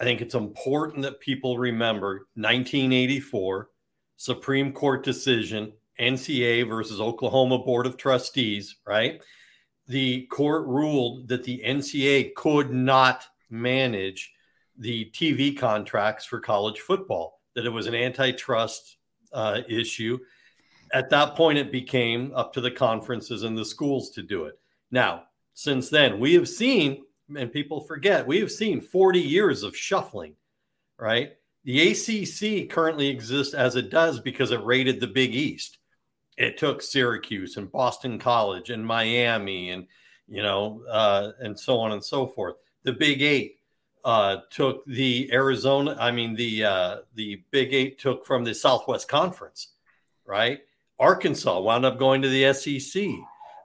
I think it's important that people remember 1984 Supreme Court decision, NCAA versus Oklahoma Board of Trustees, right? The court ruled that the NCAA could not manage the TV contracts for college football, that it was an antitrust uh, issue. At that point, it became up to the conferences and the schools to do it. Now, since then, we have seen, and people forget, we have seen 40 years of shuffling, right? The ACC currently exists as it does because it raided the Big East. It took Syracuse and Boston College and Miami and you know uh, and so on and so forth. The Big Eight uh, took the Arizona. I mean the uh, the Big Eight took from the Southwest Conference, right? Arkansas wound up going to the SEC.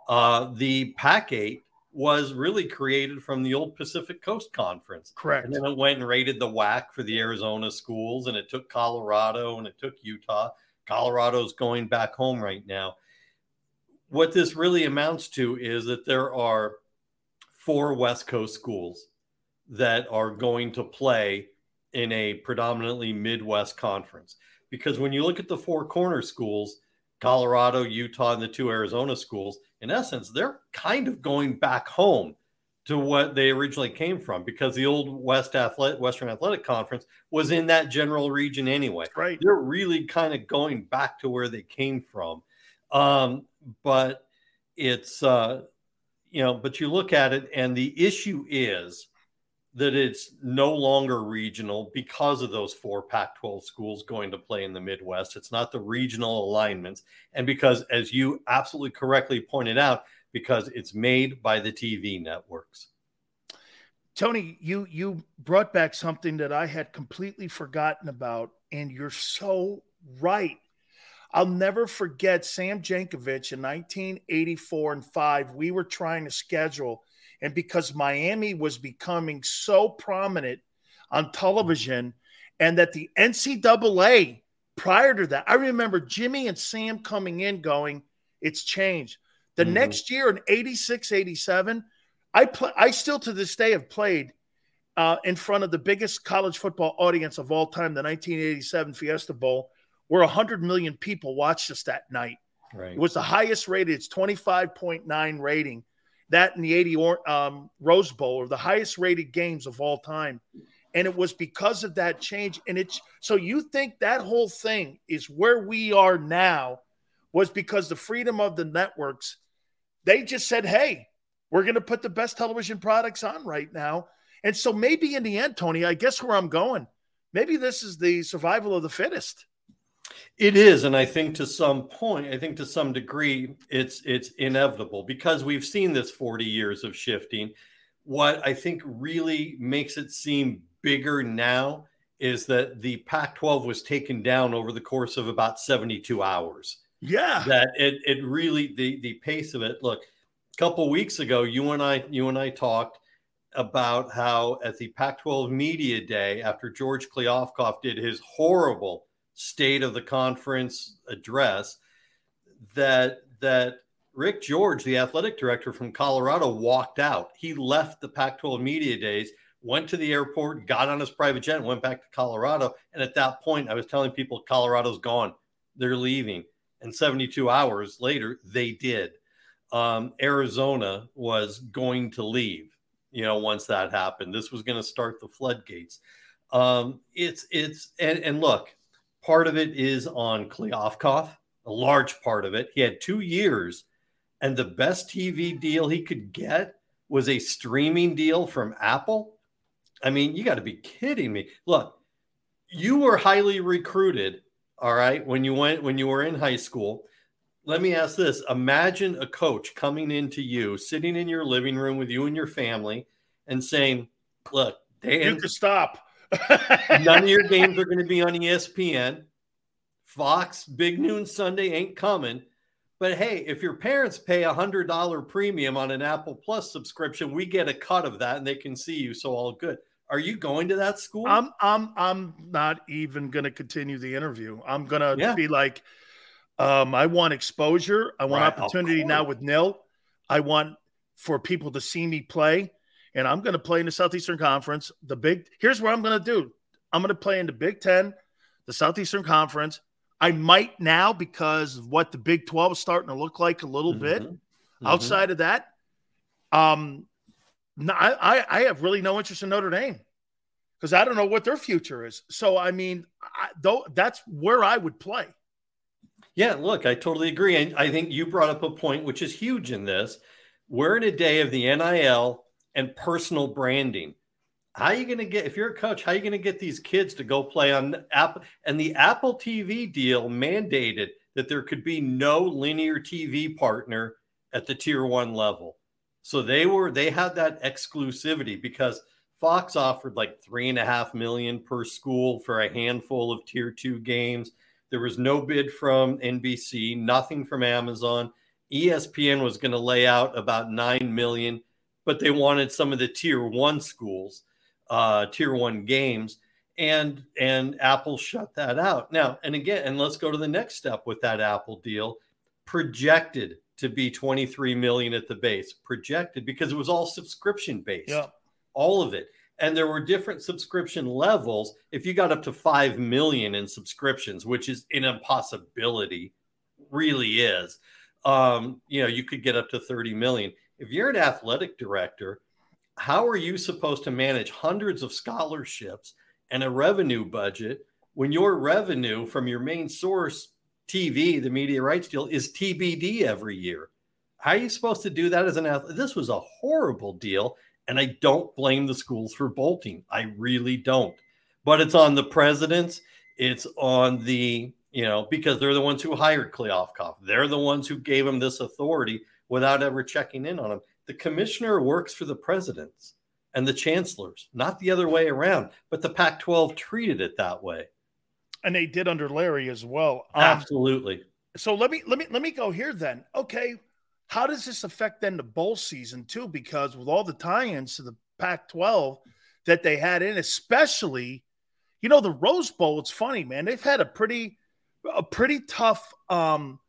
Uh, the Pac Eight was really created from the old Pacific Coast Conference. Correct. And then it went and raided the WAC for the Arizona schools, and it took Colorado and it took Utah. Colorado's going back home right now. What this really amounts to is that there are four West Coast schools that are going to play in a predominantly Midwest conference. Because when you look at the four corner schools, Colorado, Utah, and the two Arizona schools, in essence, they're kind of going back home to what they originally came from because the old West Athletic, Western Athletic Conference was in that general region anyway. Right. They're really kind of going back to where they came from. Um, but it's, uh, you know, but you look at it and the issue is that it's no longer regional because of those four Pac 12 schools going to play in the Midwest. It's not the regional alignments. And because, as you absolutely correctly pointed out, because it's made by the TV networks. Tony, you you brought back something that I had completely forgotten about, and you're so right. I'll never forget Sam Jankovich in 1984 and 5. We were trying to schedule and because Miami was becoming so prominent on television, and that the NCAA prior to that, I remember Jimmy and Sam coming in going, It's changed. The mm-hmm. next year in 86, 87, I play, I still to this day have played uh, in front of the biggest college football audience of all time, the 1987 Fiesta Bowl, where 100 million people watched us that night. Right. It was the highest rated, it's 25.9 rating that in the 80 um, Rose Bowl are the highest rated games of all time. And it was because of that change. And it's so you think that whole thing is where we are now was because the freedom of the networks, they just said, hey, We're going to put the best television products on right now. And so maybe in the end, Tony, I guess where I'm going, maybe this is the survival of the fittest. It is, and I think to some point, I think to some degree, it's it's inevitable because we've seen this 40 years of shifting. What I think really makes it seem bigger now is that the Pac-12 was taken down over the course of about 72 hours. Yeah. That it it really the the pace of it. Look, a couple weeks ago, you and I you and I talked about how at the Pac-12 media day after George Kliavkoff did his horrible state of the conference address that that Rick George, the athletic director from Colorado, walked out. He left the Pac-12 media days, went to the airport, got on his private jet, and went back to Colorado. And at that point, I was telling people Colorado's gone. They're leaving. And 72 hours later, they did. Um, Arizona was going to leave. You know, once that happened, this was going to start the floodgates. Um, it's it's and, and look, part of it is on Kliavkoff, a large part of it. He had two years, and the best TV deal he could get was a streaming deal from Apple. I mean, you got to be kidding me. Look, you were highly recruited, all right, when you went when you were in high school. Let me ask this. Imagine a coach coming into you, sitting in your living room with you and your family, and saying, Look, Dan, you can stop. None of your games are going to be on ESPN. Fox Big Noon Sunday ain't coming. But hey, if your parents pay a hundred dollar premium on an Apple Plus subscription, we get a cut of that, and they can see you. So all good. Are you going to that school? I'm I'm I'm not even going to continue the interview. I'm going to Yeah. be like, um, I want exposure. I want Right, opportunity now with NIL. I want for people to see me play, and I'm going to play in the Southeastern Conference. The big here's what I'm going to do. I'm going to play in the Big Ten, the Southeastern Conference. I might now because of what the Big 12 is starting to look like a little bit. Mm-hmm. Outside of that, um, no, I, I have really no interest in Notre Dame because I don't know what their future is. So I mean, I, though that's where I would play. Yeah, look, I totally agree. And I think you brought up a point which is huge in this. We're in a day of the NIL and personal branding. How are you going to get, if you're a coach, how are you going to get these kids to go play on Apple? And the Apple TV deal mandated that there could be no linear TV partner at the tier one level. So they were, they had that exclusivity because Fox offered like three and a half million per school for a handful of tier two games. There was no bid from NBC, nothing from Amazon. ESPN was going to lay out about 9 million, but they wanted some of the tier 1 schools, uh tier 1 games and and Apple shut that out. Now, and again, and let's go to the next step with that Apple deal, projected to be 23 million at the base, projected because it was all subscription based. Yeah. All of it and there were different subscription levels if you got up to 5 million in subscriptions which is an impossibility really is um, you know you could get up to 30 million if you're an athletic director how are you supposed to manage hundreds of scholarships and a revenue budget when your revenue from your main source tv the media rights deal is tbd every year how are you supposed to do that as an athlete this was a horrible deal and I don't blame the schools for bolting. I really don't. But it's on the presidents. It's on the, you know, because they're the ones who hired Kliavkoff. They're the ones who gave him this authority without ever checking in on him. The commissioner works for the presidents and the chancellors, not the other way around. But the Pac 12 treated it that way. And they did under Larry as well. Um, Absolutely. So let me let me let me go here then. Okay, how does this affect then the bowl season too? Because with all the tie-ins to the Pac-12 that they had in, especially, you know, the Rose Bowl. It's funny, man. They've had a pretty a pretty tough um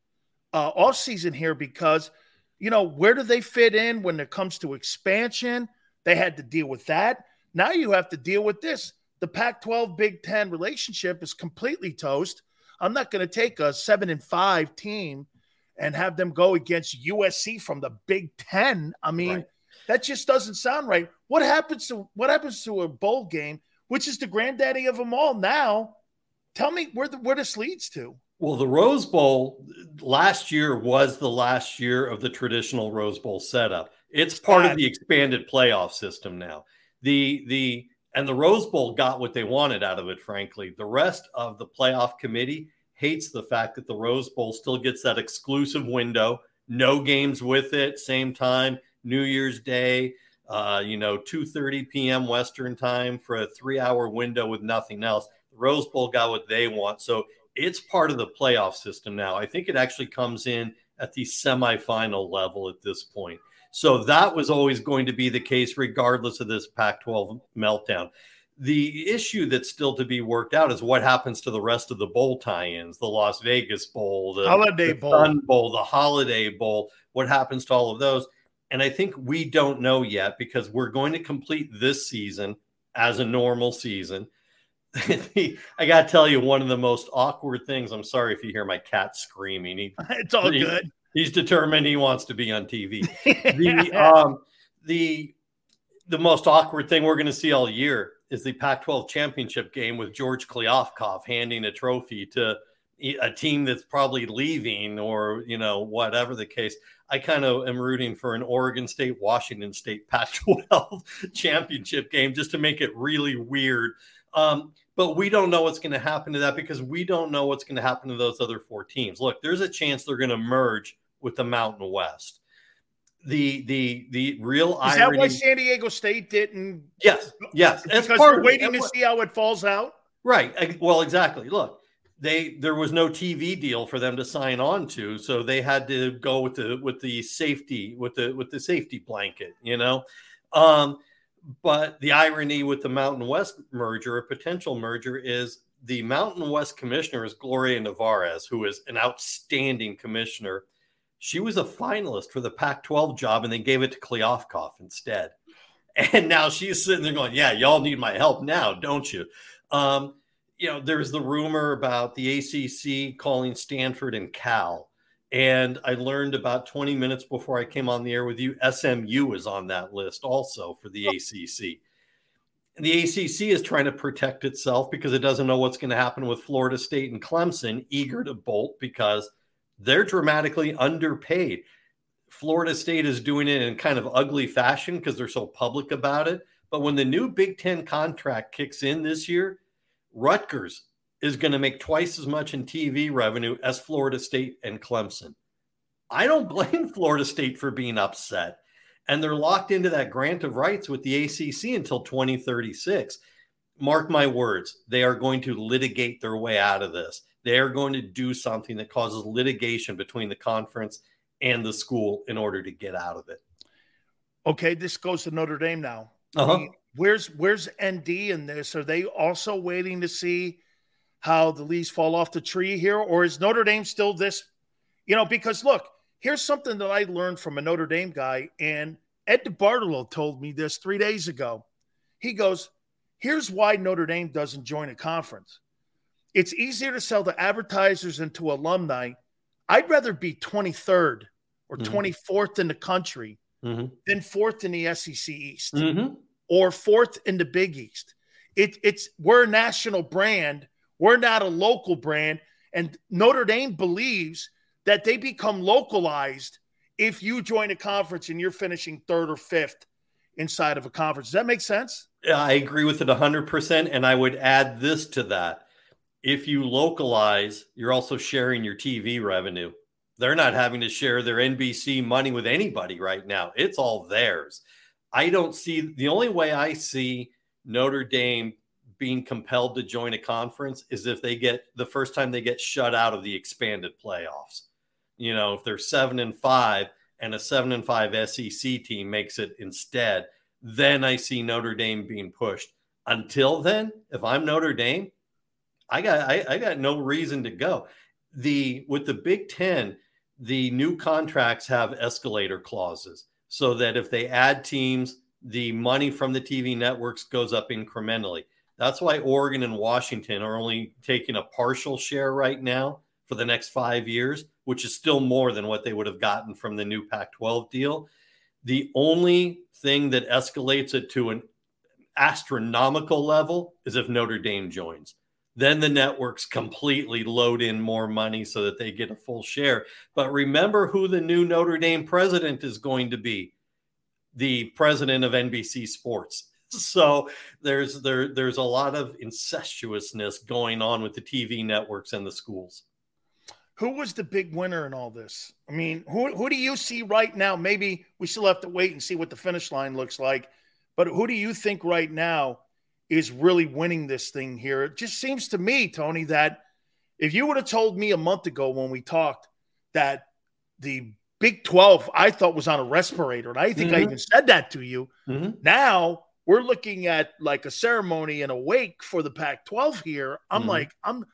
uh off season here because you know where do they fit in when it comes to expansion? They had to deal with that. Now you have to deal with this. The Pac-12 Big Ten relationship is completely toast. I'm not going to take a seven and five team and have them go against USC from the Big Ten. I mean, Right. that just doesn't sound right. What happens to what happens to a bowl game, which is the granddaddy of them all now? Tell me where the, where this leads to. Well, the Rose Bowl last year was the last year of the traditional Rose Bowl setup. It's part of the expanded playoff system now. The the and the Rose Bowl got what they wanted out of it, frankly. The rest of the playoff committee hates the fact that the Rose Bowl still gets that exclusive window, no games with it, same time, New Year's Day, uh, you know, 2:30 p.m. Western time for a three-hour window with nothing else. The Rose Bowl got what they want. So it's part of the playoff system now. I think it actually comes in at the semifinal level at this point. So that was always going to be the case, regardless of this Pac 12 meltdown. The issue that's still to be worked out is what happens to the rest of the bowl tie ins the Las Vegas Bowl, the Holiday the Bowl. Sun Bowl, the Holiday Bowl. What happens to all of those? And I think we don't know yet because we're going to complete this season as a normal season. I got to tell you, one of the most awkward things. I'm sorry if you hear my cat screaming. He, It's all he- good. He's determined he wants to be on TV. the um, the the most awkward thing we're going to see all year is the Pac-12 championship game with George Kliavkoff handing a trophy to a team that's probably leaving or you know whatever the case. I kind of am rooting for an Oregon State Washington State Pac-12 championship game just to make it really weird. Um, but we don't know what's going to happen to that because we don't know what's going to happen to those other four teams. Look, there's a chance they're going to merge with the Mountain West. The the the real Is that why San Diego State didn't? yes, yes, Because part we're waiting to see how it falls out. Right. Well, exactly. Look, they there was no TV deal for them to sign on to, so they had to go with the with the safety with the with the safety blanket, you know. Um, but the irony with the Mountain West merger, a potential merger, is the Mountain West commissioner is Gloria Nevarez, who is an outstanding commissioner. She was a finalist for the Pac 12 job and they gave it to Kliavkoff instead. And now she's sitting there going, Yeah, y'all need my help now, don't you? Um, you know, there's the rumor about the ACC calling Stanford and Cal. And I learned about 20 minutes before I came on the air with you, SMU is on that list also for the oh. ACC. And the ACC is trying to protect itself because it doesn't know what's going to happen with Florida State and Clemson, eager to bolt because they're dramatically underpaid. Florida State is doing it in kind of ugly fashion because they're so public about it. But when the new Big Ten contract kicks in this year, Rutgers is going to make twice as much in TV revenue as Florida State and Clemson. I don't blame Florida State for being upset. And they're locked into that grant of rights with the ACC until 2036. Mark my words, they are going to litigate their way out of this. They are going to do something that causes litigation between the conference and the school in order to get out of it. Okay, this goes to Notre Dame now. Uh-huh. Where's where's ND in this? Are they also waiting to see how the leaves fall off the tree here, or is Notre Dame still this? You know, because look, here's something that I learned from a Notre Dame guy, and Ed DeBartolo told me this three days ago. He goes, "Here's why Notre Dame doesn't join a conference. It's easier to sell to advertisers and to alumni. I'd rather be 23rd or Mhm. 24th in the country." Mhm. then fourth in the SEC East Mhm. or fourth in the Big East. It, it's we're a national brand. We're not a local brand. And Notre Dame believes that they become localized if you join a conference and you're finishing third or fifth inside of a conference. Does that make sense? Yeah, I agree with it 100%. And I would add this to that. If you localize, you're also sharing your TV revenue. They're not having to share their NBC money with anybody right now. It's all theirs. I don't see the only way I see Notre Dame being compelled to join a conference is if they get the first time they get shut out of the expanded playoffs. You know, if they're seven and five and a seven and five SEC team makes it instead, then I see Notre Dame being pushed. Until then, if I'm Notre Dame, I got I, I got no reason to go. The with the Big Ten, the new contracts have escalator clauses so that if they add teams, the money from the TV networks goes up incrementally. That's why Oregon and Washington are only taking a partial share right now for the next five years, which is still more than what they would have gotten from the new Pac 12 deal. The only thing that escalates it to an astronomical level is if Notre Dame joins. Then the networks completely load in more money so that they get a full share. But remember who the new Notre Dame president is going to be the president of NBC Sports. So there's there there's a lot of incestuousness going on with the TV networks and the schools. Who was the big winner in all this? I mean, who who do you see right now? Maybe we still have to wait and see what the finish line looks like. But who do you think right now is really winning this thing here? It just seems to me, Tony, that if you would have told me a month ago when we talked that the Big 12 I thought was on a respirator, and I think mm-hmm. I even said that to you. Mm-hmm. Now we're looking at like a ceremony and a wake for the Pac 12 here. I'm mm-hmm. like, I'm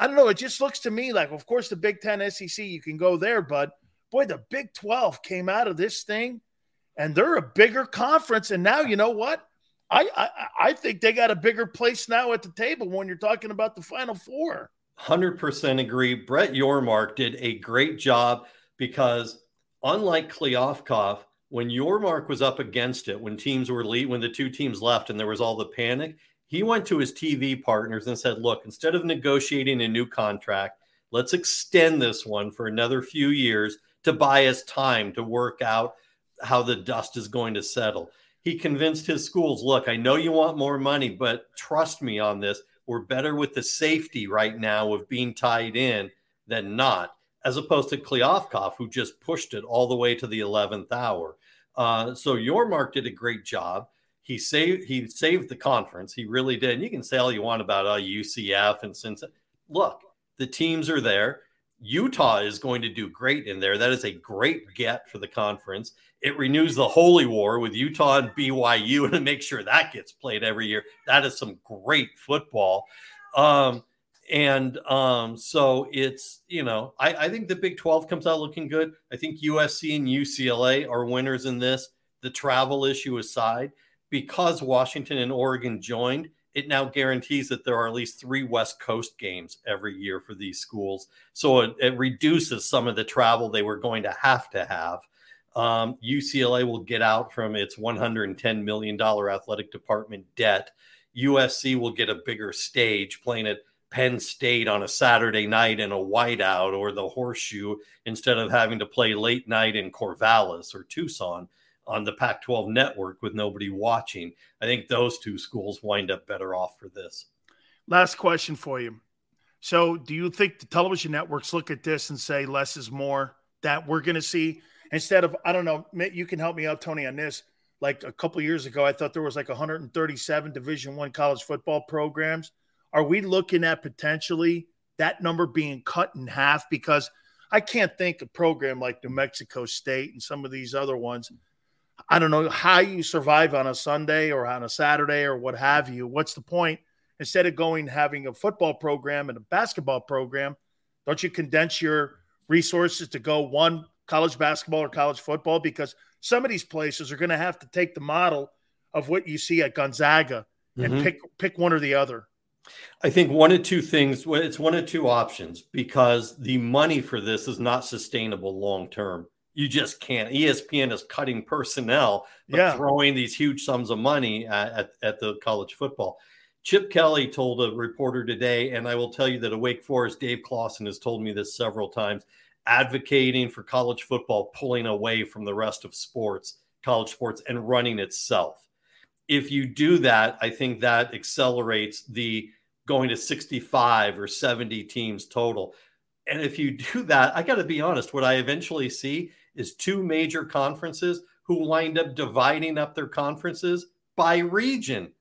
I don't know. It just looks to me like, of course, the Big Ten, SEC, you can go there, but boy, the Big 12 came out of this thing and they're a bigger conference. And now, you know what? I, I, I think they got a bigger place now at the table when you're talking about the Final Four. 100% agree. Brett Yormark did a great job because, unlike Kliavkoff, when Yormark was up against it, when teams were lead, when the two teams left and there was all the panic, he went to his TV partners and said, Look, instead of negotiating a new contract, let's extend this one for another few years to buy us time to work out how the dust is going to settle. He convinced his schools, Look, I know you want more money, but trust me on this. We're better with the safety right now of being tied in than not, as opposed to Kliavkoff, who just pushed it all the way to the 11th hour. Uh, so Yormark did a great job he saved he saved the conference. He really did. And you can say all you want about uh, UCF and Cincy look, the teams are there. Utah is going to do great in there. That is a great get for the conference. It renews the holy war with Utah and BYU and make sure that gets played every year. That is some great football. Um, and um, so it's, you know, I, I think the Big 12 comes out looking good. I think USC and UCLA are winners in this. The travel issue aside, because Washington and Oregon joined, it now guarantees that there are at least three West Coast games every year for these schools. So it, it reduces some of the travel they were going to have to have. Um, UCLA will get out from its $110 million athletic department debt. USC will get a bigger stage playing at Penn State on a Saturday night in a whiteout or the horseshoe instead of having to play late night in Corvallis or Tucson on the Pac 12 network with nobody watching. I think those two schools wind up better off for this. Last question for you. So, do you think the television networks look at this and say less is more? That we're going to see instead of, I don't know, you can help me out, Tony, on this. Like a couple years ago, I thought there was like 137 Division One college football programs. Are we looking at potentially that number being cut in half? Because I can't think of a program like New Mexico State and some of these other ones I don't know how you survive on a Sunday or on a Saturday or what have you. What's the point? Instead of going having a football program and a basketball program, don't you condense your resources to go one college basketball or college football? Because some of these places are going to have to take the model of what you see at Gonzaga and mm-hmm. pick pick one or the other. I think one of two things. It's one of two options because the money for this is not sustainable long term you just can't. ESPN is cutting personnel, but yeah. throwing these huge sums of money at, at, at, the college football. Chip Kelly told a reporter today, and I will tell you that a Wake Forest Dave Clawson has told me this several times, advocating for college football pulling away from the rest of sports, college sports, and running itself. If you do that, I think that accelerates the going to 65 or 70 teams total. And if you do that, I got to be honest, what I eventually see is two major conferences who wind up dividing up their conferences by region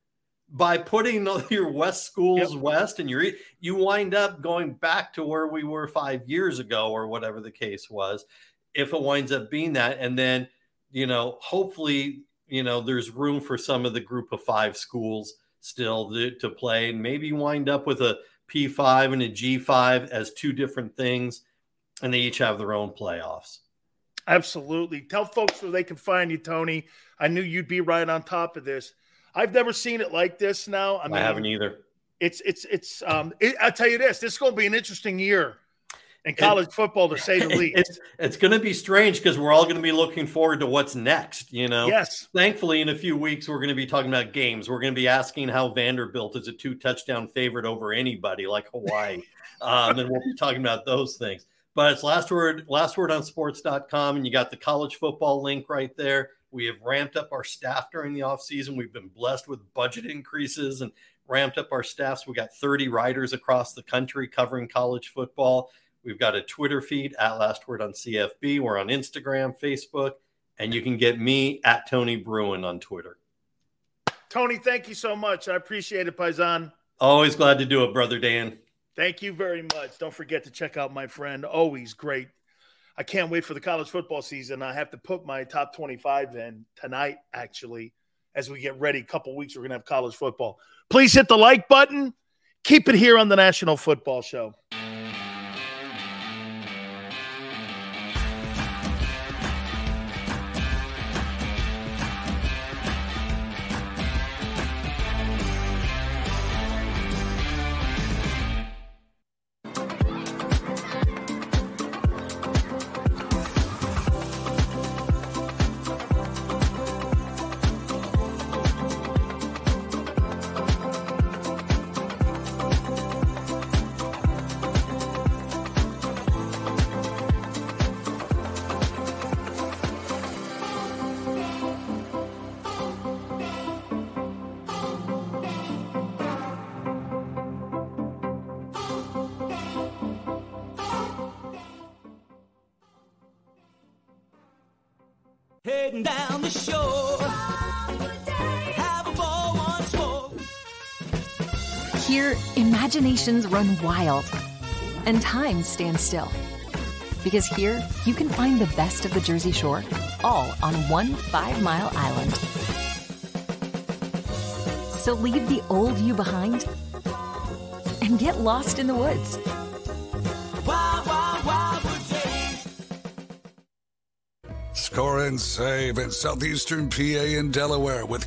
by putting your west schools yep. west and you you wind up going back to where we were 5 years ago or whatever the case was if it winds up being that and then you know hopefully you know there's room for some of the group of 5 schools still to, to play and maybe wind up with a P5 and a G5 as two different things and they each have their own playoffs Absolutely. Tell folks where they can find you, Tony. I knew you'd be right on top of this. I've never seen it like this now. I, mean, I haven't either. It's it's it's um it, I'll tell you this, this is gonna be an interesting year in college it, football to say the least. It's it's gonna be strange because we're all gonna be looking forward to what's next, you know. Yes. Thankfully, in a few weeks, we're gonna be talking about games. We're gonna be asking how Vanderbilt is a two touchdown favorite over anybody like Hawaii. um, and we'll be talking about those things. But it's last word, last word on sports.com, and you got the college football link right there. We have ramped up our staff during the offseason. We've been blessed with budget increases and ramped up our staffs. We got 30 writers across the country covering college football. We've got a Twitter feed at Last Word on CFB. We're on Instagram, Facebook, and you can get me at Tony Bruin on Twitter. Tony, thank you so much. I appreciate it, Paisan. Always glad to do it, brother Dan. Thank you very much. Don't forget to check out my friend. Always great. I can't wait for the college football season. I have to put my top 25 in tonight, actually, as we get ready. A couple weeks, we're going to have college football. Please hit the like button. Keep it here on the National Football Show. Imaginations run wild and time stands still. Because here, you can find the best of the Jersey Shore all on one five mile island. So leave the old you behind and get lost in the woods. Score and save in southeastern PA and Delaware with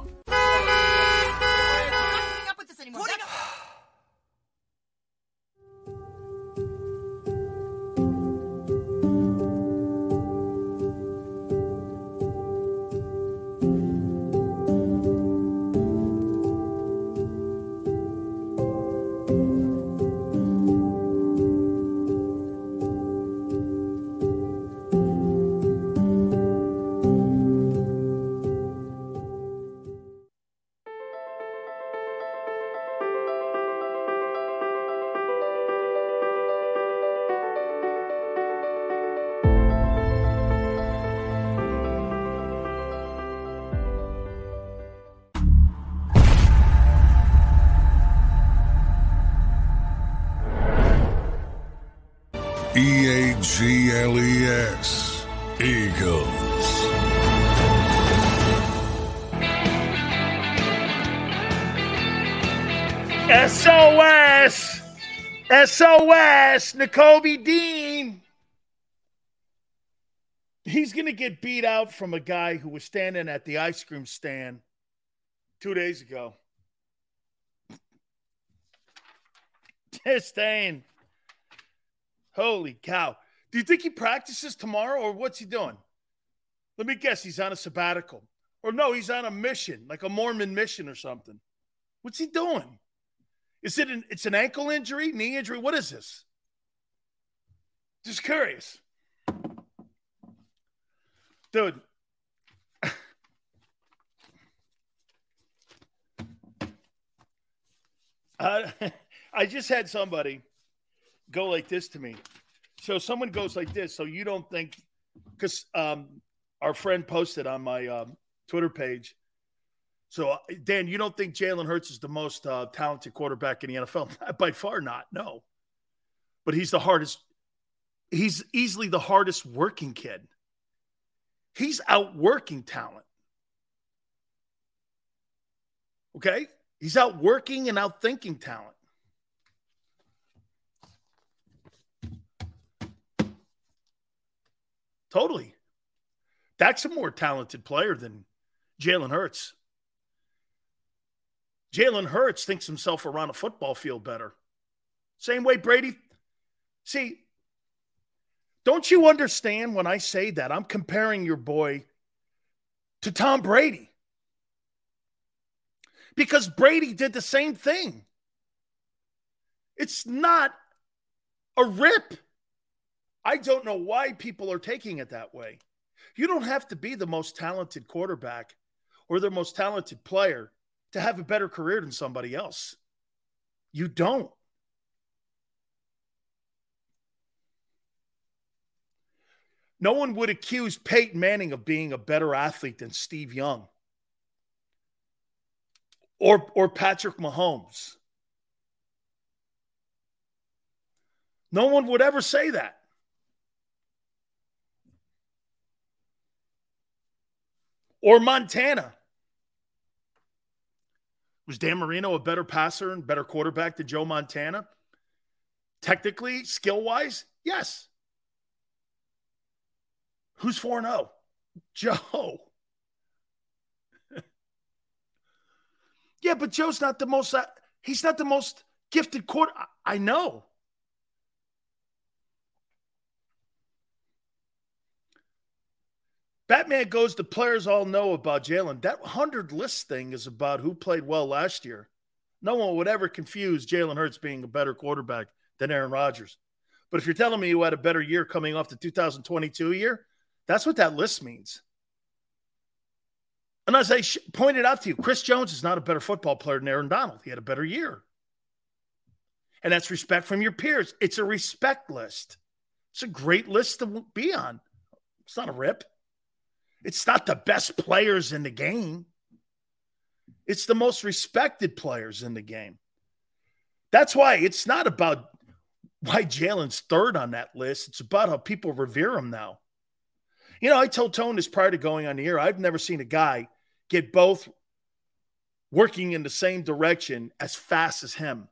SOS! Nakobe Dean! He's going to get beat out from a guy who was standing at the ice cream stand two days ago. Disdain. Holy cow. Do you think he practices tomorrow or what's he doing? Let me guess, he's on a sabbatical. Or no, he's on a mission, like a Mormon mission or something. What's he doing? Is it an it's an ankle injury, knee injury? What is this? Just curious. Dude. Uh, I just had somebody go like this to me. So someone goes like this. So you don't think, because um, our friend posted on my um, Twitter page. So Dan, you don't think Jalen Hurts is the most uh, talented quarterback in the NFL? By far not. No, but he's the hardest. He's easily the hardest working kid. He's outworking talent. Okay, he's outworking and outthinking talent. Totally. That's a more talented player than Jalen Hurts. Jalen Hurts thinks himself around a football field better. Same way Brady. See, don't you understand when I say that? I'm comparing your boy to Tom Brady. Because Brady did the same thing. It's not a rip. I don't know why people are taking it that way. You don't have to be the most talented quarterback or the most talented player to have a better career than somebody else. You don't. No one would accuse Peyton Manning of being a better athlete than Steve Young or, or Patrick Mahomes. No one would ever say that. Or Montana. Was Dan Marino a better passer and better quarterback than Joe Montana? Technically, skill wise, yes. Who's 4 0? Joe. yeah, but Joe's not the most, uh, he's not the most gifted quarter. I know. Batman goes, the players all know about Jalen. That 100 list thing is about who played well last year. No one would ever confuse Jalen Hurts being a better quarterback than Aaron Rodgers. But if you're telling me you had a better year coming off the 2022 year, that's what that list means. And as I sh- pointed out to you, Chris Jones is not a better football player than Aaron Donald. He had a better year. And that's respect from your peers. It's a respect list. It's a great list to be on. It's not a rip. It's not the best players in the game. It's the most respected players in the game. That's why it's not about why Jalen's third on that list. It's about how people revere him now. You know, I told Tone this prior to going on the air. I've never seen a guy get both working in the same direction as fast as him.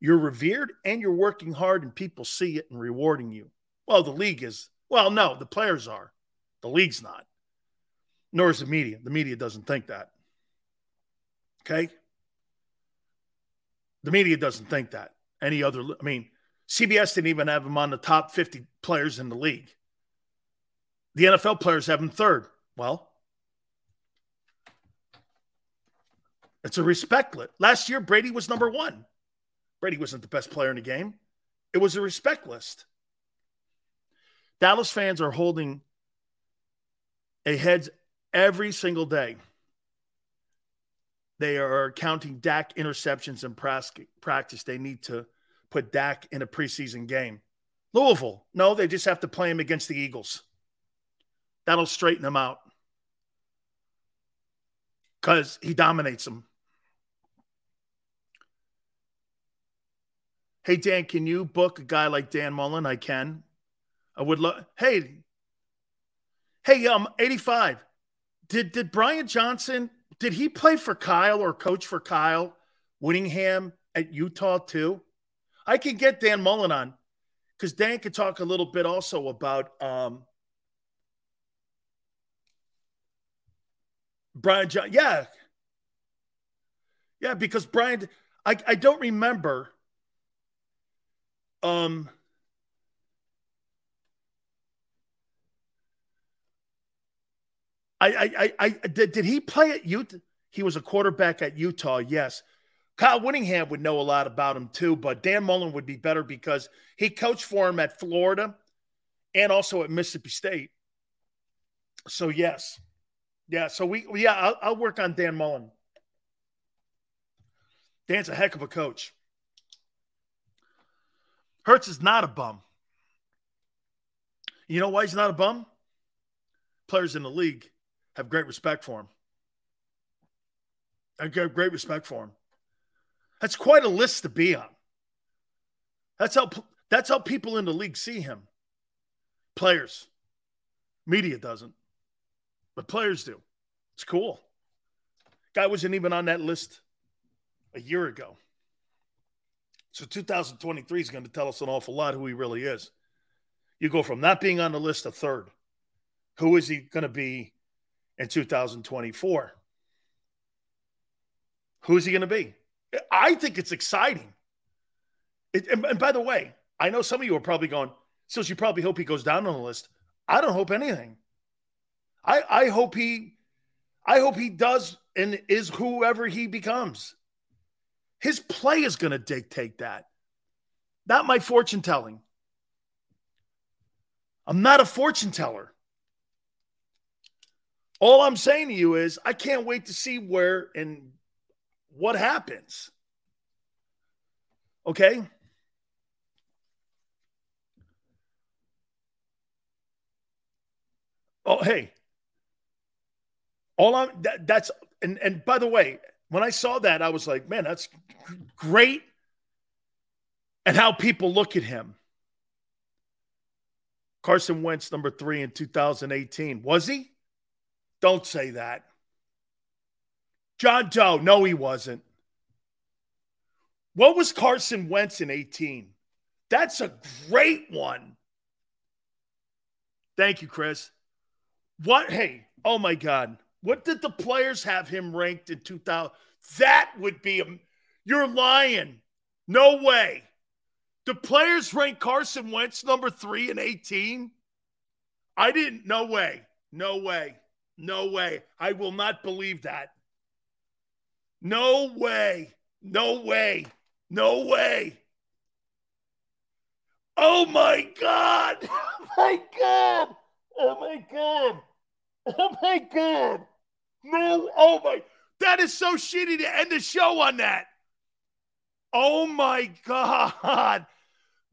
You're revered and you're working hard, and people see it and rewarding you. Well, the league is, well, no, the players are. The league's not nor is the media. The media doesn't think that. Okay? The media doesn't think that. Any other, I mean, CBS didn't even have him on the top 50 players in the league. The NFL players have him third. Well, it's a respect list. Last year, Brady was number one. Brady wasn't the best player in the game. It was a respect list. Dallas fans are holding a heads every single day. They are counting Dak interceptions in practice. They need to put Dak in a preseason game. Louisville, no, they just have to play him against the Eagles. That'll straighten him out because he dominates him. Hey, Dan, can you book a guy like Dan Mullen? I can. I would love. Hey, hey, um, 85. Did did Brian Johnson did he play for Kyle or coach for Kyle Whittingham at Utah too? I can get Dan Mullen on because Dan could talk a little bit also about um, Brian John. Yeah, yeah, because Brian, I I don't remember. Um, I, I, I, did, did he play at Utah? He was a quarterback at Utah. Yes. Kyle Whittingham would know a lot about him too, but Dan Mullen would be better because he coached for him at Florida and also at Mississippi State. So yes, yeah. So we, yeah, I'll, I'll work on Dan Mullen. Dan's a heck of a coach. Hurts is not a bum. You know why he's not a bum? Players in the league have great respect for him. I have great respect for him. That's quite a list to be on. That's how that's how people in the league see him. Players. Media doesn't. But players do. It's cool. Guy wasn't even on that list a year ago. So 2023 is going to tell us an awful lot who he really is. You go from not being on the list to third. Who is he going to be in 2024. Who's he going to be? I think it's exciting. It, and, and, by the way, I know some of you are probably going, so you probably hope he goes down on the list. I don't hope anything. I, I hope he I hope he does and is whoever he becomes. His play is going to dictate that. Not my fortune telling. I'm not a fortune teller. All I'm saying to you is I can't wait to see where and what happens. Okay? Oh, hey. All I'm that, that's and and by the way, when I saw that, I was like, man, that's great. And how people look at him. Carson Wentz, number three in 2018. Was he? Don't say that. John Doe, no, he wasn't. What was Carson Wentz in 18? That's a great one. Thank you, Chris. What? Hey, oh my God. What did the players have him ranked in 2000? That would be a. You're lying. No way. The players rank Carson Wentz number three in 18? I didn't. No way. No way. No way. I will not believe that. No way. No way. No way. Oh my God. Oh my God. Oh my God. Oh my God. No. Oh my. That is so shitty to end the show on that. Oh my God.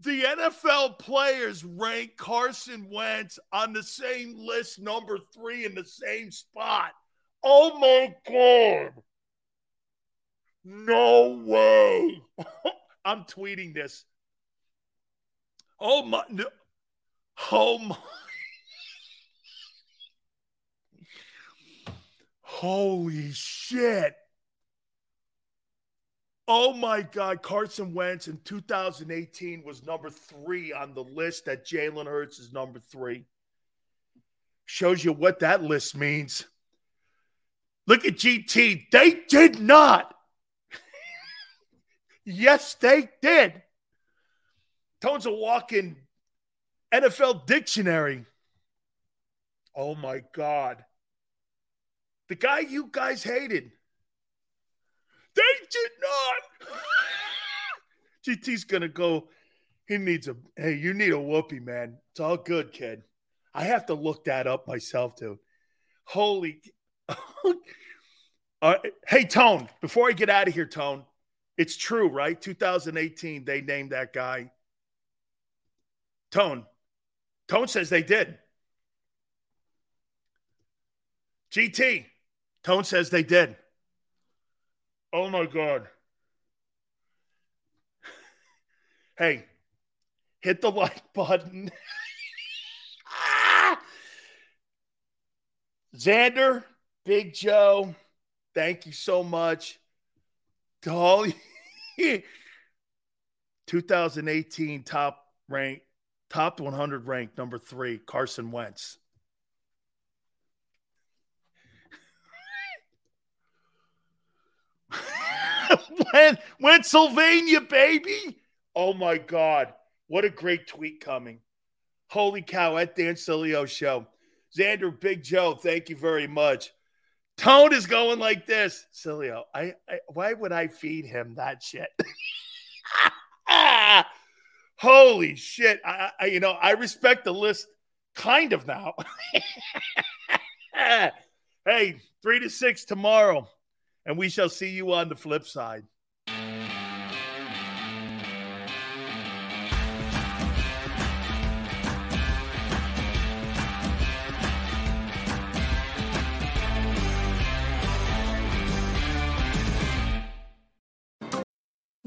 The NFL players rank Carson Wentz on the same list, number three in the same spot. Oh my God. No way. I'm tweeting this. Oh my. No. Oh my. Holy shit. Oh my God. Carson Wentz in 2018 was number three on the list that Jalen Hurts is number three. Shows you what that list means. Look at GT. They did not. yes, they did. Tone's a walking NFL dictionary. Oh my God. The guy you guys hated. They did not. GT's gonna go. He needs a hey, you need a whoopee, man. It's all good, kid. I have to look that up myself too. Holy uh, hey Tone, before I get out of here, Tone, it's true, right? 2018, they named that guy. Tone. Tone says they did. GT. Tone says they did. Oh my God. Hey, hit the like button. Xander, Big Joe, thank you so much. To all 2018 top rank, top 100 ranked number three, Carson Wentz. Pennsylvania, baby. Oh my God. What a great tweet coming. Holy cow, at Dan Sileo show. Xander Big Joe, thank you very much. Tone is going like this. Cilio, I, I why would I feed him that shit? Holy shit. I, I, you know, I respect the list kind of now. hey, three to six tomorrow and we shall see you on the flip side.